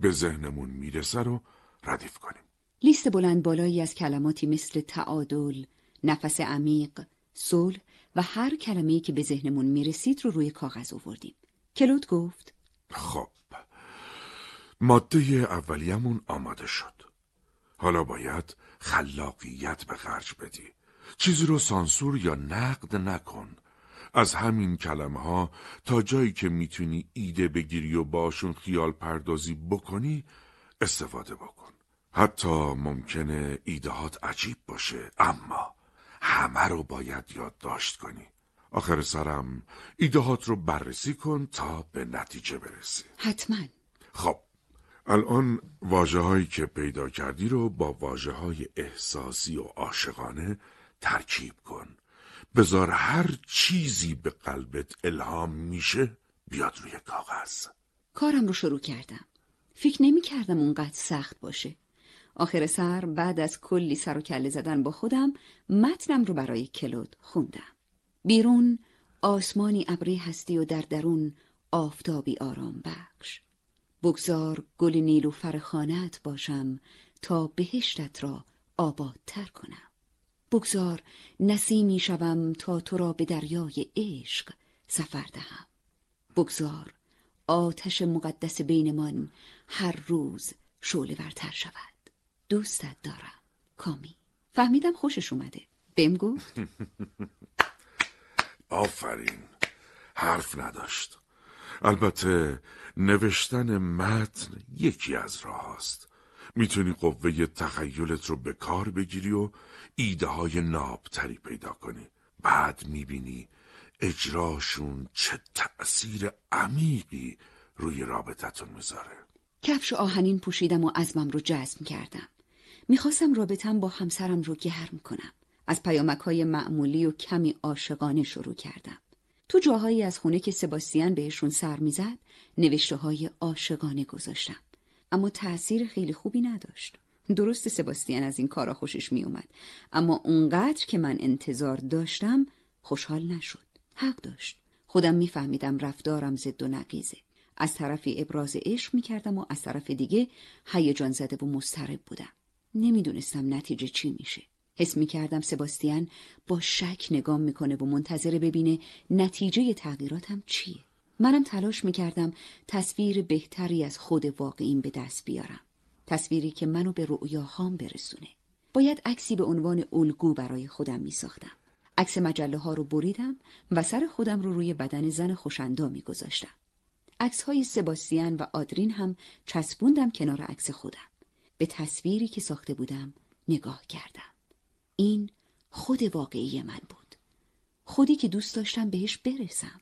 به ذهنمون می‌رسه رو ردیف کنیم. لیست بلند بالایی از کلماتی مثل تعادل، نفس عمیق، صلح و هر کلمه‌ای که به ذهنمون می‌رسید رو روی کاغذ آوردیم. کلود گفت خب ماده اولیمون آماده شد. حالا باید خلاقیت به خرج بدی. چیزی رو سانسور یا نقد نکن. از همین کلمه ها تا جایی که می‌تونی ایده بگیری و باشون خیال پردازی بکنی استفاده بکن. حتی ممکنه ایدهات عجیب باشه اما همه رو باید یادداشت کنی. آخر سرم ایدهات رو بررسی کن تا به نتیجه برسی. حتما. خب الان واجه هایی که پیدا کردی رو با واجه های احساسی و عاشقانه ترکیب کن. بذار هر چیزی به قلبت الهام میشه بیاد روی کاغذ. کارم رو شروع کردم. فکر نمی کردم اونقدر سخت باشه. آخر سر بعد از کلی سر و کله زدن با خودم متنم رو برای کلود خوندم. بیرون آسمانی ابری هستی و در درون آفتابی آرام بخش. بگذار گل نیلوفر خانت باشم تا بهشتت را آبادتر کنم. بگذار نسیمی شوم تا تو را به دریای عشق سفر دهم. بگذار آتش مقدس بینمان هر روز شعله ورتر شود. دوستت دارم کامی. فهمیدم خوشش اومده. بهم گفت. آفرین حرف نداشت. البته نوشتن متن یکی از راه است می‌تونی قوه تخیلت رو به کار بگیری و ایده های نابتری پیدا کنی. بعد می‌بینی اجراشون چه تأثیر عمیقی روی رابطتون می‌ذاره. کفش آهنین پوشیدم و عزمم رو جزم کردم. می‌خواستم رابطم با همسرم رو گرم کنم. از پیامک های معمولی و کمی عاشقانه شروع کردم. تو جاهایی از خونه که سباستیان بهشون سر می‌زد نوشته های عاشقانه گذاشتم. اما تأثیر خیلی خوبی نداشت. درست سباستیان از این کارا خوشش میومد. اما اونقدر که من انتظار داشتم خوشحال نشد. حق داشت. خودم میفهمیدم رفتارم زد و نقیزه از طرفی ابراز عشق می‌کردم و از طرف دیگه هیجان زده و مضطرب بودم. نمی‌دونستم نتیجه چی میشه. حس می‌کردم سباستیان با شک نگام می‌کنه و منتظر ببینه نتیجه تغییراتم چیه. منم تلاش می‌کردم تصویر بهتری از خود واقعیم به دست بیارم. تصویری که منو به رؤیاهام برسونه. باید عکسی به عنوان الگو برای خودم میساختم. عکس مجله ها رو بریدم و سر خودم رو روی بدن زن خوشندامی گذاشتم عکس های سباستیان و آدرین هم چسبوندم کنار عکس خودم. به تصویری که ساخته بودم نگاه کردم. این خود واقعی من بود. خودی که دوست داشتم بهش برسم.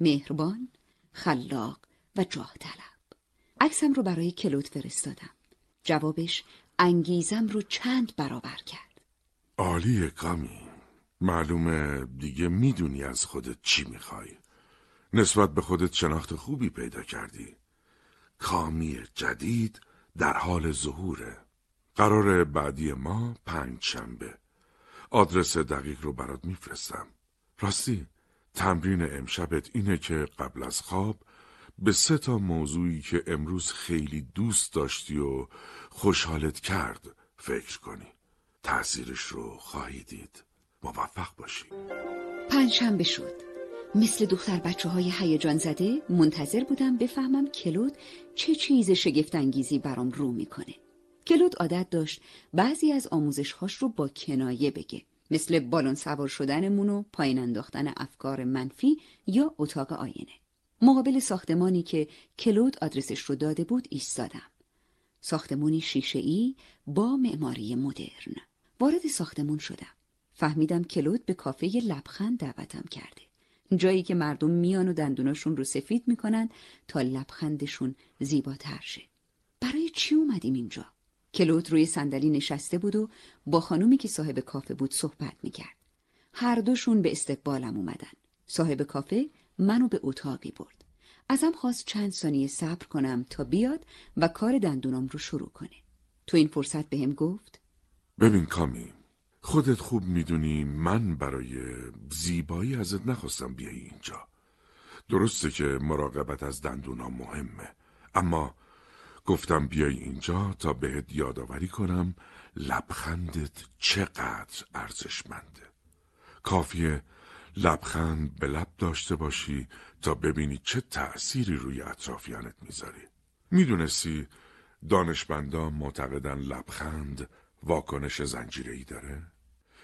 مهربان خلاق و جاه طلب. عکسم رو برای کلود فرستادم. جوابش انگیزم رو چند برابر کرد. عالیه کامی معلومه دیگه می‌دونی از خودت چی می‌خوای. نسبت به خودت شناخت خوبی پیدا کردی. کامی جدید در حال ظهوره. قرار بعدی ما پنج شنبه آدرس دقیق رو برات میفرستم. راستی تمرین امشبت اینه که قبل از خواب به سه تا موضوعی که امروز خیلی دوست داشتی و خوشحالت کرد فکر کنی. تأثیرش رو خواهی دید. موفق باشی. پنجشنبه شد. مثل دختر بچه های هیجان زده منتظر بودم بفهمم کلود چه چیز شگفتانگیزی برام رو می‌کنه. کلود عادت داشت بعضی از آموزشهاش رو با کنایه بگه. مثل بالون سوار شدنمون و پایین انداختن افکار منفی یا اتاق آینه. مقابل ساختمانی که کلود آدرسش رو داده بود ایستادم. ساختمانی شیشه‌ای با معماری مدرن. وارد ساختمون شدم. فهمیدم کلود به کافه لبخند دعوتم کرده. جایی که مردم میان و دندوناشون رو سفید می‌کنن تا لبخندشون زیباتر شه. برای چی اومدیم اینجا؟ کلود روی صندلی نشسته بود و با خانومی که صاحب کافه بود صحبت می‌کرد. هر دوشون به استقبالم اومدن. صاحب کافه منو به اتاقی برد. ازم خواست چند ثانیه صبر کنم تا بیاد و کار دندونام رو شروع کنه. تو این فرصت بهم گفت ببین کامی خودت خوب می‌دونی من برای زیبایی ازت نخواستم بیای اینجا. درسته که مراقبت از دندونا مهمه اما گفتم بیای اینجا تا بهت یادآوری کنم لبخندت چقدر ارزشمنده. کافیه لبخند به لب داشته باشی تا ببینی چه تأثیری روی اطرافیانت می‌ذاری. می‌دونستی دانشمندان معتقدن لبخند واکنش زنجیره‌ای داره؟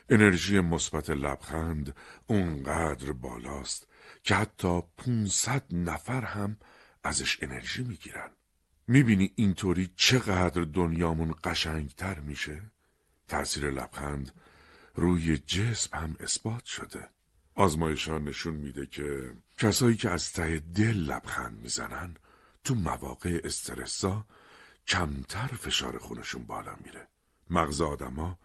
انرژی مثبت لبخند اونقدر بالاست که حتی 500 نفر هم ازش انرژی می‌گیرن. می‌بینی اینطوری چقدر دنیامون قشنگتر میشه؟ تأثیر لبخند روی جسم هم اثبات شده. آزمایشان نشون میده که کسایی که از ته دل لبخند می‌زنن تو مواقع استرسا کمتر فشار خونشون بالا میره. مغز آدما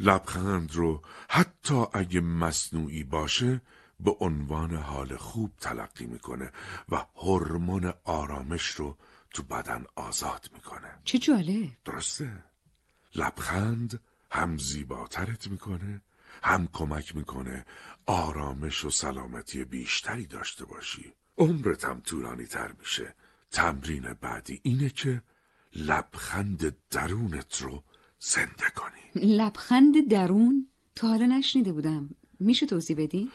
لبخند رو حتی اگه مصنوعی باشه به عنوان حال خوب تلقی می‌کنه و هورمون آرامش رو تو بدن آزاد می‌کنه. چه جالب. درسته. لبخند هم زیباترت می‌کنه هم کمک می‌کنه آرامش و سلامتی بیشتری داشته باشی. عمرت هم طولانی تر میشه. تمرین بعدی اینه که لبخند درونت رو زنده کنی. لبخند درون؟ تا حالا نشنیده بودم. میشه توضیح بدی؟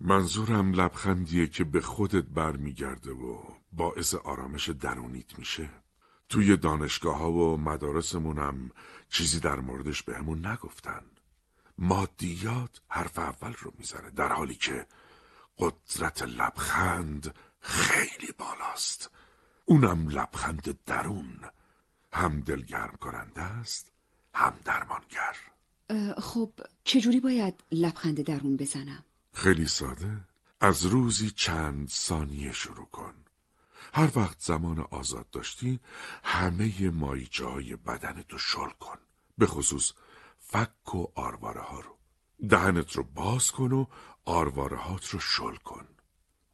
منظورم لبخندیه که به خودت برمیگرده و باعث آرامش درونیت میشه. توی دانشگاه ها و مدارسمونم چیزی در موردش بهمون نگفتن. مادیات حرف اول رو می‌زنه در حالی که قدرت لبخند خیلی بالاست. اونم لبخند درون. هم دلگرم کننده است هم درمانگر. خب چجوری باید لبخند درون بزنم؟ خیلی ساده. از روزی چند ثانیه شروع کن. هر وقت زمان آزاد داشتی همه مایچه های بدن تو شل کن. به خصوص فک و آرواره ها رو. دهنت رو باز کن و آرواره هات رو شل کن.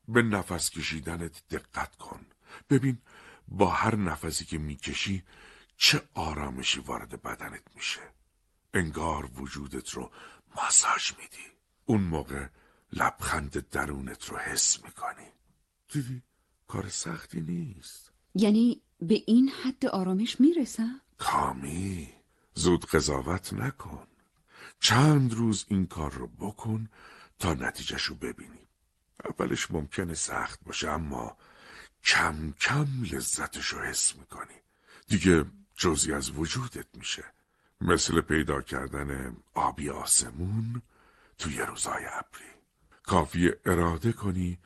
به نفس کشیدنت دقت کن. ببین با هر نفسی که می‌کشی چه آرامشی وارد بدنت میشه. انگار وجودت رو ماساژ میدی. اون موقع لبخند درونت رو حس می‌کنی. دیدی؟ کار سختی نیست. یعنی به این حد آرامش می‌رسم؟ کامی. زود قضاوت نکن. چند روز این کار رو بکن تا نتیجهش رو ببینی. اولش ممکنه سخت باشه اما کم کم لذتش رو حس می‌کنی. دیگه جزی از وجودت میشه. مثل پیدا کردن آبی آسمون توی روزای ابری. کافی اراده کنی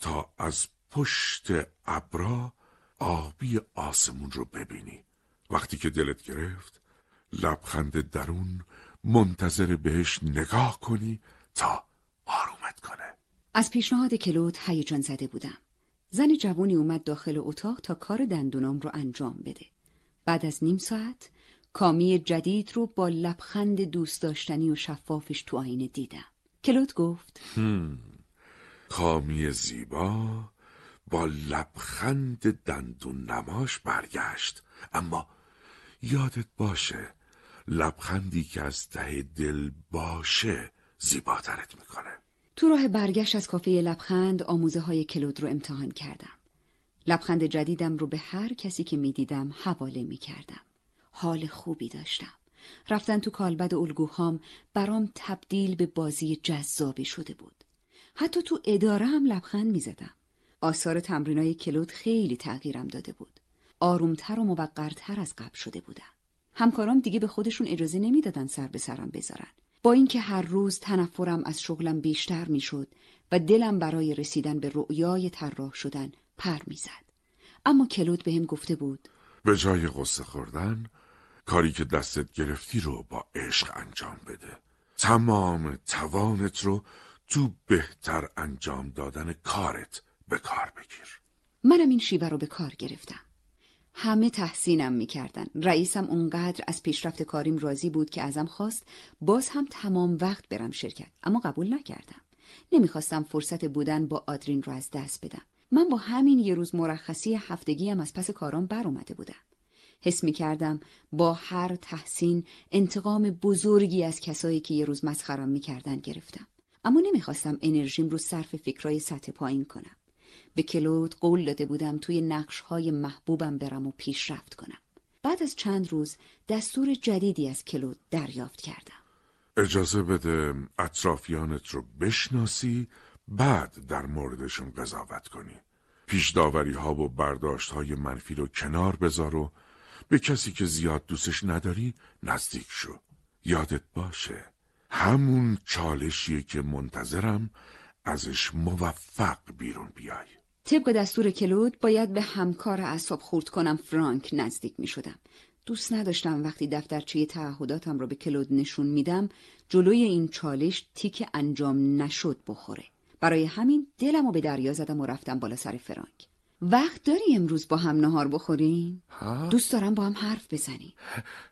تا از پشت ابرا آبی آسمون رو ببینی. وقتی که دلت گرفت لبخند درون منتظر بهش نگاه کنی تا آرومت کنه. از پیشنهاد کلود هیجان زده بودم. زن جوانی اومد داخل اتاق تا کار دندونام رو انجام بده. بعد از نیم ساعت کامی جدید رو با لبخند دوست داشتنی و شفافش تو آینه دیدم. کلود گفت کامی زیبا با لبخند دندون نماش برگشت. اما یادت باشه لبخندی که از ته دل باشه زیباترت می‌کنه تو راه برگشت از کافه لبخند آموزه های کلود رو امتحان کردم. لبخند جدیدم رو به هر کسی که می‌دیدم حواله می کردم. حال خوبی داشتم. رفتن تو کالبد الگوهام برام تبدیل به بازی جذابی شده بود. حتی تو اداره هم لبخند می زدم. آثار تمرینای کلود خیلی تغییرم داده بود. آرومتر و موقرتر از قبل شده بودم. همکارام دیگه به خودشون اجازه نمی‌دادن سر به سرم بذارن. با اینکه هر روز تنفرم از شغلم بیشتر می‌شد و دلم برای رسیدن به رؤیای طراح شدن پر می‌زد. اما کلود بهم گفته بود به جای قصه خوردن کاری که دستت گرفتی رو با عشق انجام بده تمام توانت رو تو بهتر انجام دادن کارت به کار بگیر منم این شیوه رو به کار گرفتم. همه تحسینم می‌کردن. رئیسم اونقدر از پیشرفت کاریم راضی بود که ازم خواست باز هم تمام وقت برم شرکت. اما قبول نکردم. نمی‌خواستم فرصت بودن با آدرین رو از دست بدم. من با همین یه روز مرخصی هفتگیم از پس کارام بر اومده بودم. حس می کردم با هر تحسین انتقام بزرگی از کسایی که یه روز مسخرم می‌کردن گرفتم. اما نمی‌خواستم انرژیم رو صرف فکرای سطح پایین کنم. به کلود قول داده بودم توی نقش های محبوبم برم و پیشرفت کنم. بعد از چند روز دستور جدیدی از کلود دریافت کردم. اجازه بده اطرافیانت رو بشناسی بعد در موردشون قضاوت کنی پیش داوری ها و برداشت های منفی رو کنار بذار و به کسی که زیاد دوستش نداری نزدیک شو یادت باشه همون چالشیه که منتظرم ازش موفق بیرون بیای طبق دستور کلود باید به همکار اعصاب خورد کنم فرانک نزدیک می شدم. دوست نداشتم وقتی دفترچه تعهداتم رو به کلود نشون میدم جلوی این چالش تیک انجام نشد بخوره. برای همین دلم رو به دریا زدم و رفتم بالا سر فرانک. وقت داری امروز با هم نهار بخوریم؟ دوست دارم با هم حرف بزنیم.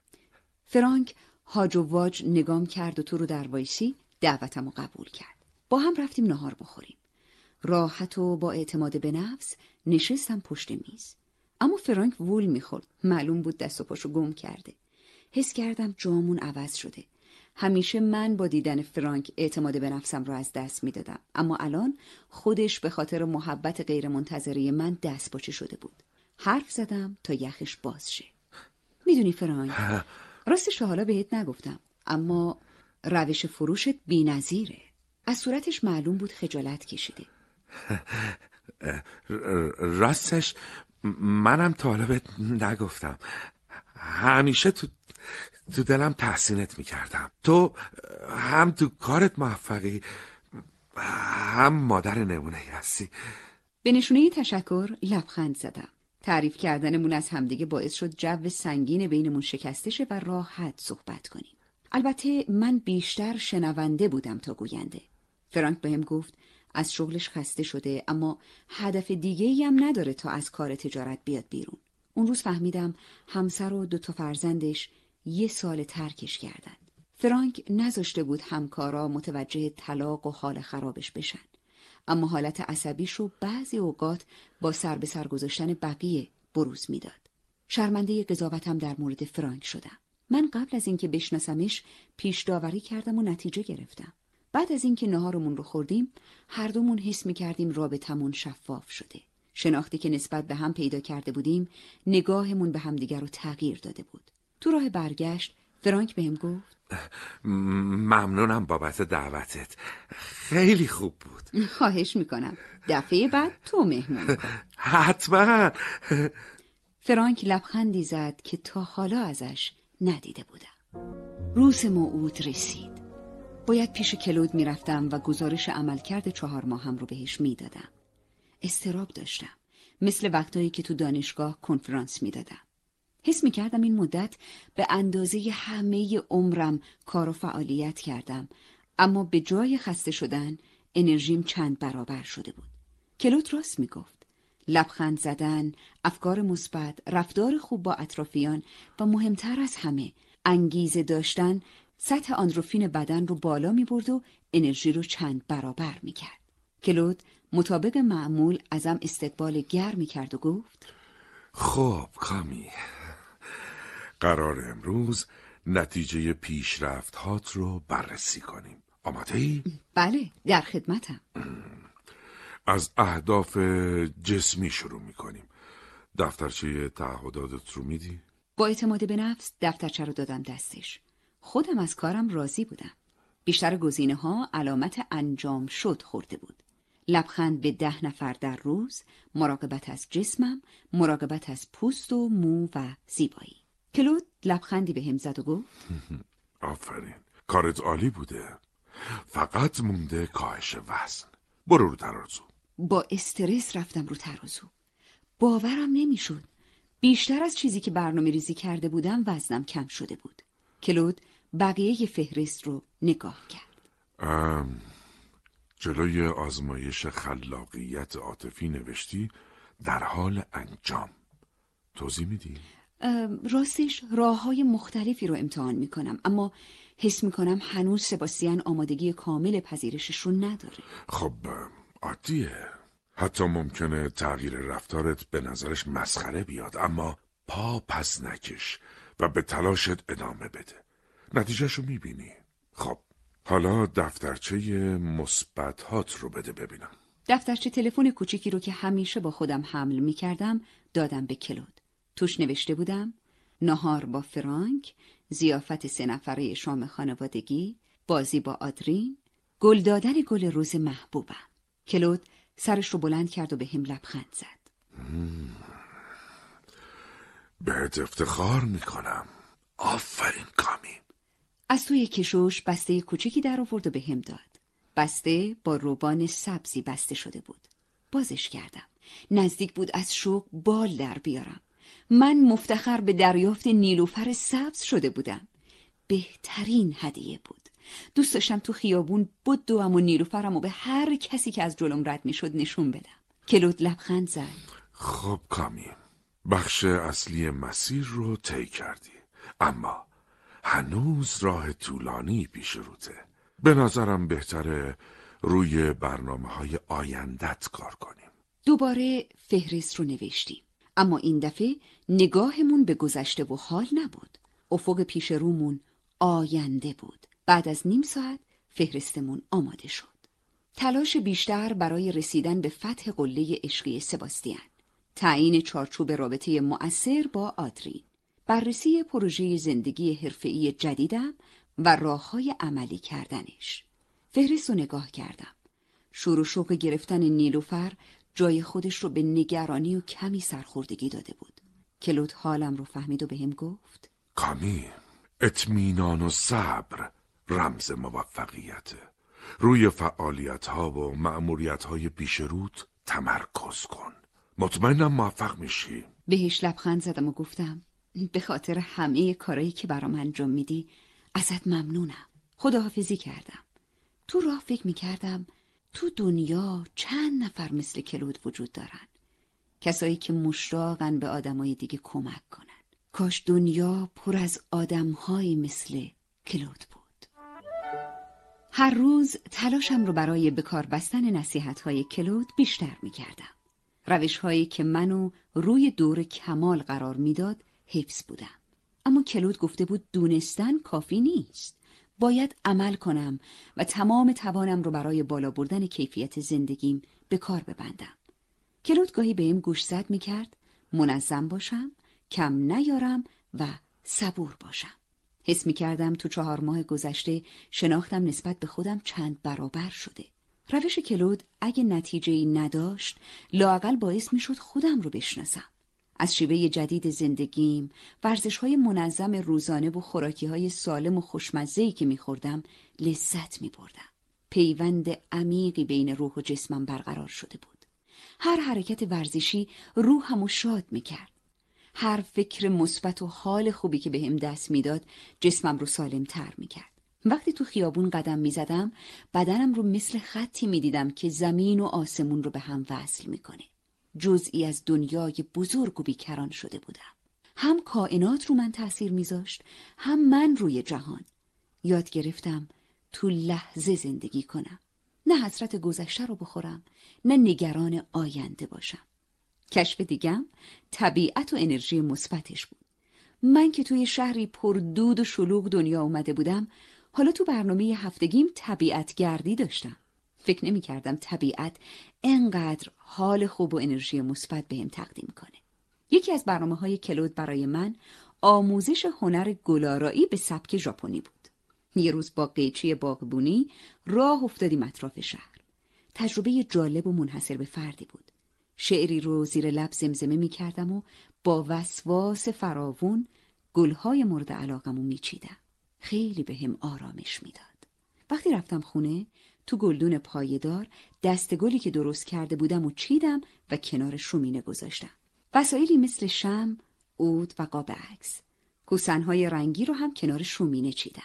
فرانک هاج و واج نگام کرد و تو رو در وایسی دعوتم رو قبول کرد. با هم رفتیم نهار بخوریم. راحت و با اعتماد به نفس نشستم پشت میز. اما فرانک وول می‌خورد. معلوم بود دست و پاشو گم کرده. حس کردم جامون عوض شده. همیشه من با دیدن فرانک اعتماد به نفسم را از دست می‌دادم. اما الان خودش به خاطر محبت غیرمنتظره من دست باچه شده بود. حرف زدم تا یخش باز شه. می‌دونی فرانک راستش حالا بهت نگفتم اما روش فروشت بی‌نظیره. از صورتش معلوم بود خجالت کشیده. راستش منم تا حالا بهت نگفتم همیشه تو تو دلم تحسینت می‌کردم تو هم تو کارت موفقی هم مادر نمونه هستی به نشونه تشکر لبخند زدم. تعریف کردنمون از همدیگه باعث شد جو سنگین بینمون شکسته شه و راحت صحبت کنیم. البته من بیشتر شنونده بودم تا گوینده. فرانک بهم گفت از شغلش خسته شده اما هدف دیگه هم نداره تا از کار تجارت بیاد بیرون. اون روز فهمیدم همسر و دو تا فرزندش یه سال ترکش کردن. فرانک نذاشته بود همکارا متوجه طلاق و حال خرابش بشن. اما حالت عصبیش رو بعضی اوقات با سر به سر گذاشتن بقیه بروز می‌داد. شرمنده قضاوتم در مورد فرانک شدم. من قبل از اینکه بشناسمش پیش داوری کردم و نتیجه گرفتم. بعد از اینکه نهارمون رو خوردیم، هر دومون حس می کردیم رابطمون شفاف شده. شناختی که نسبت به هم پیدا کرده بودیم، نگاهمون به همدیگر رو تغییر داده بود. تو راه برگشت، فرانک بهم گفت ممنونم بابت دعوتت. خیلی خوب بود. خواهش می‌کنم. دفعه بعد تو مهمون حتما. فرانک لبخندی زد که تا حالا ازش ندیده بودم. روز موعود رسید. باید پیش کلود می‌رفتم و گزارش عملکرد چهار ماهم رو بهش می‌دادم استراب داشتم مثل وقتایی که تو دانشگاه کنفرانس می‌دادم حس می کردم این مدت به اندازه همه عمرم کار و فعالیت کردم اما به جای خسته شدن انرژیم چند برابر شده بود. کلوت راست می گفت. لبخند زدن، افکار مثبت، رفتار خوب با اطرافیان و مهمتر از همه انگیزه داشتن سطح آندروفین بدن رو بالا می برد و انرژی رو چند برابر می کرد. کلود مطابق معمول ازم استقبال گرمی کرد و گفت خب کامی قرار امروز نتیجه پیشرفت هات رو بررسی کنیم آماده ای؟ بله در خدمتم از اهداف جسمی شروع می‌کنیم دفترچه تعهداتت رو میدی؟ با اعتماد به نفس دفترچه رو دادم دستش خودم از کارم راضی بودم. بیشتر گزینه ها علامت انجام شد خورده بود. لبخند به ده نفر در روز مراقبت از جسمم مراقبت از پوست و مو و زیبایی. کلود لبخندی به هم زد و گفت آفرین کارت عالی بوده. فقط مونده کاهش وزن. برو رو ترازو. با استرس رفتم رو ترازو. باورم نمی‌شد. بیشتر از چیزی که برنامه ریزی کرده بودم وزنم کم شده بود. کلود بقیه فهرست رو نگاه کرد. ام، جلوی آزمایش خلاقیت عاطفی نوشتی در حال انجام. توضیح میدی؟ ام، راستش راه های مختلفی رو امتحان می کنم اما حس می کنم هنوز سباستیان آمادگی کامل پذیرشش رو نداره. خب عادیه. حتی ممکنه تغییر رفتارت به نظرش مسخره بیاد اما پا پس نکش و به تلاشت ادامه بده. نتیجهشو می‌بینی خب حالا دفترچه مثبتات رو بده ببینم دفترچه تلفن کوچیکی رو که همیشه با خودم حمل می کردم دادم به کلود. توش نوشته بودم نهار با فرانک، زیافت سه نفره شام خانوادگی، بازی با آدرین، گل دادن گل روز محبوبم. کلود سرش رو بلند کرد و به هم لبخند زد. بهت افتخار می‌کنم آفرین کامی از توی کشوش بسته کوچیکی در آورد و به هم داد. بسته با روبان سبزی بسته شده بود. بازش کردم. نزدیک بود از شوق بال در بیارم. من مفتخر به دریافت نیلوفر سبز شده بودم. بهترین هدیه بود. دوست داشتم تو خیابون بدوم و نیلوفرم و به هر کسی که از جلوم رد می‌شد نشون بدم. کلود لبخند زد. خب کامی بخش اصلی مسیر رو طی کردی اما هنوز راه طولانی پیش روته. به نظرم بهتره روی برنامه های آیندت کار کنیم. دوباره فهرست رو نوشتیم. اما این دفعه نگاهمون به گذشته و حال نبود. افق پیش رومون آینده بود. بعد از نیم ساعت فهرستمون آماده شد. تلاش بیشتر برای رسیدن به فتح قله عشقی سباستیان. تعیین چارچوب رابطه مؤثر با آدرین. بررسی پروژه زندگی حرفه‌ای جدیدم و راههای عملی کردنش. فهرست رو نگاه کردم. شور و شوق گرفتن نیلوفر جای خودش رو به نگرانی و کمی سرخوردگی داده بود. کلود حالم رو فهمید و بهم گفت کامی اطمینان و صبر رمز موفقیته روی فعالیت ها و معمولیت های پیش روت تمرکز کن. مطمئنم موفق میشی. بهش لبخند زدم و گفتم به خاطر همه کارایی که برام انجام میدی ازت ممنونم. خداحافظی کردم. تو راه فکر می‌کردم تو دنیا چند نفر مثل کلود وجود دارن. کسایی که مشتاقن به آدمای دیگه کمک کنن. کاش دنیا پر از آدمهایی مثل کلود بود. هر روز تلاشم رو برای بکار بستن نصیحت‌های کلود بیشتر می‌کردم. روش هایی که منو روی دور کمال قرار می‌داد حفظ بودم. اما کلود گفته بود دونستن کافی نیست. باید عمل کنم و تمام توانم رو برای بالا بردن کیفیت زندگیم به کار ببندم. کلود گاهی بهم گوش زد می کرد منظم باشم کم نیارم و صبور باشم. حس می کردم تو چهار ماه گذشته شناختم نسبت به خودم چند برابر شده. روش کلود اگه نتیجه ای نداشت لاقل باعث می شد خودم رو بشناسم. از شیوه جدید زندگیم، ورزش های منظم روزانه و خوراکی های سالم و خوشمزهی که میخوردم لذت می بردم. پیوند عمیقی بین روح و جسمم برقرار شده بود. هر حرکت ورزشی روحم و شاد می کرد. هر فکر مثبت و حال خوبی که بهم دست می‌داد جسمم رو سالم تر می کرد. وقتی تو خیابون قدم می زدم بدنم رو مثل خطی می دیدم که زمین و آسمون رو به هم وصل می‌کنه. جزئی از دنیای بزرگ و بیکران شده بودم. هم کائنات رو من تأثیر میذاشت هم من روی جهان. یاد گرفتم تو لحظه زندگی کنم. نه حسرت گذشته رو بخورم نه نگران آینده باشم. کشف دیگم طبیعت و انرژی مثبتش بود. من که توی شهری پر دود و شلوغ دنیا اومده بودم حالا تو برنامه هفتگیم طبیعت گردی داشتم. فکر نمی کردم طبیعت انقدر حال خوب و انرژی مثبت بهم تقدیم کنه. یکی از برنامه های کلود برای من آموزش هنر گلارایی به سبک ژاپنی بود. یه روز با قیچی باغبونی راه افتادیم اطراف شهر. تجربه جالب و منحصر به فردی بود. شعری رو زیر لب زمزمه می کردم و با وسواس فراوون گلهای مورد علاقمو می چیدم. خیلی به هم آرامش می‌داد. وقتی رفتم خونه تو گلدون پایدار دست گلی که درست کرده بودم و چیدم و کنار شومینه گذاشتم. وسایلی مثل شم، عود و قاب عکس. کوسنهای رنگی رو هم کنار شومینه چیدم.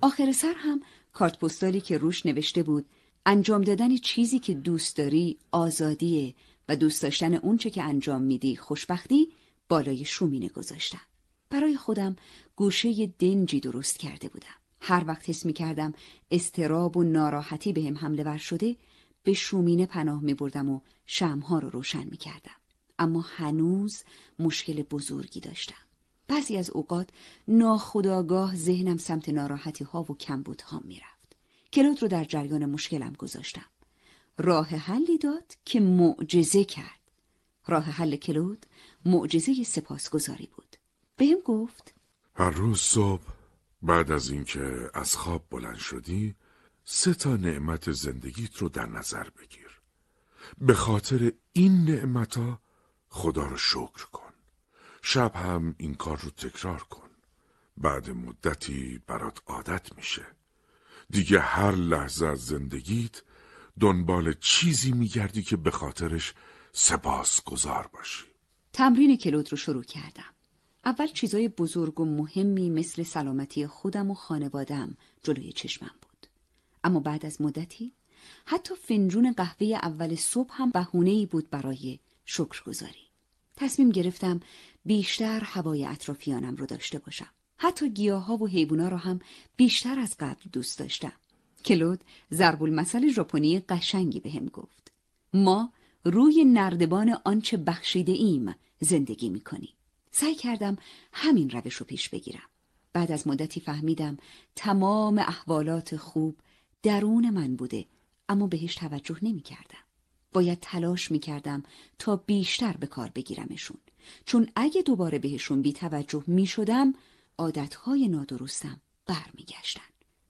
آخر سر هم کارت پستالی که روش نوشته بود انجام دادن چیزی که دوست داری آزادیه و دوست داشتن اونچه که انجام میدی خوشبختی بالای شومینه گذاشتم. برای خودم گوشه دنجی درست کرده بودم. هر وقت حس می کردم استراب و ناراحتی به هم حمله ور شده به شومینه پناه می بردم و شمها رو روشن می کردم. اما هنوز مشکل بزرگی داشتم. بعضی از اوقات ناخداگاه ذهنم سمت ناراحتی ها و کمبودها می رفت. کلود رو در جریان مشکلم گذاشتم. راه حلی داد که معجزه کرد. راه حل کلود معجزه سپاسگزاری بود. بهم گفت هر روز صبح بعد از اینکه از خواب بلند شدی سه تا نعمت زندگیت رو در نظر بگیر. به خاطر این نعمتا خدا رو شکر کن. شب هم این کار رو تکرار کن. بعد مدتی برات عادت میشه. دیگه هر لحظه از زندگیت دنبال چیزی میگردی که به خاطرش سپاس گذار باشی. تمرین کلود رو شروع کردم. اول چیزای بزرگ و مهمی مثل سلامتی خودم و خانوادم جلوی چشمم بود. اما بعد از مدتی حتی فنجون قهوه اول صبح هم بهونه ای بود برای شکرگزاری. تصمیم گرفتم بیشتر هوای اطرافیانم رو داشته باشم. حتی گیاها و حیوونا رو هم بیشتر از قبل دوست داشتم. کلود ضرب المثل ژاپنی قشنگی بهم گفت. ما روی نردبان آنچه بخشیده ایم زندگی می‌کنیم. سعی کردم همین روش رو پیش بگیرم. بعد از مدتی فهمیدم تمام احوالات خوب درون من بوده اما بهش توجه نمی کردم. باید تلاش می کردم تا بیشتر به کار بگیرمشون. چون اگه دوباره بهشون بی توجه می شدم عادتهای نادرستم برمیگشتن.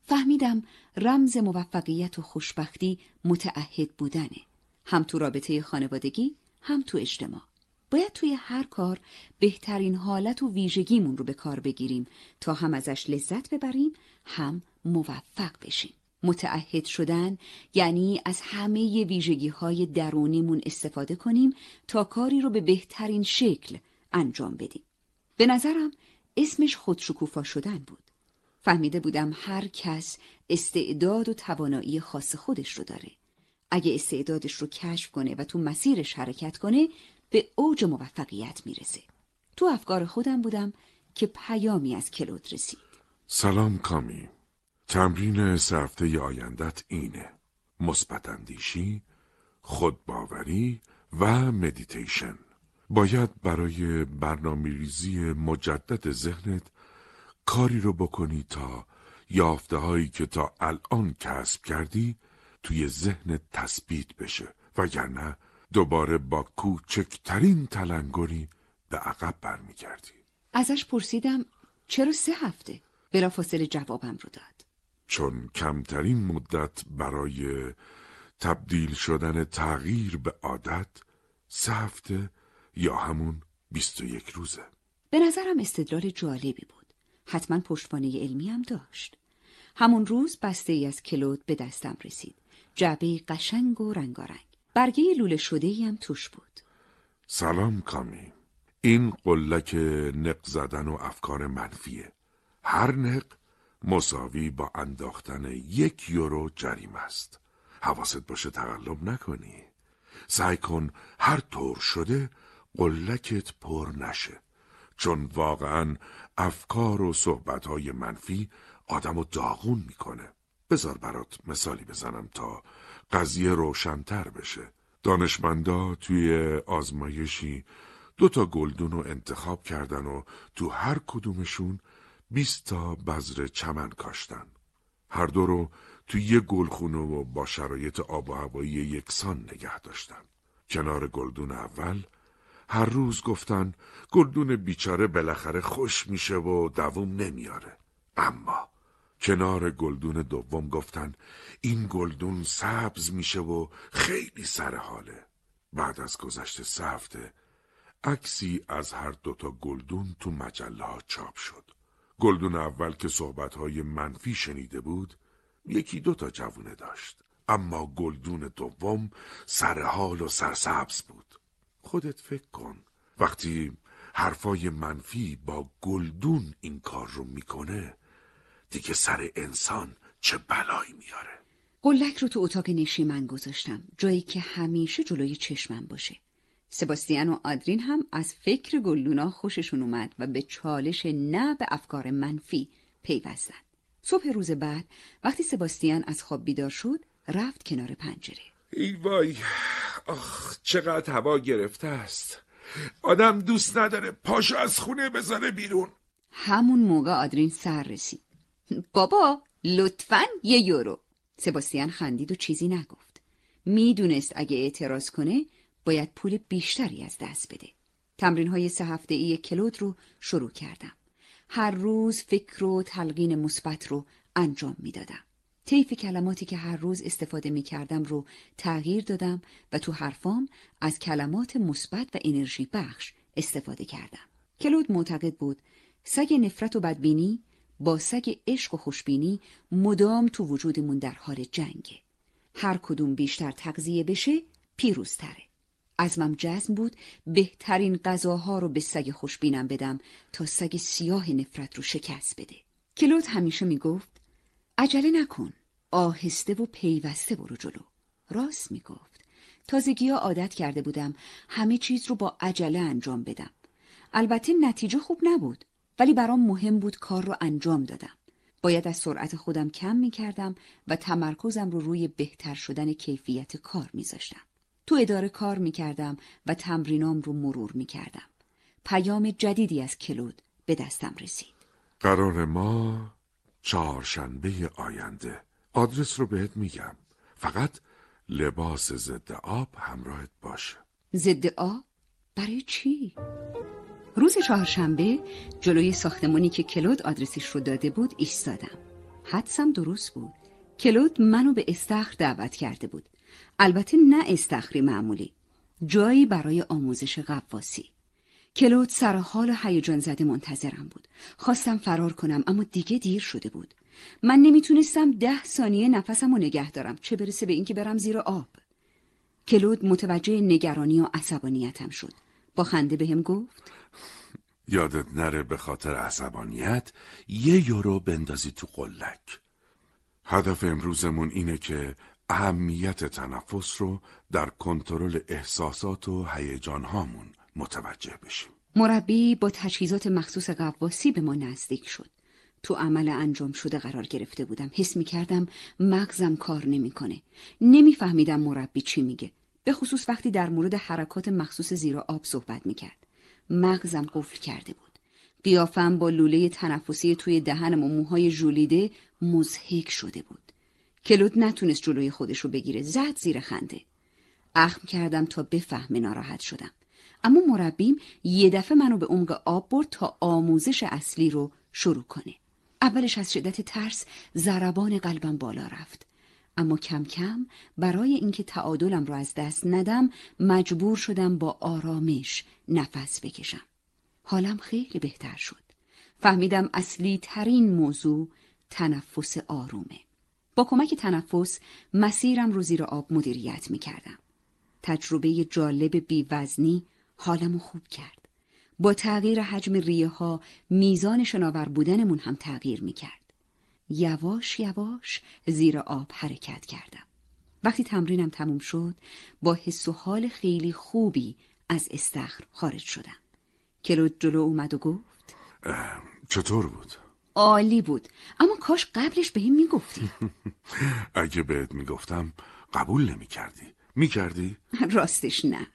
فهمیدم رمز موفقیت و خوشبختی متعهد بودنه. هم تو رابطه خانوادگی هم تو اجتماع. باید توی هر کار بهترین حالت و ویژگیمون رو به کار بگیریم تا هم ازش لذت ببریم هم موفق بشیم. متعهد شدن یعنی از همه ویژگی های درونیمون استفاده کنیم تا کاری رو به بهترین شکل انجام بدیم. به نظرم اسمش خودشکوفا شدن بود. فهمیده بودم هر کس استعداد و توانایی خاص خودش رو داره. اگه استعدادش رو کشف کنه و تو مسیرش حرکت کنه به اوج موفقیت می‌رسه. تو افکار خودم بودم که پیامی از کلود رسید. سلام کامی. تمرین هفته آیندت اینه. مثبت اندیشی، خودباوری و مدیتیشن. باید برای برنامه ریزی مجدد ذهنت کاری رو بکنی تا یافته هایی که تا الان کسب کردی توی ذهنت تثبیت بشه وگرنه دوباره با کوچکترین تلنگری به عقب برمیگردی. ازش پرسیدم چرا سه هفته؟ بلافاصله جوابم رو داد. چون کمترین مدت برای تبدیل شدن تغییر به عادت سه هفته یا همون بیست و یک روزه. به نظرم استدلال جالبی بود. حتما پشتوانه علمی هم داشت. همون روز بسته ای از کلود به دستم رسید. جعبه قشنگ و رنگارنگ. برگه لوله شده هم توش بود. سلام کامی. این قلک نق زدن و افکار منفیه. هر نق مساوی با انداختن یک یورو جریم است. حواست باشه تقلب نکنی. سعی کن هر طور شده قلکت پر نشه. چون واقعا افکار و صحبتهای منفی آدم و داغون می‌کنه. بذار برات مثالی بزنم تا قضیه روشنتر بشه دانشمندا توی آزمایشی دو تا گلدون رو انتخاب کردن و تو هر کدومشون بیست تا بذر چمن کاشتن هر دو رو توی یه گلخونه و با شرایط آب و هوایی یکسان نگه داشتن. کنار گلدون اول هر روز گفتن گلدون بیچاره بالاخره خوش میشه و دووم نمیاره. اما کنار گلدون دوم گفتن این گلدون سبز میشه و خیلی سر حاله. بعد از گذشت سه هفته عکسی از هر دوتا گلدون تو مجله ها چاپ شد. گلدون اول که صحبتهای منفی شنیده بود یکی دوتا جوونه داشت. اما گلدون دوم سرحال و سرسبز بود. خودت فکر کن وقتی حرفای منفی با گلدون این کار رو می‌کنه دیگه سر انسان چه بلایی میاره؟ قلک رو تو اتاق نشیمن گذاشتم. جایی که همیشه جلوی چشمم باشه. سباستیان و آدرین هم از فکر گلدونا خوششون اومد و به چالش نه به افکار منفی پیوستن. صبح روز بعد وقتی سباستیان از خواب بیدار شد رفت کنار پنجره. ای وای آخ چقدر هوا گرفته است. آدم دوست نداره پاشو از خونه بذاره بیرون. همون موقع آدرین سر رسید. بابا لطفا یه یورو. سباستیان خندید و چیزی نگفت. می‌دونست اگه اعتراض کنه باید پول بیشتری از دست بده. تمرین های سه هفته ای کلود رو شروع کردم. هر روز فکر و تلقین مثبت رو انجام می‌دادم. طیف کلماتی که هر روز استفاده می کردم رو تغییر دادم و تو حرفام از کلمات مثبت و انرژی بخش استفاده کردم. کلود معتقد بود سگ نفرت و بدبینی با سگ عشق و خوشبینی مدام تو وجودمون در حال جنگه. هر کدوم بیشتر تغذیه بشه پیروزتره. ازمم جزم بود بهترین غذاها رو به سگ خوشبینم بدم تا سگ سیاه نفرت رو شکست بده. کلود همیشه می‌گفت عجله نکن. آهسته و پیوسته برو جلو. راست می‌گفت. تازگی ها عادت کرده بودم همه چیز رو با عجله انجام بدم. البته نتیجه خوب نبود ولی برام مهم بود کار رو انجام دادم. باید از سرعت خودم کم می کردم و تمرکزم رو روی بهتر شدن کیفیت کار می زاشتم. تو اداره کار می کردم و تمرینام رو مرور می کردم. پیام جدیدی از کلود به دستم رسید. قرار ما چهارشنبه آینده آدرس رو بهت میگم فقط لباس ضد آب همراهت باشه ضد آب؟ برای چی؟ روز چهارشنبه جلوی ساختمانی که کلود آدرسش رو داده بود ایستادم. حدسم درست بود. کلود منو به استخر دعوت کرده بود. البته نه استخری معمولی. جایی برای آموزش قواسی. کلود سر حال و هیجان زده منتظرم بود. خواستم فرار کنم اما دیگه دیر شده بود. من نمی‌تونستم ده ثانیه نفسم رو نگه دارم چه برسه به اینکه برم زیر آب. کلود متوجه نگرانی و عصبانیتم شد. با خنده بهم گفت یادت نره به خاطر عصبانیت یه یورو بندازی تو قلک هدف امروزمون اینه که اهمیت تنفس رو در کنترل احساسات و هیجان هامون متوجه بشیم مربی با تجهیزات مخصوص قواسی به ما نزدیک شد. تو عمل انجام شده قرار گرفته بودم. حس می کردم مغزم کار نمی‌کنه. نمیفهمیدم مربی چی میگه. به خصوص وقتی در مورد حرکات مخصوص زیر آب صحبت می‌کرد. مغزم قفل کرده بود. قیافم با لوله تنفسی توی دهنم و موهای ژولیده مزهک شده بود. کلود نتونست جلوی خودش رو بگیره. زد زیر خنده. اخم کردم تا بفهمه ناراحت شدم. اما مربیم یه دفعه منو به عمق آب برد تا آموزش اصلی رو شروع کنه. اولش از شدت ترس ضربان قلبم بالا رفت. اما کم کم برای اینکه تعادلم رو از دست ندم مجبور شدم با آرامش نفس بکشم. حالم خیلی بهتر شد. فهمیدم اصلی ترین موضوع تنفس آرومه. با کمک تنفس مسیرم رو زیر آب مدیریت می کردم. تجربه جالب بیوزنی حالمو خوب کرد. با تغییر حجم ریه ها میزان شناور بودنمون هم تغییر می کرد. یواش یواش زیر آب حرکت کردم. وقتی تمرینم تموم شد با حس و حال خیلی خوبی از استخر خارج شدم. کلود جلو اومد و گفت چطور بود؟ عالی بود اما کاش قبلش به این می‌گفتی اگه بهت می‌گفتم قبول نمی‌کردی می‌کردی؟ راستش نه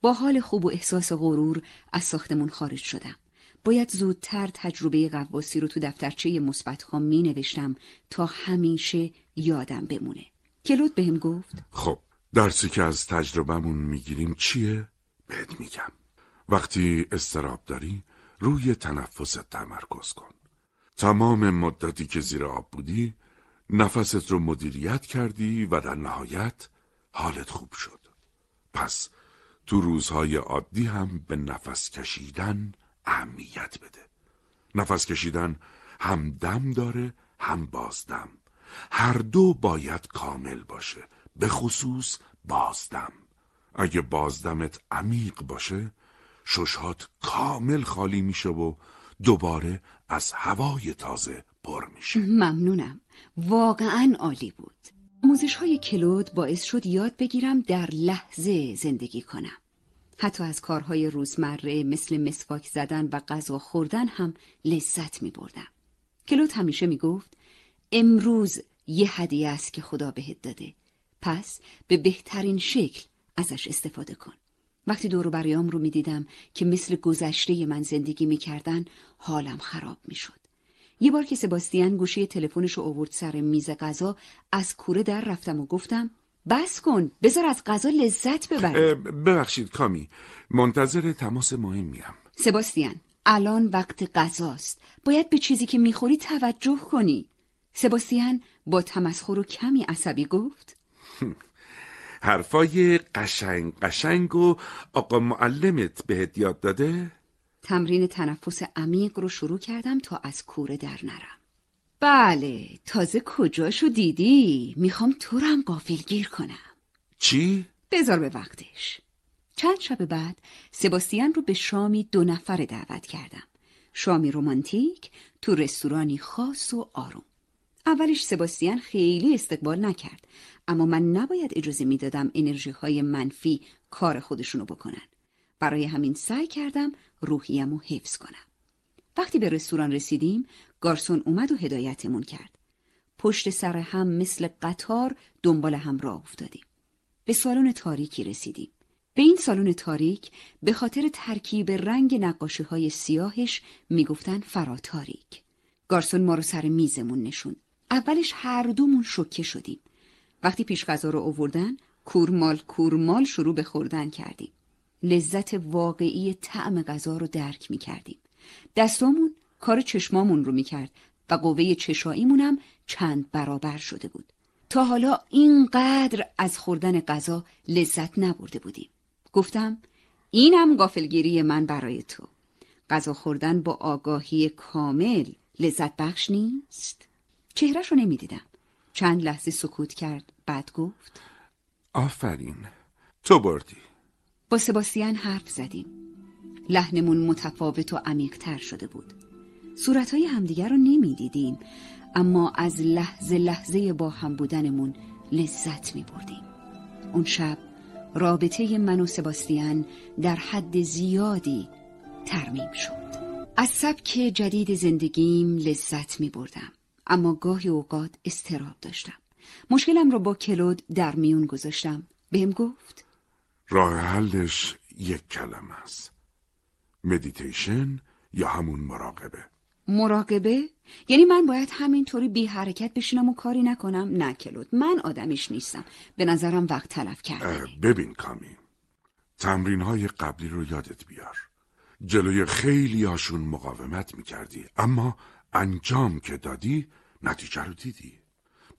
با حال خوب و احساس غرور از ساختمون خارج شدم باید زودتر تجربه قواسی رو تو دفترچه مثبت می نوشتم تا همیشه یادم بمونه. کلود بهم گفت خب درسی که از تجربهمون می‌گیریم چیه؟ بهت میگم. وقتی استراب داری روی تنفست تمرکز کن. تمام مدتی که زیر آب بودی نفست رو مدیریت کردی و در نهایت حالت خوب شد. پس تو روزهای عادی هم به نفس کشیدن اهمیت بده. نفس کشیدن هم دم داره هم بازدم. هر دو باید کامل باشه. به خصوص بازدم. اگه بازدمت عمیق باشه ششهات کامل خالی میشه و دوباره از هوای تازه پر میشه ممنونم واقعا عالی بود موزش های کلود باعث شد یاد بگیرم در لحظه زندگی کنم حتی از کارهای روزمره مثل مسواک زدن و غذا خوردن هم لذت می بردم. کلود همیشه می گفت امروز یه هدیه است که خدا بهت داده. پس به بهترین شکل ازش استفاده کن. وقتی دور بریام رو می دیدم که مثل گذشته من زندگی می کردن حالم خراب می شد. یه بار که سباستیان گوشی تلفنش رو آورد سر میز غذا از کوره در رفتم و گفتم بس کن بذار از غذا لذت ببر ببخشید کامی منتظر تماس مهمیم سباستیان الان وقت غذاست. باید به چیزی که می‌خوری توجه کنی. سباستیان با تمسخر و کمی عصبی گفت حرفای قشنگ قشنگ و آقا معلمت بهت یاد داده؟ تمرین تنفس عمیق رو شروع کردم تا از کوره در نرم. بله تازه کجاشو دیدی؟ می‌خوام تو رو هم گافلگیر کنم. چی؟ بذار به وقتش. چند شب بعد سباستیان رو به شامی دو نفره دعوت کردم. شامی رومانتیک تو رستورانی خاص و آروم. اولش سباستیان خیلی استقبال نکرد. اما من نباید اجازه می‌دادم انرژی های منفی کار خودشونو بکنن. برای همین سعی کردم روحیم رو حفظ کنم. وقتی به رستوران رسیدیم گارسون اومد و هدایتمون کرد. پشت سر هم مثل قطار دنبال هم راه افتادیم. به سالن تاریکی رسیدیم. به این سالن تاریک به خاطر ترکیب رنگ نقاشی های سیاهش می‌گفتن فراتاریک. گارسون ما رو سر میزمون نشون اولش هر دومون شوکه شدیم. وقتی پیش غذا رو آوردن کورمال کورمال شروع به خوردن کردیم لذت واقعی طعم غذا رو درک می کردیم. دستامون کار چشمامون رو می کرد و قوه چشاییمون هم چند برابر شده بود. تا حالا اینقدر از خوردن غذا لذت نبرده بودیم. گفتم اینم گافلگیری من برای تو. غذا خوردن با آگاهی کامل لذت بخش نیست؟ چهرش رو نمی‌دیدم. چند لحظه سکوت کرد بعد گفت آفرین. تو بردی. با سباستیان حرف زدیم. لحنمون متفاوت و عمیقتر شده بود. صورتهای همدیگر رو نمی‌دیدیم اما از لحظه لحظه با هم بودنمون لذت می بردیم اون شب رابطه من و سباستیان در حد زیادی ترمیم شد. از سبک جدید زندگیم لذت می بردم اما گاهی اوقات استراب داشتم. مشکلم رو با کلود در میون گذاشتم. بهم گفت. راه حلش یک کلمه است. مدیتیشن یا همون مراقبه. مراقبه؟ یعنی من باید همینطوری بی حرکت بشینم و کاری نکنم؟ نه کلود من آدمیش نیستم. به نظرم وقت تلف کرده ببین کامی تمرین های قبلی رو یادت بیار. جلوی خیلی هاشون مقاومت می‌کردی اما انجام که دادی نتیجه رو دیدی.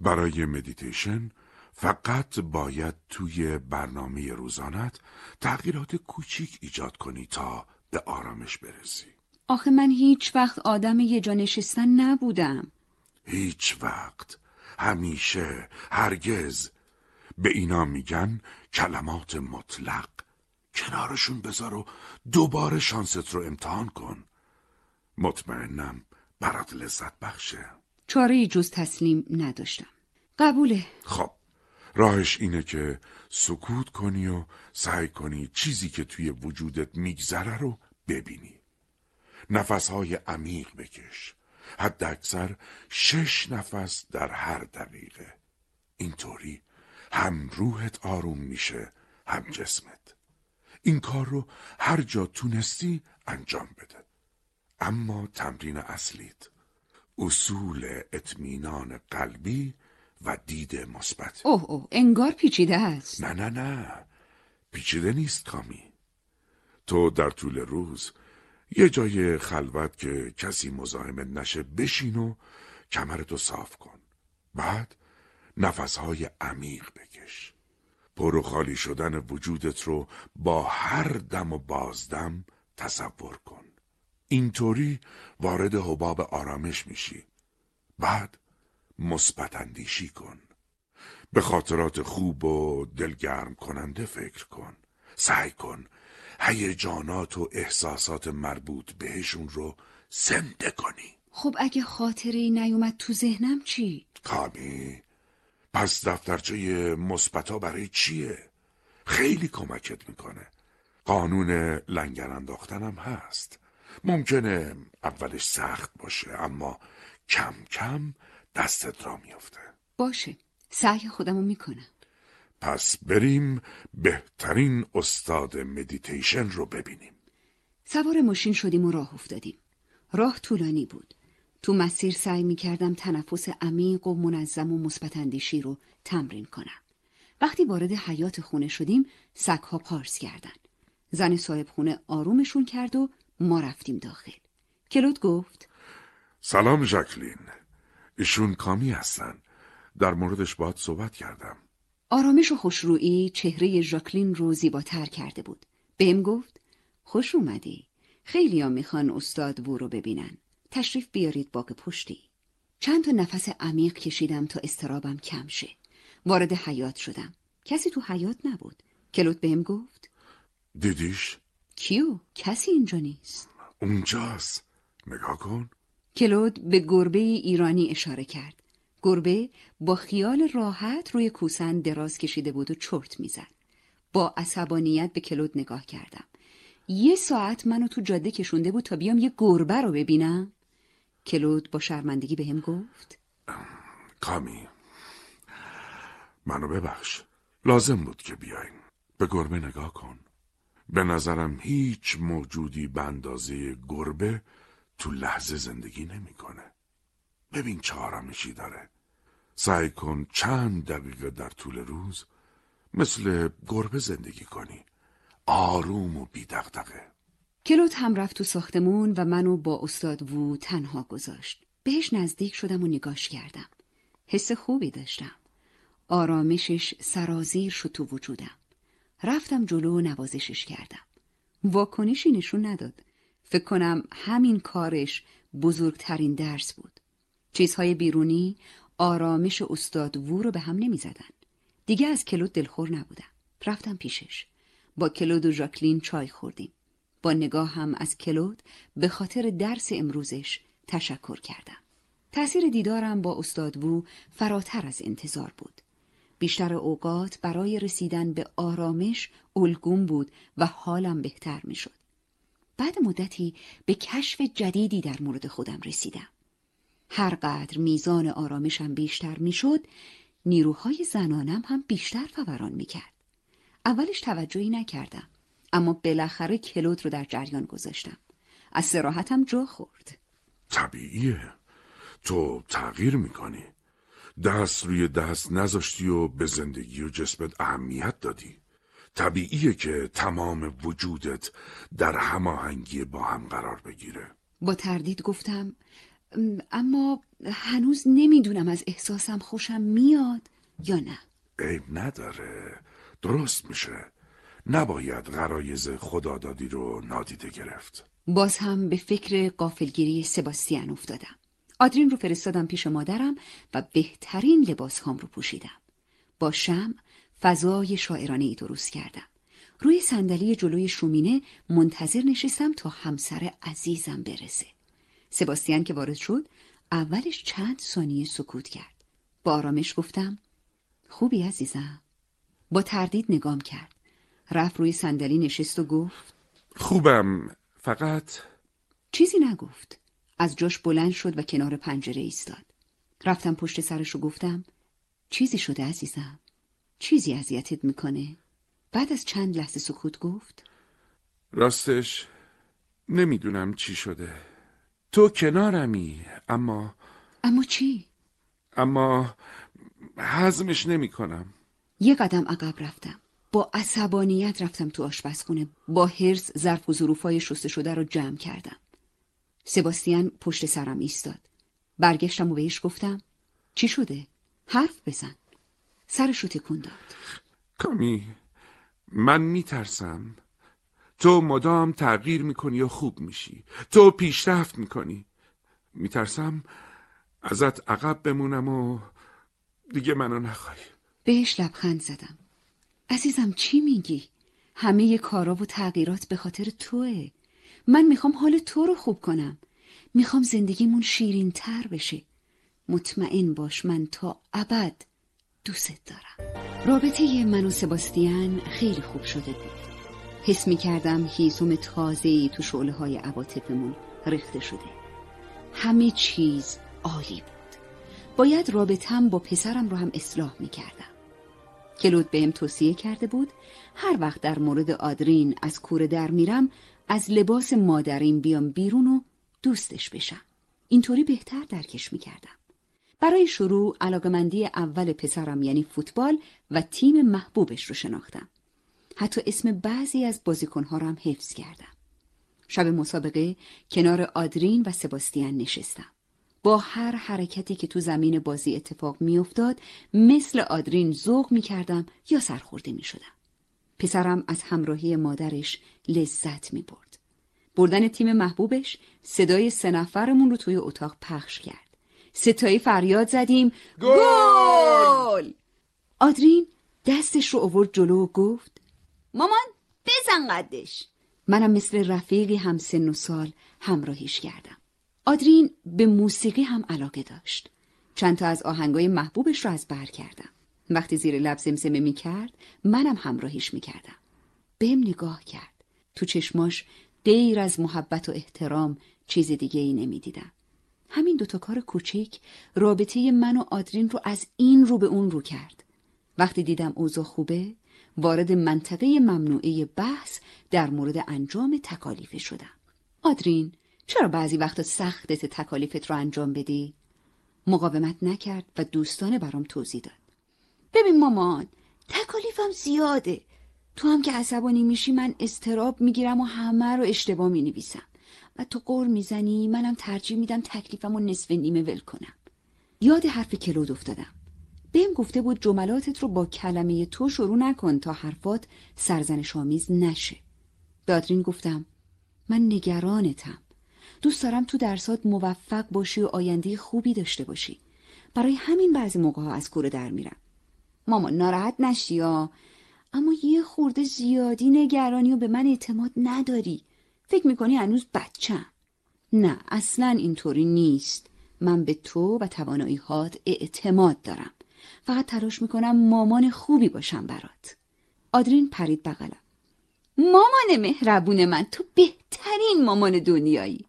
برای مدیتیشن فقط باید توی برنامه روزانت تغییرات کوچیک ایجاد کنی تا به آرامش برسی. آخه من هیچ وقت آدم یه جا نشستن نبودم. هیچ وقت. همیشه هرگز. به اینا میگن کلمات مطلق. کنارشون بذار و دوباره شانست رو امتحان کن. مطمئنم برات لذت بخشه. چاره جز تسلیم نداشتم. قبوله. خب راهش اینه که سکوت کنی و سعی کنی چیزی که توی وجودت میگذره رو ببینی. نفسهای عمیق بکش. حد اکثر شش نفس در هر دقیقه. اینطوری هم روحت آروم میشه هم جسمت. این کار رو هر جا تونستی انجام بده. اما تمرین اصلیت. اصول اطمینان قلبی و دید مثبت. اوه اوه انگار پیچیده است. نه نه نه. پیچیده نیست کامی تو در طول روز یه جای خلوت که کسی مزاحمت نشه بشین و کمرتو صاف کن. بعد نفسهای عمیق بکش. پر و خالی شدن وجودت رو با هر دم و بازدم تصور کن. اینطوری وارد حباب آرامش میشی. بعد مثبت اندیشی کن. به خاطرات خوب و دلگرم کننده فکر کن. سعی کن هیجانات و احساسات مربوط بهشون رو زنده کنی. خب اگه خاطری نیومد تو ذهنم چی؟ کامی پس دفترچه مثبتا برای چیه؟ خیلی کمکت می‌کنه. قانون لنگر انداختنم هست. ممکنه اولش سخت باشه اما کم کم دستت را میافته. باشه سعی خودمو می‌کنم. پس بریم بهترین استاد مدیتیشن رو ببینیم. سوار ماشین شدیم و راه افتادیم. راه طولانی بود. تو مسیر سعی می‌کردم تنفس عمیق و منظم و مثبت اندیشی رو تمرین کنم. وقتی وارد حیات خونه شدیم سگها پارس کردن. زن صاحب خونه آرومشون کرد و ما رفتیم داخل. کلود گفت سلام ژاکلین. ایشون کامی هستن. در موردش باید صحبت کردم. آرامش و خوشرویی چهره ژاکلین رو زیباتر کرده بود. بهم گفت خوش اومدی. خیلی ها می‌خوان استاد وو رو ببینن. تشریف بیارید باغ پشتی. چند تا نفس عمیق کشیدم تا استرابم کم شه. وارد حیات شدم. کسی تو حیات نبود. کلود بهم گفت دیدیش؟ کیو؟ کسی اینجا نیست. اونجاست. نگاه کن. کلود به گربه ایرانی اشاره کرد. گربه با خیال راحت روی کوسن دراز کشیده بود و چرت می‌زد. با عصبانیت به کلود نگاه کردم. یه ساعت منو تو جاده کشونده بود تا بیام یه گربه رو ببینم. کلود با شرمندگی بهم گفت. کامی منو ببخش. لازم بود که بیایم. به گربه نگاه کن. به نظرم هیچ موجودی به اندازه گربه تو لحظه زندگی نمی‌کنه. ببین چه آرامشی داره. سعی کن چند دقیقه در طول روز مثل گربه زندگی کنی. آروم و بیدقدقه کلوت هم رفت تو ساختمون و منو با استاد وو تنها گذاشت. بهش نزدیک شدم و نگاش کردم. حس خوبی داشتم. آرامشش سرازیر شد تو وجودم. رفتم جلو و نوازشش کردم. واکنشی نشون نداد. فکر کنم همین کارش بزرگترین درس بود. چیزهای بیرونی آرامش استاد وو رو به هم نمی زدن. دیگه از کلود دلخور نبودم. رفتم پیشش. با کلود و ژاکلین چای خوردیم. با نگاه هم از کلود به خاطر درس امروزش تشکر کردم. تأثیر دیدارم با استاد وو فراتر از انتظار بود. بیشتر اوقات برای رسیدن به آرامش الگوم بود و حالم بهتر می شد. بعد مدتی به کشف جدیدی در مورد خودم رسیدم. هرقدر میزان آرامشم بیشتر می‌شد، نیروهای زنانم هم بیشتر فوران می‌کرد. اولش توجهی نکردم، اما بالاخره کلود رو در جریان گذاشتم. از سراحتم جا خورد. طبیعیه. تو تغییر می‌کنی. دست روی دست نذاشتی و به زندگی و جسمت اهمیت دادی. طبیعیه که تمام وجودت در هماهنگی با هم قرار بگیره. با تردید گفتم اما هنوز نمی‌دونم از احساسم خوشم میاد یا نه. عیب نداره. درست میشه. نباید غرایز خدادادی رو نادیده گرفت. باز هم به فکر قافلگیری سباستیان افتادم. آدرین رو فرستادم پیش مادرم و بهترین لباس هام رو پوشیدم. با شم فضای شاعرانه ای درست کردم. روی صندلی جلوی شومینه منتظر نشستم تا همسر عزیزم برسه. سباستیان که وارد شد اولش چند ثانیه سکوت کرد. با آرامش گفتم خوبی عزیزم. با تردید نگام کرد. رفت روی صندلی نشست و گفت خوبم فقط چیزی نگفت. از جاش بلند شد و کنار پنجره ایستاد. رفتم پشت سرش و گفتم چیزی شده عزیزم. چیزی اذیتت می‌کنه؟ بعد از چند لحظه سکوت گفت راستش نمی‌دونم چی شده تو کنارمی اما اما چی؟ اما هضمش نمی کنم یه قدم عقب رفتم با عصبانیت رفتم تو آشپزخونه با هرس ظرف و ظروفای شسته شده رو جمع کردم سباستیان پشت سرم ایستاد. برگشتم و بهش گفتم چی شده؟ حرف بزن. سرشو تکون داد. کامی من میترسم. تو مدام تغییر می‌کنی و خوب میشی. تو پیشرفت می‌کنی. میترسم ازت عقب بمونم و دیگه منو نخوای. بهش لبخند زدم. عزیزم چی میگی؟ همه کارا و تغییرات به خاطر توه. من می‌خوام حال تو رو خوب کنم. می‌خوام زندگیمون شیرین تر بشه. مطمئن باش من تا ابد دوست دارم. رابطه من و سباستیان خیلی خوب شده بود. حس می‌کردم هیزم تازه‌ای تو شعله های عواطفمون ریخته شده. همه چیز عالی بود. باید رابطم با پسرم رو هم اصلاح می‌کردم. کلود بهم توصیه کرده بود هر وقت در مورد آدرین از کوره در میرم از لباس مادرین بیام بیرون و دوستش بشم. اینطوری بهتر درکش می‌کردم. برای شروع علاقمندی اول پسرم یعنی فوتبال و تیم محبوبش رو شناختم. حتی اسم بعضی از بازیکنها رو هم حفظ کردم. شب مسابقه کنار آدرین و سباستیان نشستم. با هر حرکتی که تو زمین بازی اتفاق میافتاد مثل آدرین ذوق می‌کردم یا سرخورده می‌شدم. پسرم از همراهی مادرش لذت می‌برد. بردن تیم محبوبش صدای سه نفرمون رو توی اتاق پخش کرد. ستایی فریاد زدیم گل! آدرین دستش رو آورد جلو و گفت مامان بزن قدش. منم مثل رفیقی هم سن و سال همراهیش کردم. آدرین به موسیقی هم علاقه داشت. چند تا از آهنگای محبوبش رو از بر کردم. وقتی زیر لب زمزمه می کرد منم همراهیش می کردم بهم نگاه کرد تو چشماش غیر از محبت و احترام چیز دیگه ای نمی دیدم. همین دوتا کار کوچیک رابطه من و آدرین رو از این رو به اون رو کرد. وقتی دیدم اوضاع خوبه وارد منطقه ممنوعه بحث در مورد انجام تکالیف شدم. آدرین چرا بعضی وقتا سختت تکالیفت رو انجام بدی؟ مقاومت نکرد و دوستانه برام توضیح داد. ببین مامان تکالیفم زیاده. تو هم که عصبانی میشی من استراب می‌گیرم و همه رو اشتباه می‌نویسم. و تو قور می‌زنی منم ترجیح میدم تکلیفم و نصف نیمه ول کنم. یاد حرف کلود افتادم. بهم گفته بود جملاتت رو با کلمه تو شروع نکن تا حرفات سرزنش آمیز نشه. دادرین گفتم من نگرانتم. دوست دارم تو درسات موفق باشی و آینده خوبی داشته باشی. برای همین بعضی موقع ها از کوره در میرم. ماما ناراحت نشی یا؟ اما یه خورده زیادی نگرانی و به من اعتماد نداری. فکر می‌کنی هنوز بچم. نه اصلا اینطوری نیست. من به تو و توانایی هات اعتماد دارم. فقط تلاش می‌کنم مامان خوبی باشم برات. آدرین پرید بغلم. مامان مهربون من تو بهترین مامان دنیایی.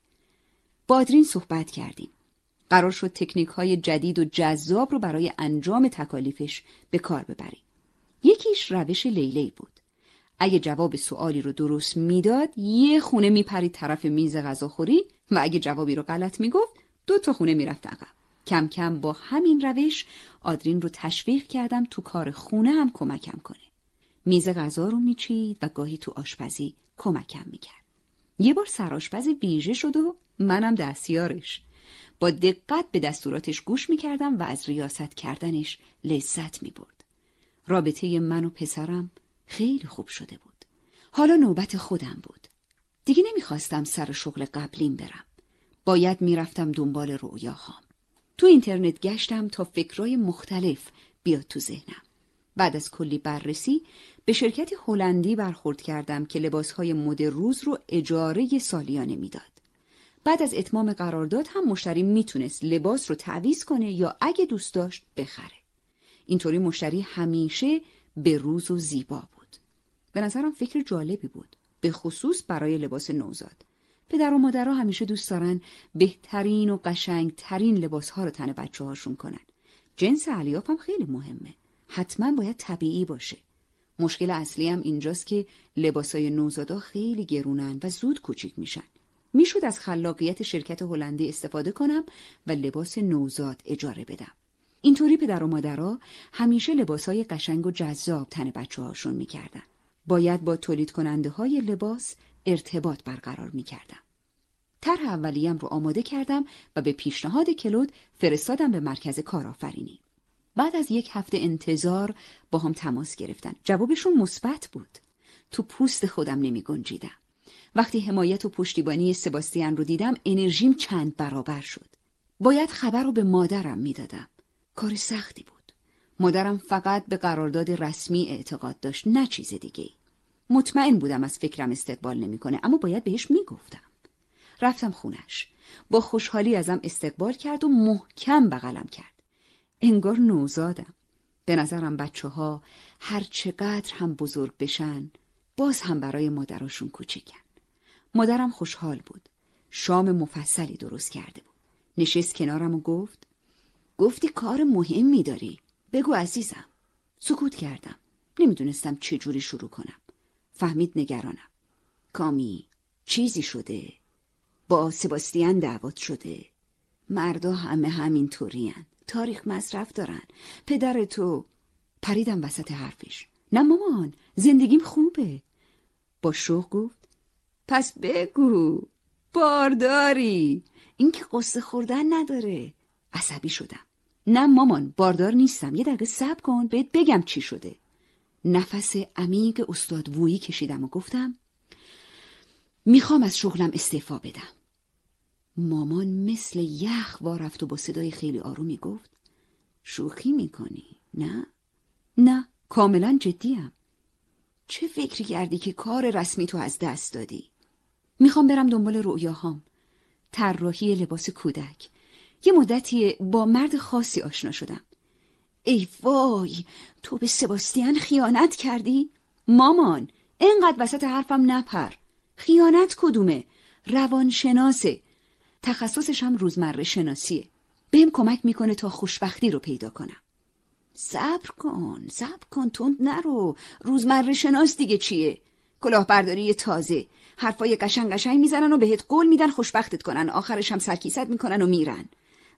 با آدرین صحبت کردیم. قرار شد تکنیک های جدید و جذاب رو برای انجام تکالیفش به کار ببریم. یکیش روش لیلی بود. اگه جواب سوالی رو درست می‌داد یه خونه میپرید طرف میز غذاخوری و اگه جوابی رو غلط می‌گفت دو تا خونه می‌رفت عقب. کم کم با همین روش آدرین رو تشویق کردم تو کار خونه هم کمکم کنه. میز غذا رو میچید و گاهی تو آشپزی کمکم می‌کرد. یه بار سرآشپز ویژه شد و منم دستیارش. با دقت به دستوراتش گوش می‌کردم و از ریاست کردنش لذت می‌برد رابطه من و پسرم خیلی خوب شده بود. حالا نوبت خودم بود. دیگه نمی‌خواستم سر شغل قبلیم برم. باید می‌رفتم دنبال رویاهام. تو اینترنت گشتم تا فکرای مختلف بیاد تو ذهنم. بعد از کلی بررسی به شرکتی هلندی برخورد کردم که لباسهای مد روز رو اجاره سالیانه می‌داد. بعد از اتمام قرارداد هم مشتری می‌تونست لباس رو تعویز کنه یا اگه دوست داشت بخره. اینطوری مشتری همیشه به روز و زیبا به نظرم فکر جالبی بود به خصوص برای لباس نوزاد. پدر و مادرها همیشه دوست دارن بهترین و قشنگترین لباس ها رو تن بچه هاشون کنن. جنس علیاف هم خیلی مهمه. حتما باید طبیعی باشه. مشکل اصلی هم اینجاست که لباسای نوزادا خیلی گرونن و زود کوچیک میشن. می‌شد از خلاقیت شرکت هلندی استفاده کنم و لباس نوزاد اجاره بدم. اینطوری پدر و مادرها همیشه لباسهای قشنگ و جذاب تن بچه هاشون می‌کردن. باید با تولید کننده های لباس ارتباط برقرار می‌کردم. طرح اولیم رو آماده کردم و به پیشنهاد کلود فرستادم به مرکز کارآفرینی. بعد از یک هفته انتظار با هم تماس گرفتن. جوابشون مثبت بود. تو پوست خودم نمی گنجیدم. وقتی حمایت و پشتیبانی سباستیان رو دیدم انرژیم چند برابر شد. باید خبر رو به مادرم می‌دادم. کار سختی بود. مادرم فقط به قرارداد رسمی اعتقاد داشت نه چیز دیگه. مطمئن بودم از فکرم استقبال نمی‌کنه اما باید بهش می‌گفتم. رفتم خونش. با خوشحالی ازم استقبال کرد و محکم بغلم کرد. انگار نوزادم. به نظرم بچه ها هر چقدر هم بزرگ بشن باز هم برای مادراشون کوچیکن. مادرم خوشحال بود. شام مفصلی درست کرده بود. نشست کنارم و گفت گفتی کار مهمی داری. بگو عزیزم. سکوت کردم. نمی‌دونستم چه جوری شروع کنم. فهمید نگرانم. کامی چیزی شده. با سباستیان دعوت شده. مردا همه همین طورین. تاریخ مصرف دارن. پدر تو پریدم وسط حرفش. نه مامان زندگیم خوبه. با شوق گفت پس بگو بارداری. این که قصه خوردن نداره. عصبی شدم. نه مامان باردار نیستم. یه دقیقه صبر کن بهت بگم چی شده. نفس عمیق استاد وویی کشیدم و گفتم می‌خوام از شغلم استعفا بدم. مامان مثل یخ وارفت و با صدای خیلی آرومی گفت شوخی می‌کنی؟ نه؟ نه کاملا جدیم. چه فکری کردی که کار رسمی تو از دست دادی؟ می‌خوام برم دنبال رؤیاهام. طراحی لباس کودک. یه مدتی با مرد خاصی آشنا شدم. ای وای تو به سباستیان خیانت کردی؟ مامان انقدر وسط حرفم نپر. خیانت کدومه؟ روانشناسه. تخصصش هم روزمره شناسیه. بهم کمک می‌کنه تا خوشبختی رو پیدا کنم. صبر کن صبر کن تند نرو. روزمره شناس دیگه چیه؟ کلاهبرداری تازه. حرفای قشنگ قشنگ می‌زنن و بهت قول میدن خوشبختت کنن. آخرش هم سرکیست می‌کنن و میرن.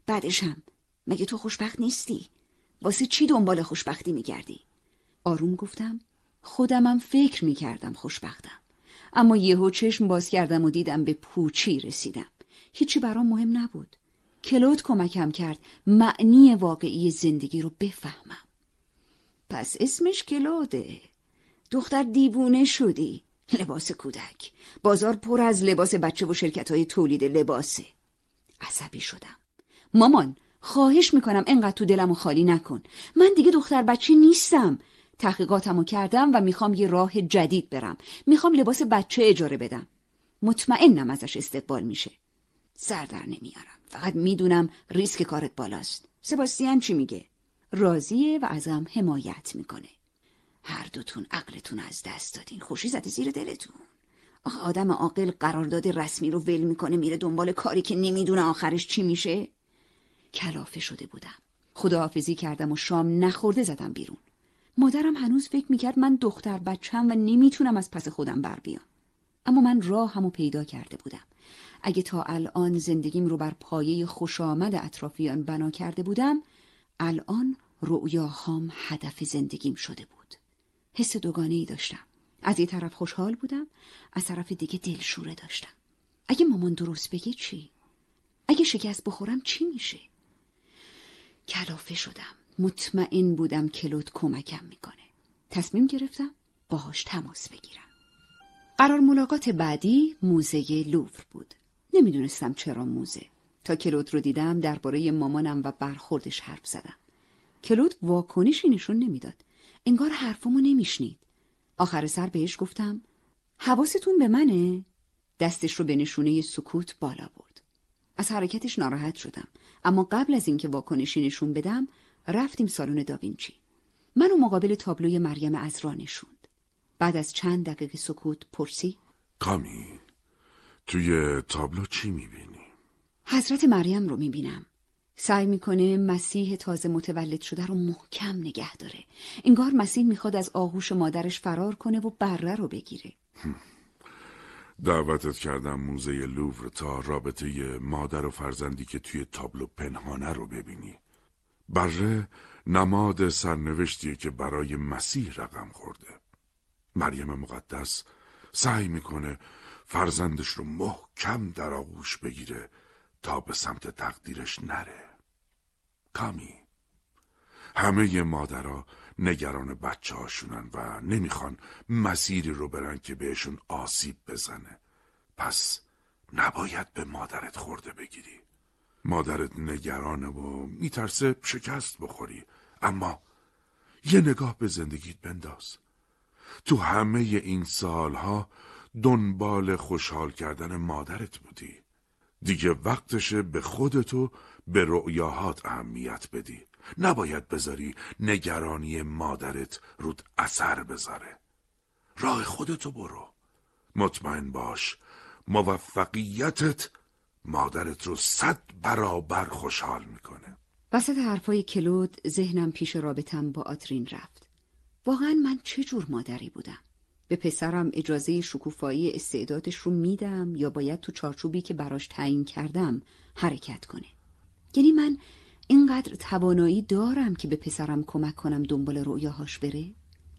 بعدش هم مگه تو خوشبخت نیستی؟ واسه چی دنبال خوشبختی میگردی؟ آروم گفتم خودمم فکر می‌کردم خوشبختم. اما یهو چشم باز کردم و دیدم به پوچی رسیدم. هیچی برام مهم نبود. کلود کمکم کرد معنی واقعی زندگی رو بفهمم. پس اسمش کلوده. دختر دیوونه شدی. لباس کودک. بازار پر از لباس بچه و شرکت های تولید لباسه. عصبی شدم. مامان خواهش می‌کنم انقدر تو دلمو خالی نکن. من دیگه دختر بچه نیستم. تحقیقاتمو کردم و می‌خوام یه راه جدید برم. می‌خوام لباس بچه اجاره بدم. مطمئنم ازش استقبال میشه. سر در نمیارم. فقط می‌دونم ریسک کارت بالاست. سباستیان چی میگه؟ راضیه و ازم حمایت می‌کنه. هر دوتون عقلتون از دست دادین. خوشی زده زیر دلتون. آخه آدم عاقل قرارداد رسمی رو ول می‌کنه میره دنبال کاری که نمی‌دونه آخرش چی میشه. کلافه شده بودم. خداحافظی کردم و شام نخورده زدم بیرون. مادرم هنوز فکر می‌کرد من دختر بچم و نمی‌تونم از پس خودم بر بیام. اما من راه همو پیدا کرده بودم. اگه تا الان زندگیم رو بر پایه خوش آمد اطرافیان بنا کرده بودم الان رؤیاهام هدف زندگیم شده بود. حس دوگانه ای داشتم. از یه طرف خوشحال بودم از طرف دیگه دلشوره داشتم. اگه مامان درست بگه چی؟ اگه شکست بخورم چی میشه؟ کلافه شدم. مطمئن بودم کلود کمکم می‌کنه. تصمیم گرفتم باهاش تماس بگیرم. قرار ملاقات بعدی موزه لوور بود. نمی‌دونستم چرا موزه. تا کلود رو دیدم درباره مامانم و برخوردش حرف زدم. کلود واکنشی نشون نمی‌داد. انگار حرفمو نمیشنید. آخر سر بهش گفتم حواستون به منه؟ دستش رو به نشونه سکوت بالا برد. از حرکتش ناراحت شدم. اما قبل از اینکه واکنشی نشون بدم رفتیم سالن داوینچی. منو مقابل تابلوی مریم ازرا نشوند. بعد از چند دقیقه سکوت پرسی کامی توی تابلو چی می‌بینی؟ حضرت مریم رو می‌بینم. سعی می‌کنه مسیح تازه متولد شده رو محکم نگه داره. انگار مسیح می‌خواد از آغوش مادرش فرار کنه و بره رو بگیره. دعوتت کردم موزه لوور تا رابطه مادر و فرزندی که توی تابلو پنهانه رو ببینی. بره نماد سرنوشتیه که برای مسیح رقم خورده. مریم مقدس سعی می‌کنه فرزندش رو محکم در آغوش بگیره تا به سمت تقدیرش نره. کامی همه مادرها نگران بچه هاشونن و نمی‌خوان مسیری رو برن که بهشون آسیب بزنه. پس نباید به مادرت خورده بگیری. مادرت نگرانه و میترسه شکست بخوری. اما یه نگاه به زندگیت بنداز. تو همه این سالها دنبال خوشحال کردن مادرت بودی. دیگه وقتشه به خودتو به رؤیاهات اهمیت بدی. نباید بذاری نگرانی مادرت رود اثر بذاره. راه خودتو برو. مطمئن باش موفقیتت مادرت رو صد برابر خوشحال می‌کنه. وسط حرفای کلود ذهنم پیش رابطم با آترین رفت. واقعا من چه جور مادری بودم؟ به پسرم اجازه شکوفایی استعدادش رو میدم یا باید تو چارچوبی که براش تعیین کردم حرکت کنه؟ یعنی من اینقدر توانایی دارم که به پسرم کمک کنم دنبال رویاهاش بره؟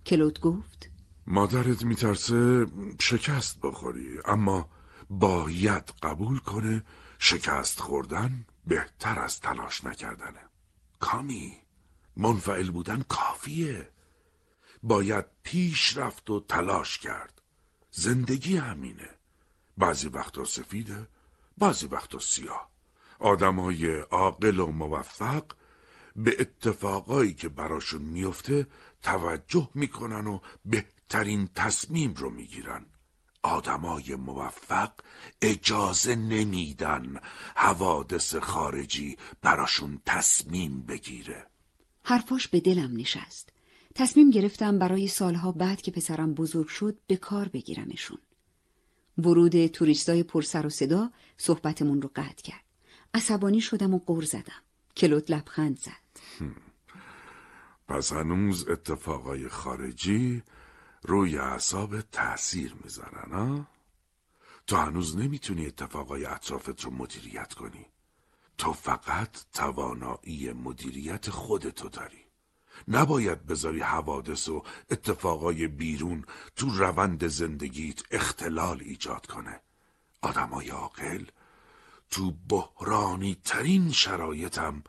کلود گفت. مادرت میترسه شکست بخوری اما باید قبول کنه شکست خوردن بهتر از تلاش نکردنه. کامی منفعل بودن کافیه. باید پیش رفت و تلاش کرد. زندگی همینه. بعضی وقتا سفیده بعضی وقتا سیاه. آدمای عاقل و موفق به اتفاقایی که براشون میفته توجه می‌کنن و بهترین تصمیم رو می‌گیرن. آدمای موفق اجازه نمیدن حوادث خارجی براشون تصمیم بگیره. حرفاش به دلم نشست. تصمیم گرفتم برای سالها بعد که پسرم بزرگ شد به کار بگیرمشون. ورود توریستای پرسر و صدا صحبتمون رو قطع کرد. عصبانی شدم و قور زدم. کلوت لبخند زد. پس هنوز اتفاقای خارجی روی اعصاب تأثیر می‌ذارن ها؟ تو هنوز نمی‌تونی اتفاقای اطرافت رو مدیریت کنی. تو فقط توانایی مدیریت خودتو داری. نباید بذاری حوادث و اتفاقای بیرون تو روند زندگیت اختلال ایجاد کنه. آدمای عاقل تو بحرانی ترین شرایطم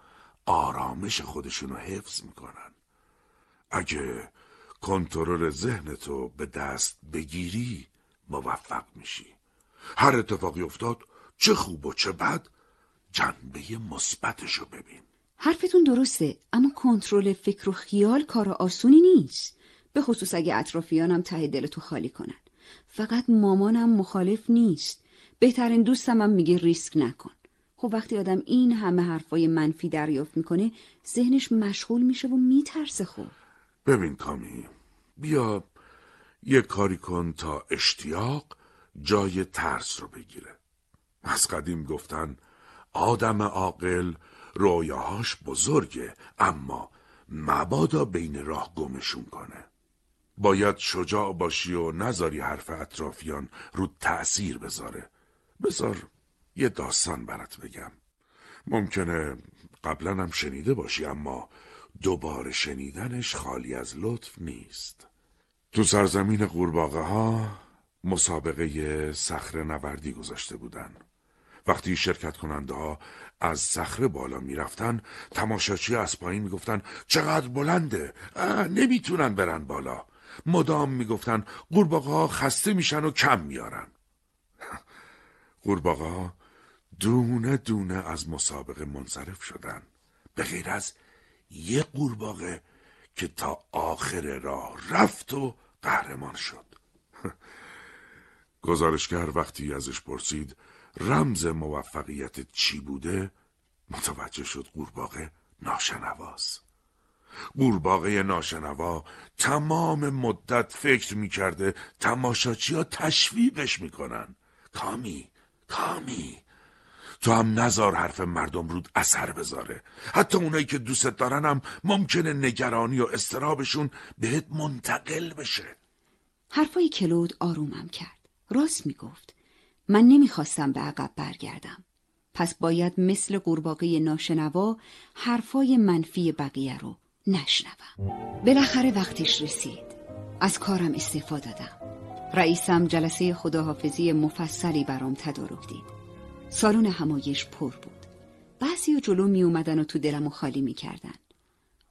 آرامش خودشونو حفظ می‌کنن. اگه کنترل ذهنتو به دست بگیری موفق میشی. هر اتفاقی افتاد چه خوب و چه بد جنبه مثبتشو ببین. حرفتون درسته اما کنترل فکر و خیال کار آسونی نیست. به خصوص اگه اطرافیانم ته دلتو خالی کنن. فقط مامانم مخالف نیست. بهترین دوستم هم میگه ریسک نکن. خب وقتی آدم این همه حرفای منفی دریافت می‌کنه ذهنش مشغول میشه و میترسه خب. ببین کامی بیا یه کاری کن تا اشتیاق جای ترس رو بگیره. از قدیم گفتن آدم عاقل رویاهاش بزرگه اما مبادا بین راه گمشون کنه. باید شجاع باشی و نذاری حرف اطرافیان رو تأثیر بذاره. بذار یه داستان برات بگم. ممکنه قبلا هم شنیده باشی اما دوباره شنیدنش خالی از لطف نیست. تو سرزمین قورباغه ها مسابقه صخره نوردی گذاشته بودن. وقتی شرکت کننده ها از صخره بالا می‌رفتن تماشاچی از پایین می‌گفتن چقدر بلنده؟ نمی‌تونن برن بالا. مدام می‌گفتن قورباغه ها خسته میشن و کم میارن. قورباغه دونه دونه از مسابقه منصرف شدن. به غیر از یه قورباغه که تا آخر راه رفت و قهرمان شد. گزارشگر وقتی ازش پرسید رمز موفقیت چی بوده متوجه شد قورباغه ناشنواست. قورباغه ناشنوا تمام مدت فکر می‌کرده تماشاچی ها تشویقش می‌کنن. کامی کامی تو هم نزار حرف مردم رود اثر بذاره حتی اونایی که دوست دارن هم ممکنه نگرانی و استرابشون بهت منتقل بشه حرفای کلود آرومم کرد راست می‌گفت من نمی‌خواستم به عقب برگردم. پس باید مثل قورباغه ناشنوا حرفای منفی بقیه رو نشنوم. بالاخره وقتش رسید. از کارم استعفا دادم. رئیسم جلسه خداحافظی مفصلی برام تدارک دید. سالن همایش پر بود. بعضی جلو می اومدن و تو دلمو خالی می‌کردن.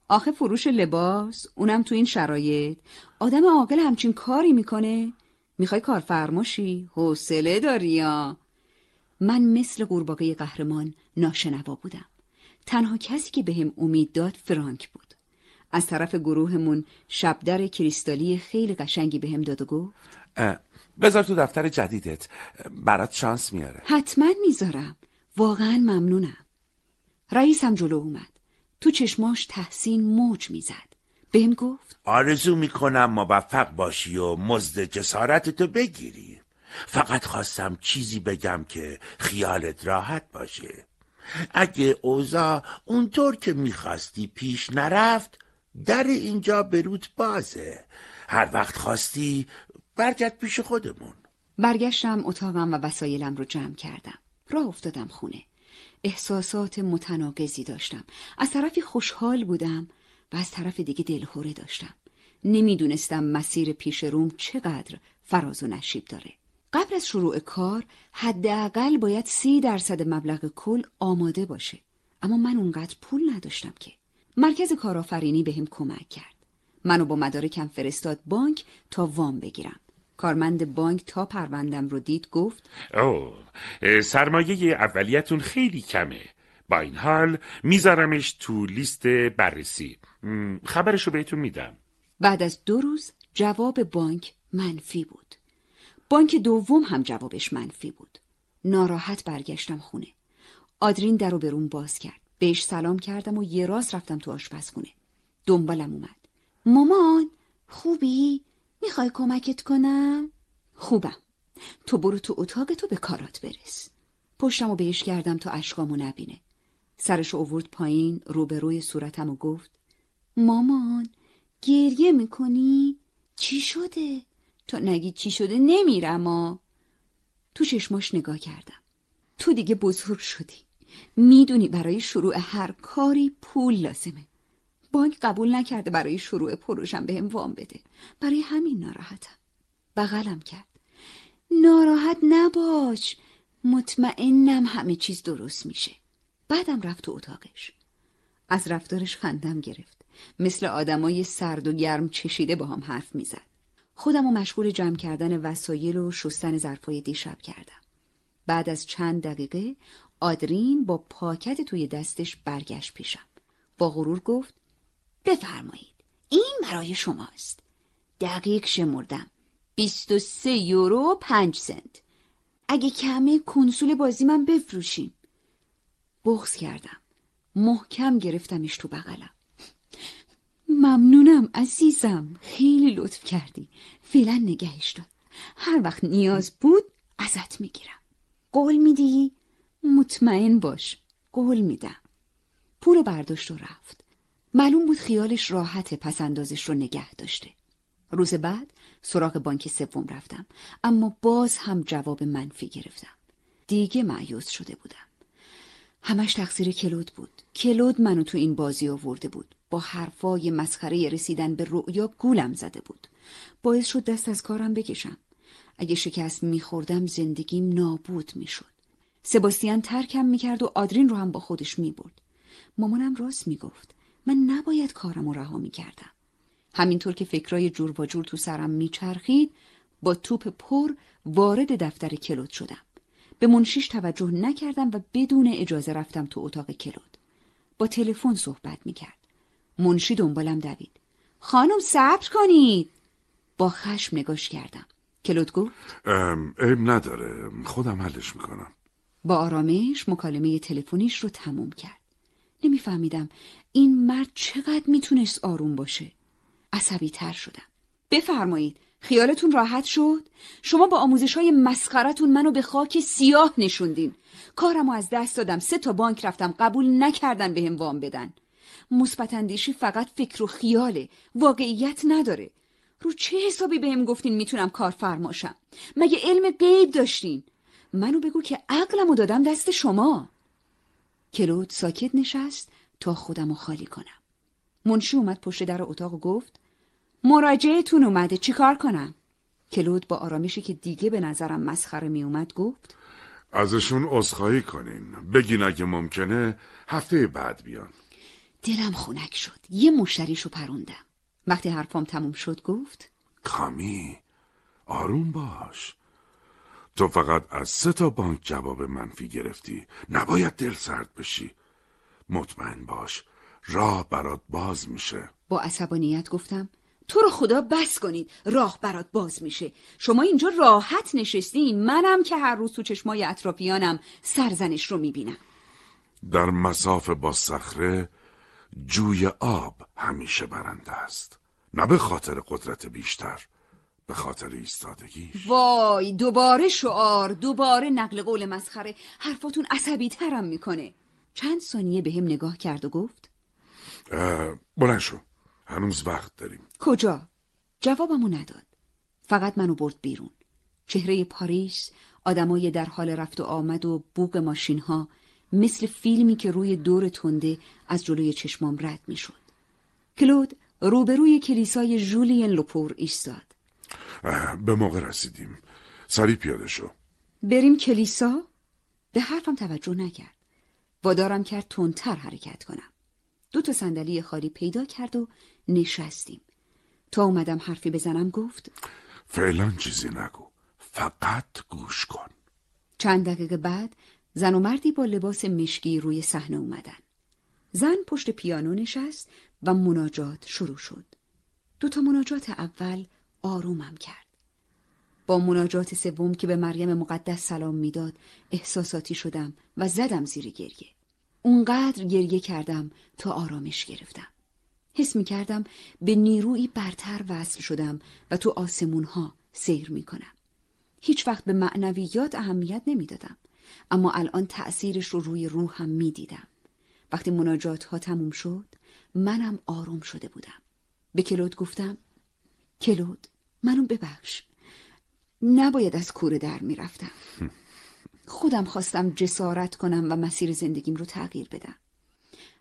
آخه فروش لباس اونم تو این شرایط آدم عاقل همچین کاری می‌کنه می‌خوای کارفرماشی حوصله داری یا من مثل قورباغه قهرمان ناشنوا بودم تنها کسی که بهم امید داد فرانک بود از طرف گروهمون شبدر کریستالی خیلی قشنگی بهم داد و گفت بذار تو دفتر جدیدت. برات شانس میاره. حتما می‌ذارم. واقعا ممنونم. رئیسم جلو اومد. تو چشماش تحسین موج می‌زد. بهم گفت. آرزو می‌کنم موفق باشی و مزد جسارتتو بگیری. فقط خواستم چیزی بگم که خیالت راحت باشه. اگه اوضاع اونطور که می‌خواستی پیش نرفت در اینجا بروت بازه. هر وقت خواستی برگرد پیش خودمون. برگشتم اتاقم و وسایلم رو جمع کردم. راه افتادم خونه. احساسات متناقضی داشتم. از طرفی خوشحال بودم و از طرف دیگه دلهوره داشتم. نمی‌دونستم مسیر پیش روم چقدر فراز و نشیب داره. قبل از شروع کار حداقل باید سی درصد مبلغ کل آماده باشه. اما من اونقدر پول نداشتم که. مرکز کارآفرینی بهم کمک کرد. منو با مدارکم فرستاد بانک تا وام بگیرم. کارمند بانک تا پروندم رو دید گفت او سرمایه اولیتون خیلی کمه. با این حال میذارمش تو لیست بررسی. خبرشو بهتون میدم. بعد از دو روز جواب بانک منفی بود. بانک دوم هم جوابش منفی بود. ناراحت برگشتم خونه. آدرین در رو برون باز کرد. بهش سلام کردم و یه راست رفتم تو آشپزخونه. دنبالم اومد. مامان خوبی؟ می‌خوای کمکت کنم؟ خوبم. تو برو تو اتاق تو به کارات برس. پشتم و بهش کردم تا اشکامو نبینه. سرش اوورد پایین روبروی صورتم و گفت مامان گریه می‌کنی؟ چی شده؟ تا نگی چی شده نمیرم آ. تو چشماش نگاه کردم. تو دیگه بزرگ شدی. می‌دونی برای شروع هر کاری پول لازمه. بانک قبول نکرده برای شروع پروژم بهم وام بده. برای همین ناراحتم. بغلم کرد. ناراحت نباش. مطمئنم همه چیز درست میشه. بعدم رفت تو اتاقش. از رفتارش خندم گرفت. مثل آدمای سرد و گرم چشیده با هم حرف می‌زد. خودم و مشغول جمع کردن وسایل و شستن ظرفای دیشب کردم. بعد از چند دقیقه آدرین با پاکت توی دستش برگشت پیشم. با غرور گفت بفرمایید. این برای شماست. دقیق شمردم. 23 یورو 5 سنت. اگه کمه کنسول بازی من بفروشیم. بغز کردم. محکم گرفتمش تو بغلم. ممنونم عزیزم. خیلی لطف کردی. فعلا نگهش دار. هر وقت نیاز بود ازت می‌گیرم. قول میدی؟ مطمئن باش. قول میدم. پول برداشت و رفت. معلوم بود خیالش راحت پس اندازش رو نگه داشته. روز بعد سراغ بانک سوم رفتم اما باز هم جواب منفی گرفتم. دیگه معیوز شده بودم. همش تقصیر کلود بود. کلود منو تو این بازی آورده بود. با حرفای مسخره رسیدن به رؤیا گولم زده بود. باعث شد دست از کارم بکشم. اگه شکست میخوردم زندگیم نابود می‌شد. سباستیان ترکم می‌کرد و آدرین رو هم با خودش می‌برد. مامانم راست می‌گفت. من نباید کارم رها می‌کردم. همینطور که فکرای جور و جور تو سرم میچرخید با توپ پر وارد دفتر کلود شدم. به منشیش توجه نکردم و بدون اجازه رفتم تو اتاق کلود. با تلفن صحبت می‌کرد. منشی دنبالم دوید. خانم صبر کنید. با خشم نگاش کردم. کلود گفت ام نداره. خودم حلش می‌کنم. با آرامش مکالمه تلفنیش رو تموم کرد. نمیفهمیدم این مرد چقدر می‌تونست آروم باشه؟ عصبی تر شدم. بفرمایید خیالتون راحت شد؟ شما با آموزش های مسخرتون منو به خاک سیاه نشوندین. کارمو از دست دادم. سه تا بانک رفتم. قبول نکردن بهم به وام بدن. مثبت اندیشی فقط فکر و خیاله. واقعیت نداره. رو چه حسابی بهم گفتین می‌تونم کارفرماشم؟ مگه علم غیب داشتین؟ منو بگو که عقلمو دادم دست شما. کلود ساکت نشست. تا خودمو خالی کنم. منشی اومد پشت در اتاق و گفت مراجعتون اومده چیکار کنم؟ کلود با آرامشی که دیگه به نظرم مسخره می اومد گفت ازشون عذرخواهی کنین. بگین اگه ممکنه هفته بعد بیان. دلم خونک شد. یه مشتریشو پروندم. وقتی حرفام تموم شد گفت کامی آروم باش. تو فقط از سه تا بانک جواب منفی گرفتی. نباید دل سرد بشی. مطمئن باش راه برات باز میشه. با عصبانیت گفتم تو رو خدا بس کنید راه برات باز میشه. شما اینجا راحت نشستین منم که هر روز تو چشمای اطرافیانم سرزنش رو می‌بینم. در مساف با صخره جوی آب همیشه برنده است. نه به خاطر قدرت بیشتر به خاطر ایستادگیش. وای دوباره شعار دوباره نقل قول مسخره. حرفاتون عصبی ترم می‌کنه. چند ثانیه به هم نگاه کرد و گفت بلند شو. هنوز وقت داریم. کجا؟ جوابمو نداد. فقط منو برد بیرون. چهره پاریس آدمای در حال رفت و آمد و بوق ماشین ها مثل فیلمی که روی دور تنده از جلوی چشمام رد می‌شد. کلود روبروی کلیسای ژولین لوپور ایستاد. به موقع رسیدیم. سریع پیاده شو. بریم کلیسا؟ به حرفم توجه نکرد. وادارم کرد تندتر حرکت کنم. دو تا صندلی خالی پیدا کرد و نشستیم. تا اومدم حرفی بزنم گفت فعلا چیزی نگو فقط گوش کن. چند دقیقه بعد زن و مردی با لباس مشکی روی صحنه اومدن. زن پشت پیانو نشست و مناجات شروع شد. دو تا مناجات اول آرومم کرد. با مناجات سوم که به مریم مقدس سلام می‌داد احساساتی شدم و زدم زیر گریه اونقدر گریه کردم تا آرامش گرفتم حس می کردم به نیرویی برتر وصل شدم و تو آسمون ها سیر می کنم. هیچ وقت به معنویات اهمیت نمی دادم. اما الان تأثیرش رو روی روحم می دیدم. وقتی مناجات ها تموم شد منم آروم شده بودم. به کلود گفتم کلود منو ببخش. نباید از کوره در می رفتم. خودم خواستم جسارت کنم و مسیر زندگیم رو تغییر بدم.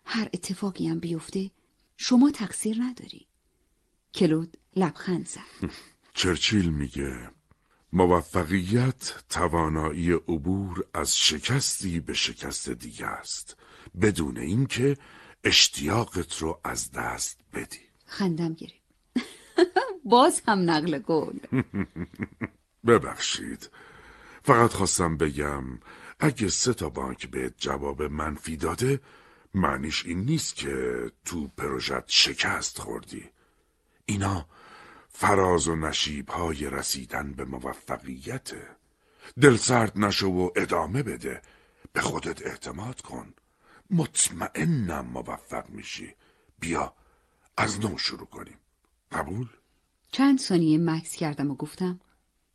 هر اتفاقی هم بیفته شما تقصیر نداری. کلود لبخند زد. چرچیل میگه موفقیت توانایی عبور از شکستی به شکست دیگه است بدون اینکه اشتیاقت رو از دست بدی خندم گرفت. باز هم نقل قول. ببخشید. فقط خواستم بگم اگه سه تا بانک بهت جواب منفی داده معنیش این نیست که تو پروژت شکست خوردی. اینا فراز و نشیب های رسیدن به موفقیته دل سرد نشو و ادامه بده. به خودت اعتماد کن. مطمئنم موفق میشی. بیا از نو شروع کنیم. قبول؟ چند ثانیه مکس کردم و گفتم.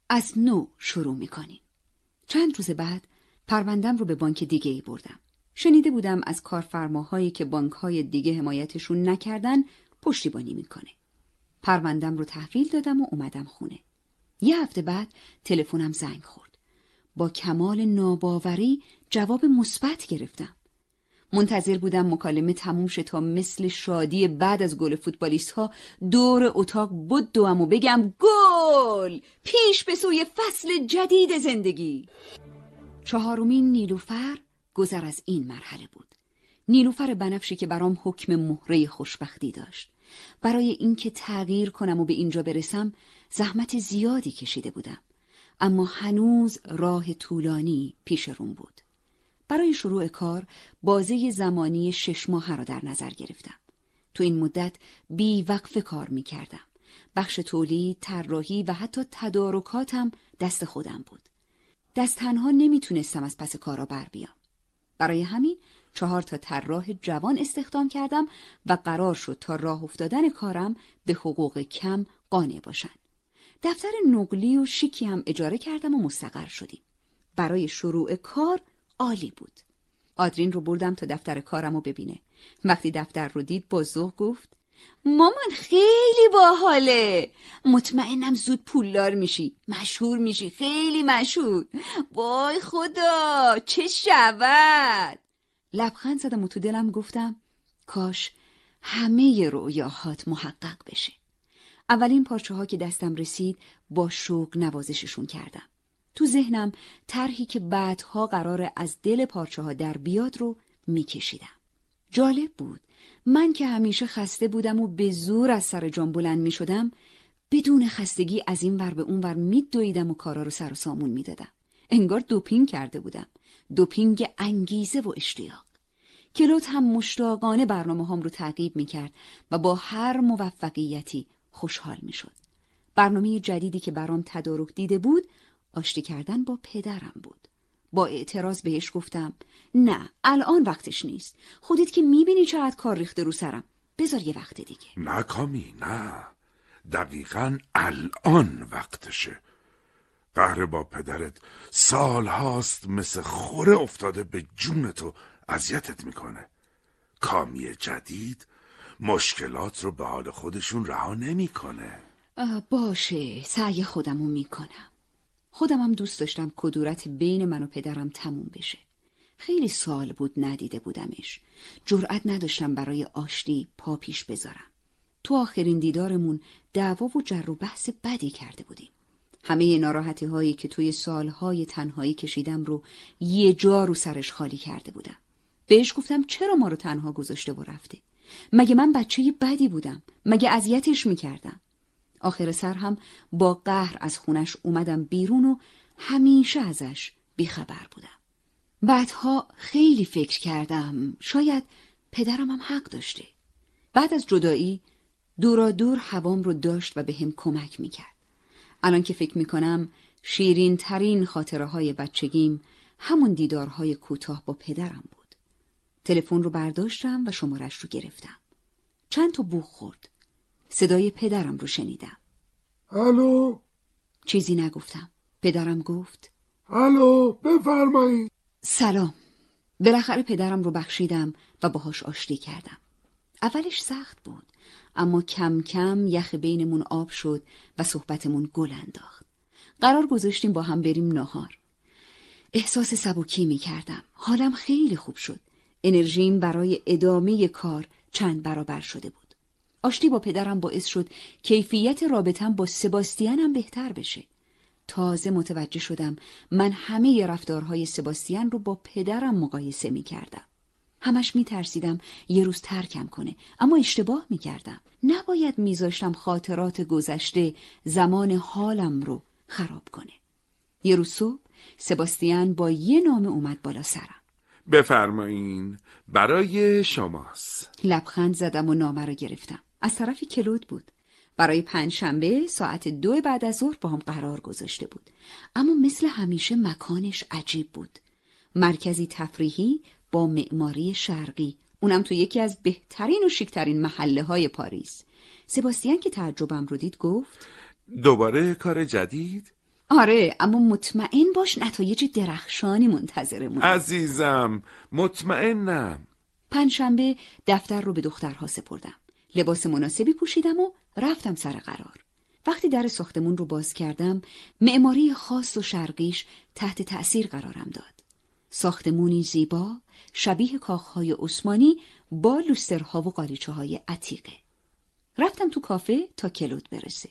از نو شروع می‌کنیم. چند روز بعد پروندم رو به بانک دیگه ای بردم. شنیده بودم از کارفرماهایی که بانک های دیگه حمایتشون نکردن پشتیبانی می‌کنه. پروندم رو تحویل دادم و اومدم خونه. یه هفته بعد تلفنم زنگ خورد. با کمال ناباوری جواب مثبت گرفتم. منتظر بودم مکالمه تموم شه تا مثل شادی بعد از گل فوتبالیست ها دور اتاق بدوم و بگم گل! پیش به سوی فصل جدید زندگی! چهارمین نیلوفر گذر از این مرحله بود. نیلوفر بنفشی که برام حکم مهره خوشبختی داشت. برای اینکه تغییر کنم و به اینجا برسم زحمت زیادی کشیده بودم. اما هنوز راه طولانی پیش روم بود. برای شروع کار بازه زمانی شش ماه را در نظر گرفتم. تو این مدت بی وقف کار می کردم. بخش تولید، طراحی و حتی تدارکاتم دست خودم بود. دست تنها نمی‌تونستم از پس کارا بر بیام. برای همین چهار تا طراح جوان استخدام کردم و قرار شد تا راه افتادن کارم به حقوق کم قانع باشن. دفتر نقلی و شیکی هم اجاره کردم و مستقر شدیم. برای شروع کار عالی بود. آدرین رو بردم تا دفتر کارم رو ببینه. وقتی دفتر رو دید با گفت مامان خیلی باحاله. مطمئنم زود پولدار میشی. مشهور میشی. خیلی مشهور. وای خدا چه شود؟ لبخند زدم و تو دلم گفتم کاش همه رویاهات محقق بشه. اولین پارچه ها که دستم رسید با شوق نوازششون کردم. تو ذهنم طرحی که بعدها قرار از دل پارچه ها در بیاد رو میکشیدم جالب بود من که همیشه خسته بودم و به زور از سر جان بلند می شدم بدون خستگی از این ور به اون ور می دویدم و کارا رو سر و سامون می دادم. انگار دوپینگ کرده بودم. دوپینگ انگیزه و اشتیاق. کلوت هم مشتاقانه برنامه هم رو تعقیب می کرد و با هر موفقیتی خوشحال می شد. برنامه جدیدی که برام تدارک دیده بود آشتی کردن با پدرم بود. با اعتراض بهش گفتم نه الان وقتش نیست. خودت که می‌بینی چقدر کار ریخته رو سرم. بذار یه وقت دیگه. نه کامی نه. دقیقا الان وقتشه. قهر با پدرت سال هاست مثل خوره افتاده به جونتو اذیتت می‌کنه. کامی جدید مشکلات رو به حال خودشون رها نمی‌کنه. باشه. سعی خودمو می‌کنم. خودمم دوست داشتم کدورت بین من و پدرم تموم بشه. خیلی سال بود ندیده بودمش. جرأت نداشتم برای آشتی پا پیش بذارم. تو آخرین دیدارمون دعوا و جر و بحث بدی کرده بودیم. همه ناراحتی هایی که توی سالهای تنهایی کشیدم رو یه جا رو سرش خالی کرده بودم. بهش گفتم چرا ما رو تنها گذاشته و رفته؟ مگه من بچه بدی بودم؟ مگه اذیتش می‌کردم؟ آخر سر هم با قهر از خونش اومدم بیرون و همیشه ازش بیخبر بودم. بعدها خیلی فکر کردم شاید پدرم هم حق داشته. بعد از جدایی دورا دور هوام رو داشت و به هم کمک می‌کرد. الان که فکر می‌کنم شیرین ترین خاطره های بچگیم همون دیدارهای کوتاه با پدرم بود. تلفن رو برداشتم و شمارش رو گرفتم. چند تا بوخ خورد. صدای پدرم رو شنیدم. الو؟ چیزی نگفتم. پدرم گفت. الو بفرمایید سلام. بالاخره پدرم رو بخشیدم و باهاش آشتی کردم. اولش سخت بود اما کم کم یخ بینمون آب شد و صحبتمون گل انداخت. قرار گذاشتیم با هم بریم ناهار احساس سبکی می کردم حالم خیلی خوب شد. انرژیم برای ادامه کار چند برابر شده بود. آشتی با پدرم باعث شد کیفیت رابطم با سباستیانم بهتر بشه. تازه متوجه شدم من همه رفتارهای سباستیان رو با پدرم مقایسه می کردم. همش می ترسیدم یه روز ترکم کنه اما اشتباه می کردم. نباید میذاشتم خاطرات گذشته زمان حالم رو خراب کنه. یه روز صبح سباستیان با یه نامه اومد بالا سرم. بفرمایین برای شماست لبخند زدم و نامه رو گرفتم. از طرف کلود بود. برای پنجشنبه ساعت دو بعد از ظهر با هم قرار گذاشته بود. اما مثل همیشه مکانش عجیب بود. مرکزی تفریحی با معماری شرقی. اونم تو یکی از بهترین و شیکترین محله های پاریس. سباستیان که تعجبم رو دید گفت دوباره کار جدید؟ آره اما مطمئن باش نتایج درخشانی منتظرمون عزیزم مطمئنم. پنجشنبه دفتر رو به دخترها سپردم. لباس مناسبی پوشیدم و رفتم سر قرار. وقتی در ساختمون رو باز کردم معماری خاص و شرقیش تحت تأثیر قرارم داد. ساختمونی زیبا شبیه کاخهای عثمانی با لوسترها و قالیچه های عتیقه. رفتم تو کافه تا کلود برسه.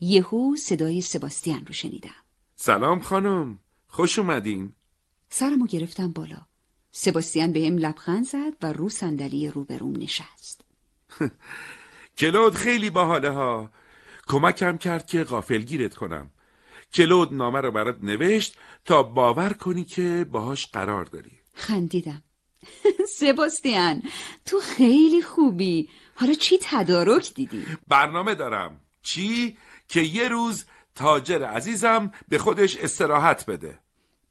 یهو صدای سباستیان رو شنیدم. سلام خانم. خوش اومدین. سرمو گرفتم بالا. سباستیان به هم لبخند زد و رو صندلی روبروم نشست. کلود خیلی باحاله ها. کمکم کرد که غافلگیرت کنم. کلود نامه رو برات نوشت تا باور کنی که باهاش قرار داری. خندیدم. سباستیان تو خیلی خوبی. حالا چی تدارک دیدی؟ برنامه دارم. چی؟ که یه روز تاجر عزیزم به خودش استراحت بده.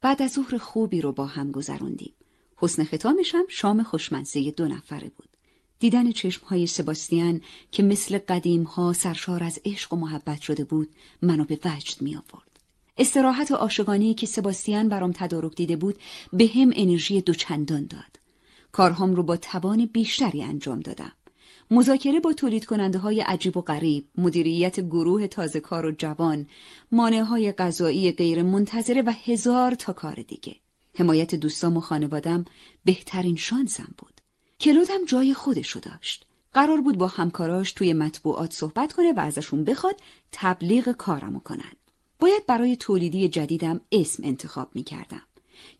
بعد از ظهر خوبی رو با هم گذروندیم. حسن ختامشم شام خوشمنزه دو نفره بود. دیدن چشمهای سباستیان که مثل قدیم ها سرشار از عشق و محبت شده بود منو به وجد می آورد. استراحت عاشقانه که سباستیان برام تدارک دیده بود به هم انرژی دوچندان داد. کارهام رو با توان بیشتری انجام دادم. مذاکره با تولید کننده های عجیب و غریب، مدیریت گروه تازه کار و جوان، مانع های غذایی غیر منتظره و هزار تا کار دیگه. حمایت دوستام و خانوادم بهترین شانسم بود. کلودم جای خودشو داشت. قرار بود با همکاراش توی مطبوعات صحبت کنه و ازشون بخواد تبلیغ کارمو کنن. باید برای تولیدی جدیدم اسم انتخاب می کردم.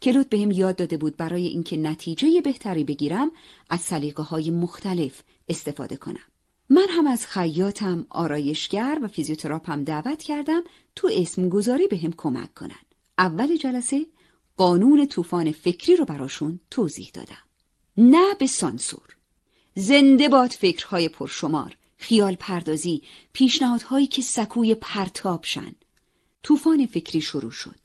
کلود بهم یاد داده بود برای اینکه نتیجه بهتری بگیرم از سلیقه های مختلف استفاده کنم. من هم از خیاطم، آرایشگر و فیزیوتراپم دعوت کردم تو اسم گذاری به هم کمک کنن. اول جلسه قانون طوفان فکری رو براشون توضیح دادم. نه به سانسور. زنده باد فکرهای پرشمار، خیال پردازی، پیشنهادهایی که سکوی پرتاب شن. طوفان فکری شروع شد.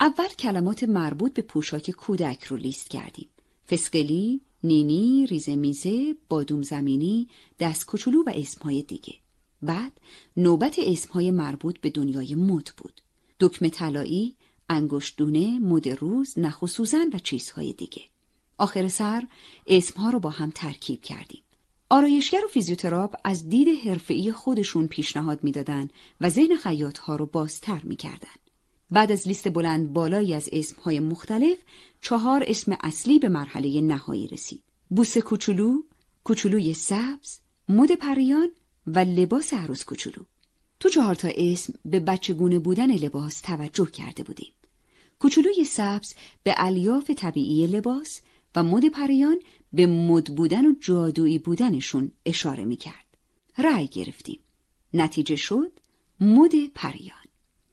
اول کلمات مربوط به پوشاک کودک رو لیست کردیم. فسقلی، نینی، ریزه میزه، بادوم زمینی، دست کوچولو و اسمهای دیگه. بعد نوبت اسمهای مربوط به دنیای مد بود. دکمه طلایی، انگشتونه، مد روز، نخ و سوزن و چیزهای دیگه. آخر سر اسمها رو با هم ترکیب کردیم. آرایشگر و فیزیوتراپ از دید حرفه‌ای خودشون پیشنهاد می‌دادن و ذهن خیاطها رو بازتر می‌کردن. بعد از لیست بلند بالایی از اسمهای مختلف چهار اسم اصلی به مرحله نهایی رسید. بوس کوچولو، کوچولوی سبز، مد پریان و لباس عروس کوچولو. تو چهار تا اسم به بچگونه بودن لباس توجه کرده بودیم. کوچولوی سبز به الیاف طبیعی لباس و مد پریان به مد بودن و جادویی بودنشون اشاره می کرد. رأی گرفتیم. نتیجه شد مد پریان.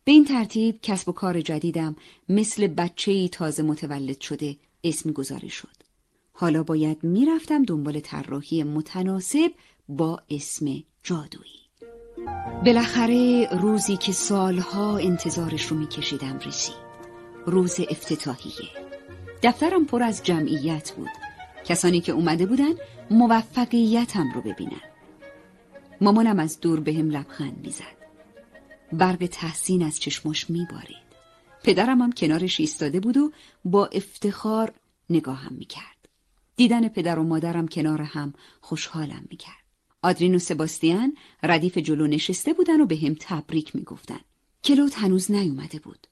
به این ترتیب کسب و کار جدیدم مثل بچه تازه متولد شده اسم گذاری شد. حالا باید می‌رفتم دنبال طراحی متناسب با اسم جادویی. بالاخره روزی که سالها انتظارش رو میکشیدم رسید. روز افتتاحیه. دفترم پر از جمعیت بود. کسانی که اومده بودن موفقیتم رو ببینن. مامانم از دور به لبخند می‌زد. برق تحسین از چشماش میبارید. پدرم هم کنارش ایستاده بود و با افتخار نگاهم می‌کرد. دیدن پدر و مادرم کنار هم خوشحالم می‌کرد. آدرین و سباستیان ردیف جلو نشسته بودن و به هم تبریک می‌گفتن. کلود هنوز نیومده بود.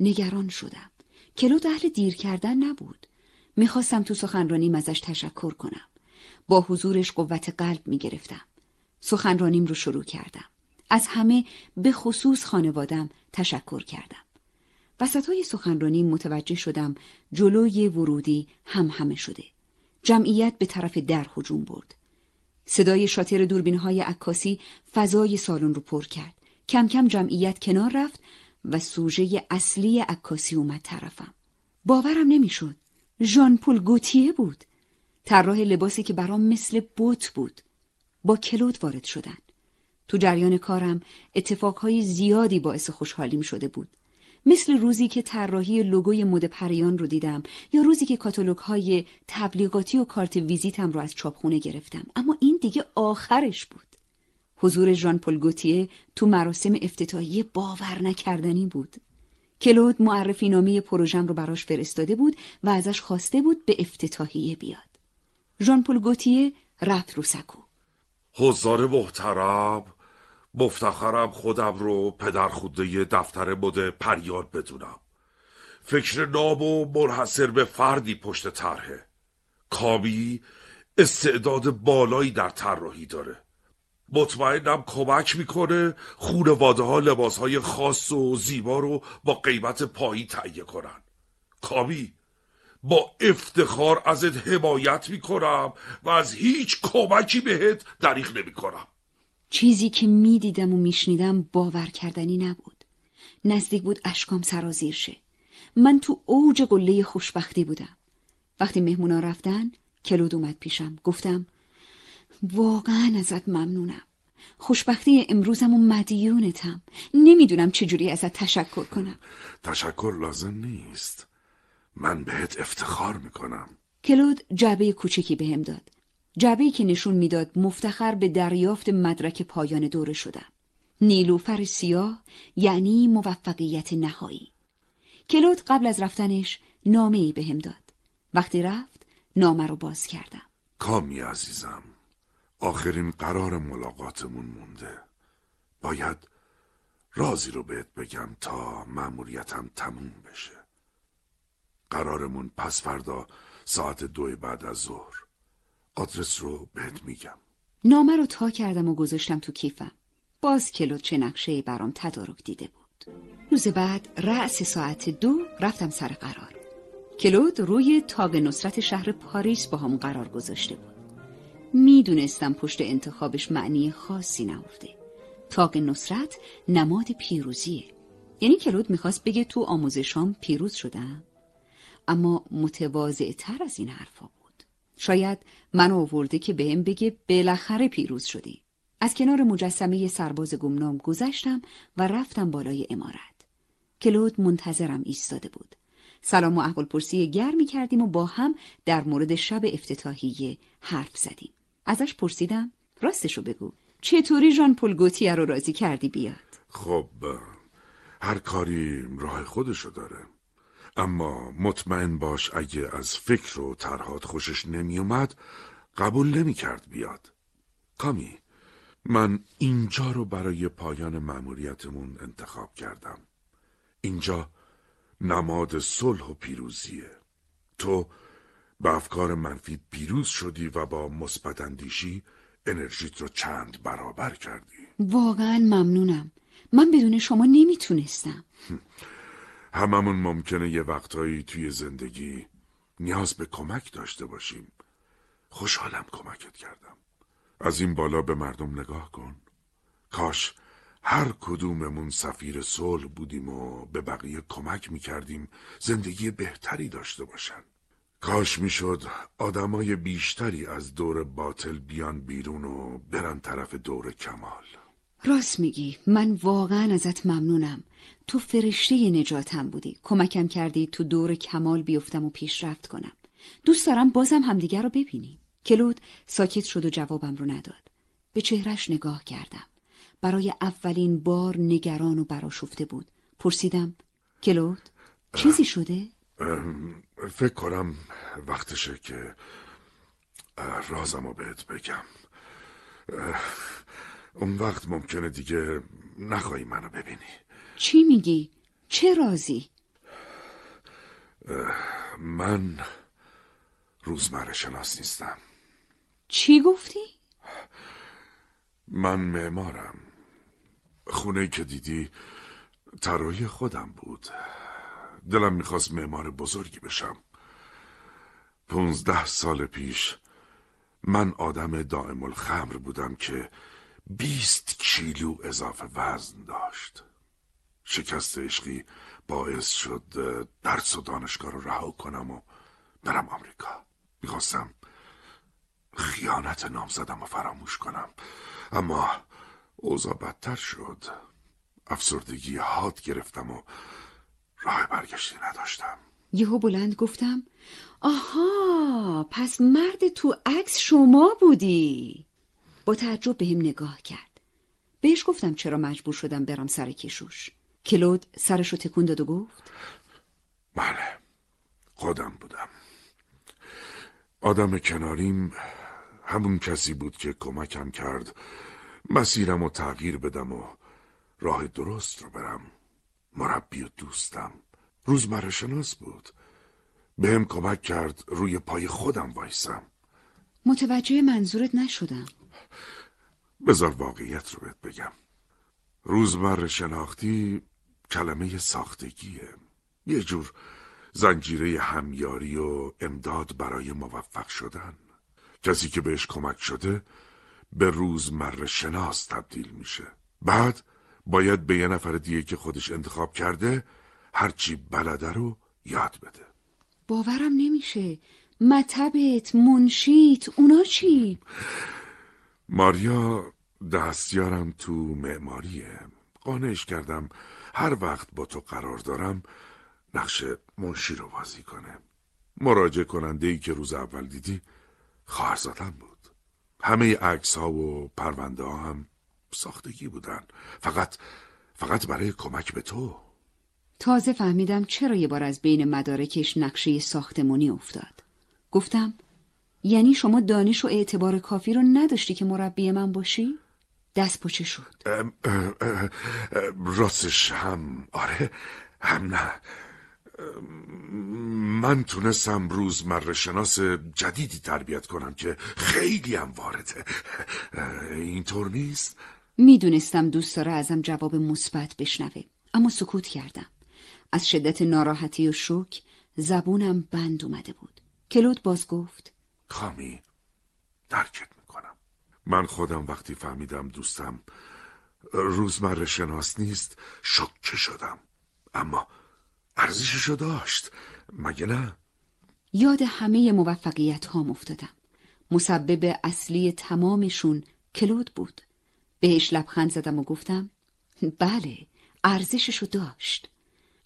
نگران شدم. کلود اهل دیر کردن نبود. می‌خواستم تو سخنرانیم ازش تشکر کنم. با حضورش قوت قلب می‌گرفتم. سخنرانیم رو شروع کردم. از همه به خصوص خانوادم تشکر کردم. وسط های سخنرانی متوجه شدم جلوی ورودی هم همه شده. جمعیت به طرف در هجوم برد. صدای شاتر دوربین های عکاسی فضای سالن رو پر کرد. کم کم جمعیت کنار رفت و سوژه اصلی عکاسی اومد طرفم. باورم نمی‌شد. ژان پول گوتیه بود. طراح لباسی که برام مثل بوت بود. با کلود وارد شدن. تو جریان کارم اتفاقهای زیادی باعث خوشحالیم شده بود. مثل روزی که طراحی لوگوی مد پریان رو دیدم یا روزی که کاتالوگ های تبلیغاتی و کارت ویزیتم رو از چاپخونه گرفتم اما این دیگه آخرش بود حضور ژان پل گوتیه تو مراسم افتتاحیه باور نکردنی بود. کلود معرفی نامه پروژم رو براش فرستاده بود و ازش خواسته بود به افتتاحیه بیاد. ژان پل گوتیه رفت رو سکو. حضار محترم مفتخرم خودم رو پدر خوده دفتر مد پریان بدونم. فکر نام و منحصر به فردی پشت طرحه. کامی استعداد بالایی در طراحی داره. مطمئنم کمک می‌کنه خونواده ها لباس های خاص و زیبا رو با قیمت پایی تهیه کنن. کامی با افتخار ازت حمایت می‌کنم و از هیچ کمکی بهت دریغ نمی‌کنم. چیزی که می‌دیدم و میشنیدم باور کردنی نبود. نزدیک بود اشکام سرازیر شه. من تو اوج قله خوشبختی بودم. وقتی مهمونا رفتن کلود اومد پیشم. گفتم واقعا ازت ممنونم. خوشبختی امروزم و مدیونتم. نمی‌دونم چجوری ازت تشکر کنم. تشکر لازم نیست. من بهت افتخار می‌کنم. کلود جعبه کوچکی بهم داد. جعبه که نشون می‌داد مفتخر به دریافت مدرک پایان دوره شدم. نیلوفر سیاه یعنی موفقیت نهایی. کلود قبل از رفتنش نامه ای بهم داد. وقتی رفت نامه رو باز کردم. کامی عزیزم. آخرین قرار ملاقاتمون مونده. باید رازی رو بهت بگم تا مأموریتم تموم بشه. قرارمون پس فردا ساعت دو بعد از ظهر. آدرس رو بهت میگم. نامه رو تا کردم و گذاشتم تو کیفم. باز کلود چه نقشه برام تدارک دیده بود. روز بعد رأس ساعت دو رفتم سر قرار. کلود روی تاگ نصرت شهر پاریس با هم قرار گذاشته بود. می‌دونستم پشت انتخابش معنی خاصی نهفته تاگ نصرت نماد پیروزیه. یعنی کلود می‌خواست بگه تو آموزشام پیروز شدم. اما متواضع تر از این حرفا بود. شاید من آورده که بهم بگه بالاخره پیروز شدی. از کنار مجسمه سرباز گمنام گذشتم و رفتم بالای امارت. کلود منتظرم ایستاده بود. سلام و احوال پرسی گرمی کردیم و با هم در مورد شب افتتاحیه حرف زدیم. ازش پرسیدم راستشو بگو. چطوری ژان پل گوتیه رو راضی کردی بیاد؟ خب هر کاری راه خودشو داره. اما مطمئن باش اگه از فکر و ترهات خوشش نمیومد قبول نمی‌کرد بیاد. کامی من اینجا رو برای پایان مأموریتمون انتخاب کردم. اینجا نماد صلح و پیروزیه. تو به افکار منفی پیروز شدی و با مثبت اندیشی انرژیت رو چند برابر کردی. واقعا ممنونم. من بدون شما نمی‌تونستم. هممون ممکنه یه وقتایی توی زندگی نیاز به کمک داشته باشیم. خوشحالم کمکت کردم. از این بالا به مردم نگاه کن. کاش هر کدوممون سفیر صلح بودیم و به بقیه کمک می‌کردیم زندگی بهتری داشته باشن. کاش می‌شد آدمای بیشتری از دور باطل بیان بیرون و برن طرف دور کمال. راست میگی. من واقعا ازت ممنونم. تو فرشته نجاتم بودی. کمکم کردی تو دور کمال بیفتم و پیشرفت کنم. دوست دارم بازم همدیگر رو ببینیم کلود ساکت شد و جوابم رو نداد. به چهرش نگاه کردم. برای اولین بار نگران و براشفته بود. پرسیدم کلود چیزی شده؟ فکر کنم وقتشه که رازم رو بهت بگم اون وقت ممکنه دیگه نخواهی منو ببینی چی میگی؟ چه رازی؟ من روزمره شناس نیستم چی گفتی؟ من معمارم خونه که دیدی طراحی خودم بود دلم می‌خواست معمار بزرگی بشم. پونزده سال پیش من آدم دائم الخمر بودم که بیست کیلو اضافه وزن داشت. شکست عشقی باعث شد درس و دانشگاه رو رها کنم و برم آمریکا. می‌خواستم خیانت نامزدم و فراموش کنم. اما اوضاع بدتر شد. افسردگی حاد گرفتم و راه برگشتی نداشتم. یهو بلند گفتم آها پس مرد تو عکس شما بودی. با تعجب به هم نگاه کرد. بهش گفتم چرا مجبور شدم برم سر کشوش. کلود سرشو تکون داد و گفت بله خودم بودم. آدم کناریم همون کسی بود که کمکم کرد مسیرم و تغییر بدم و راه درست رو برم. مربی و دوستم. روزمره شناس بود. بهم کمک کرد روی پای خودم وایسم. متوجه منظورت نشدم. بذار واقعیت رو بهت بگم. روزمره شناختی کلمه ساختگیه. یه جور زنجیره همیاری و امداد برای موفق شدن. کسی که بهش کمک شده به روزمره شناس تبدیل میشه. بعد باید به یه نفر دیگه که خودش انتخاب کرده هرچی بلده رو یاد بده. باورم نمیشه. مطبت منشیت اونا چی؟ ماریا دستیارم تو معماریه. قانعش کردم. هر وقت با تو قرار دارم نقش منشی رو بازی کنه. مراجع کننده ای که روز اول دیدی خواهرزادم بود. همه عکس ها و پرونده ها هم ساختگی بودن. فقط فقط برای کمک به تو. تازه فهمیدم چرا یه بار از بین مدارکش نقشه ساختمونی افتاد. گفتم یعنی شما دانش و اعتبار کافی رو نداشتی که مربی من باشی؟ دست پچه شد. ام، راستش هم آره هم نه. من تونستم روزمره شناس جدیدی تربیت کنم که خیلی هم وارده. اینطور نیست؟ می‌دونستم دوست داره ازم جواب مثبت بشنوه اما سکوت کردم. از شدت ناراحتی و شوک زبونم بند اومده بود. کلود باز گفت کامی درکت می‌کنم. من خودم وقتی فهمیدم دوستم روزمره شناس نیست شکه شدم. اما ارزششو داشت. مگه نه؟ یاد همه موفقیت ها افتادم. مسبب اصلی تمامشون کلود بود. بهش لبخند زدم و گفتم بله ارزششو داشت.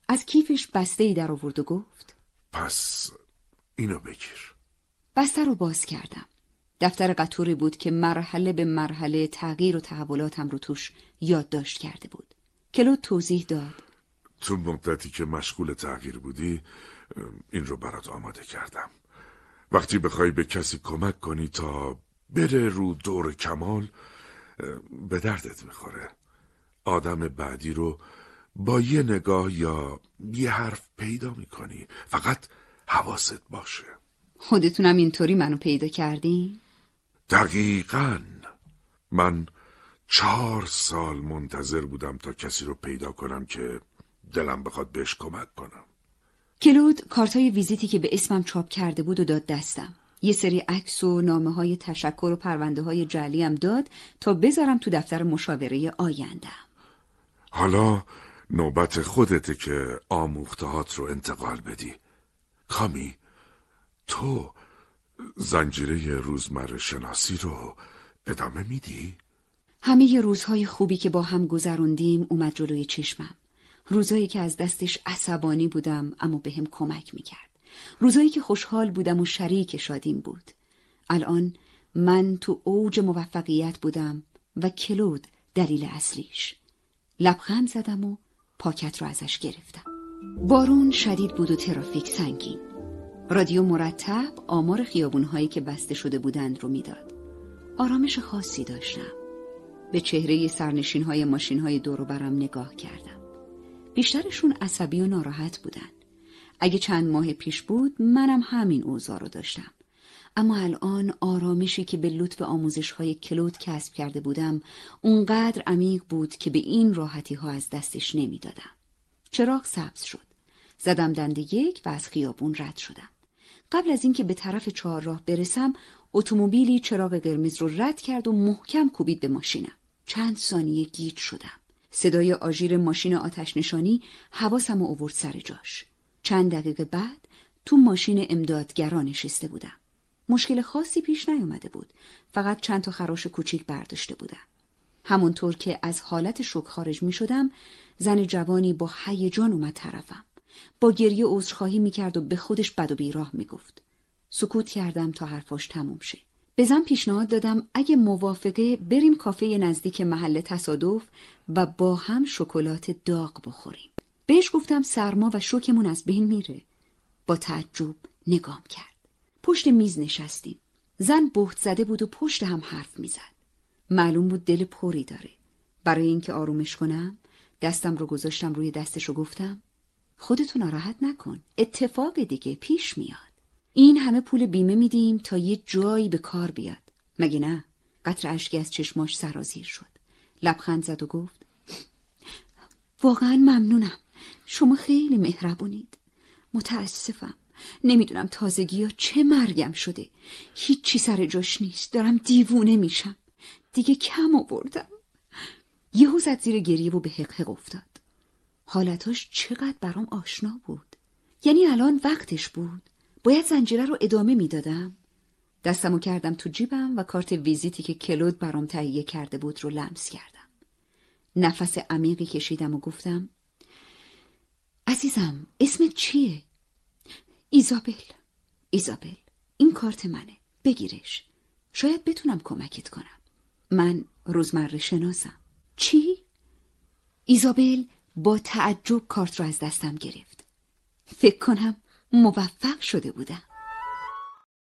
از کیفش بسته ای در آورد و گفت پس اینو بگیر بسته رو باز کردم. دفتر قطوری بود که مرحله به مرحله تغییر و تحولاتم رو توش یادداشت کرده بود. کلود توضیح داد. تو مدتی که مشغول تغییر بودی این رو برات آماده کردم. وقتی بخوای به کسی کمک کنی تا بره رو دور کمال به دردت می‌خوره. آدم بعدی رو با یه نگاه یا یه حرف پیدا می‌کنی. فقط حواست باشه. خودتونم اینطوری منو پیدا کردین؟ دقیقا. من چهار سال منتظر بودم تا کسی رو پیدا کنم که دلم بخواد بهش کمک کنم. کلود کارتای ویزیتی که به اسمم چاپ کرده بود و داد دستم. یه سری عکس و نامه های تشکر و پرونده های جعلی هم داد تا بذارم تو دفتر مشاوره آینده. حالا نوبت خودته که آموختهات رو انتقال بدی. کامی تو زنجیره روزمره شناسی رو ادامه میدی؟ همه روزهای خوبی که با هم گذروندیم اومد جلوی چشمم. روزایی که از دستش عصبانی بودم اما به هم کمک می‌کرد. روزایی که خوشحال بودم و شریک شادیم بود. الان من تو اوج موفقیت بودم و کلود دلیل اصلیش. لبخند زدم و پاکت رو ازش گرفتم. بارون شدید بود و ترافیک سنگین. رادیو مرتب آمار خیابونهایی که بسته شده بودند رو می‌داد. آرامش خاصی داشتم. به چهره سرنشین های ماشین های دور برم نگاه کردم. بیشترشون عصبی و ناراحت بودن. اگه چند ماه پیش بود منم همین اوضاع رو داشتم اما الان آرامشی که به لطف آموزش های کلود کسب کرده بودم اونقدر عمیق بود که به این راحتی ها از دستش نمی‌دادم. چراغ سبز شد. زدم دنده یک و از خیابون رد شدم. قبل از اینکه به طرف چهارراه برسم اتومبیلی چراغ قرمز رو رد کرد و محکم کوبید به ماشینم. چند ثانیه گیج شدم. صدای آژیر ماشین آتش نشانی حواسم رو آورد سر جاش. چند دقیقه بعد تو ماشین امدادگرا نشسته بودم. مشکل خاصی پیش نیومده بود. فقط چند تا خراش کوچیک برداشته بودم. همونطور که از حالت شوک خارج می شدم زن جوانی با هیجان اومد طرفم. با گریه عذرخواهی می‌کرد و به خودش بد و بیراه می‌گفت. سکوت کردم تا حرفاش تموم شه. به زن پیشنهاد دادم اگه موافقه بریم کافه نزدیک محل تصادف و با هم شکلات داغ بخوریم. بهش گفتم سرما و شوکمون از بین میره. با تعجب نگام کرد. پشت میز نشستیم. زن بهت زده بود و پشت هم حرف می‌زد. معلوم بود دل پری داره. برای اینکه آرومش کنم دستم رو گذاشتم روی دستش و گفتم خودتو ناراحت نکن. اتفاق دیگه پیش میاد. این همه پول بیمه میدیم تا یه جایی به کار بیاد. مگه نه؟ قطر اشکی از چشماش سرازیر شد. لبخند زد و گفت واقعا ممنونم. شما خیلی مهربونید. متاسفم. نمی‌دونم تازگی ها چه مرگم شده. هیچی سر جاش نیست. دارم دیوونه میشم. دیگه کم آوردم. یهو زد زیر گریه و به حق افتاد. حالتاش چقدر برام آشنا بود. یعنی الان وقتش بود. باید زنجیره رو ادامه می‌دادم. دستمو کردم تو جیبم و کارت ویزیتی که کلود برام تهیه کرده بود رو لمس کردم. نفس عمیقی کشیدم و گفتم عزیزم اسمت چیه؟ ایزابل. ایزابل این کارت منه. بگیرش. شاید بتونم کمکت کنم. من روزمره شناسم. چی؟ ایزابل با تعجب کارت رو از دستم گرفت. فکر کنم موفق شده بودم.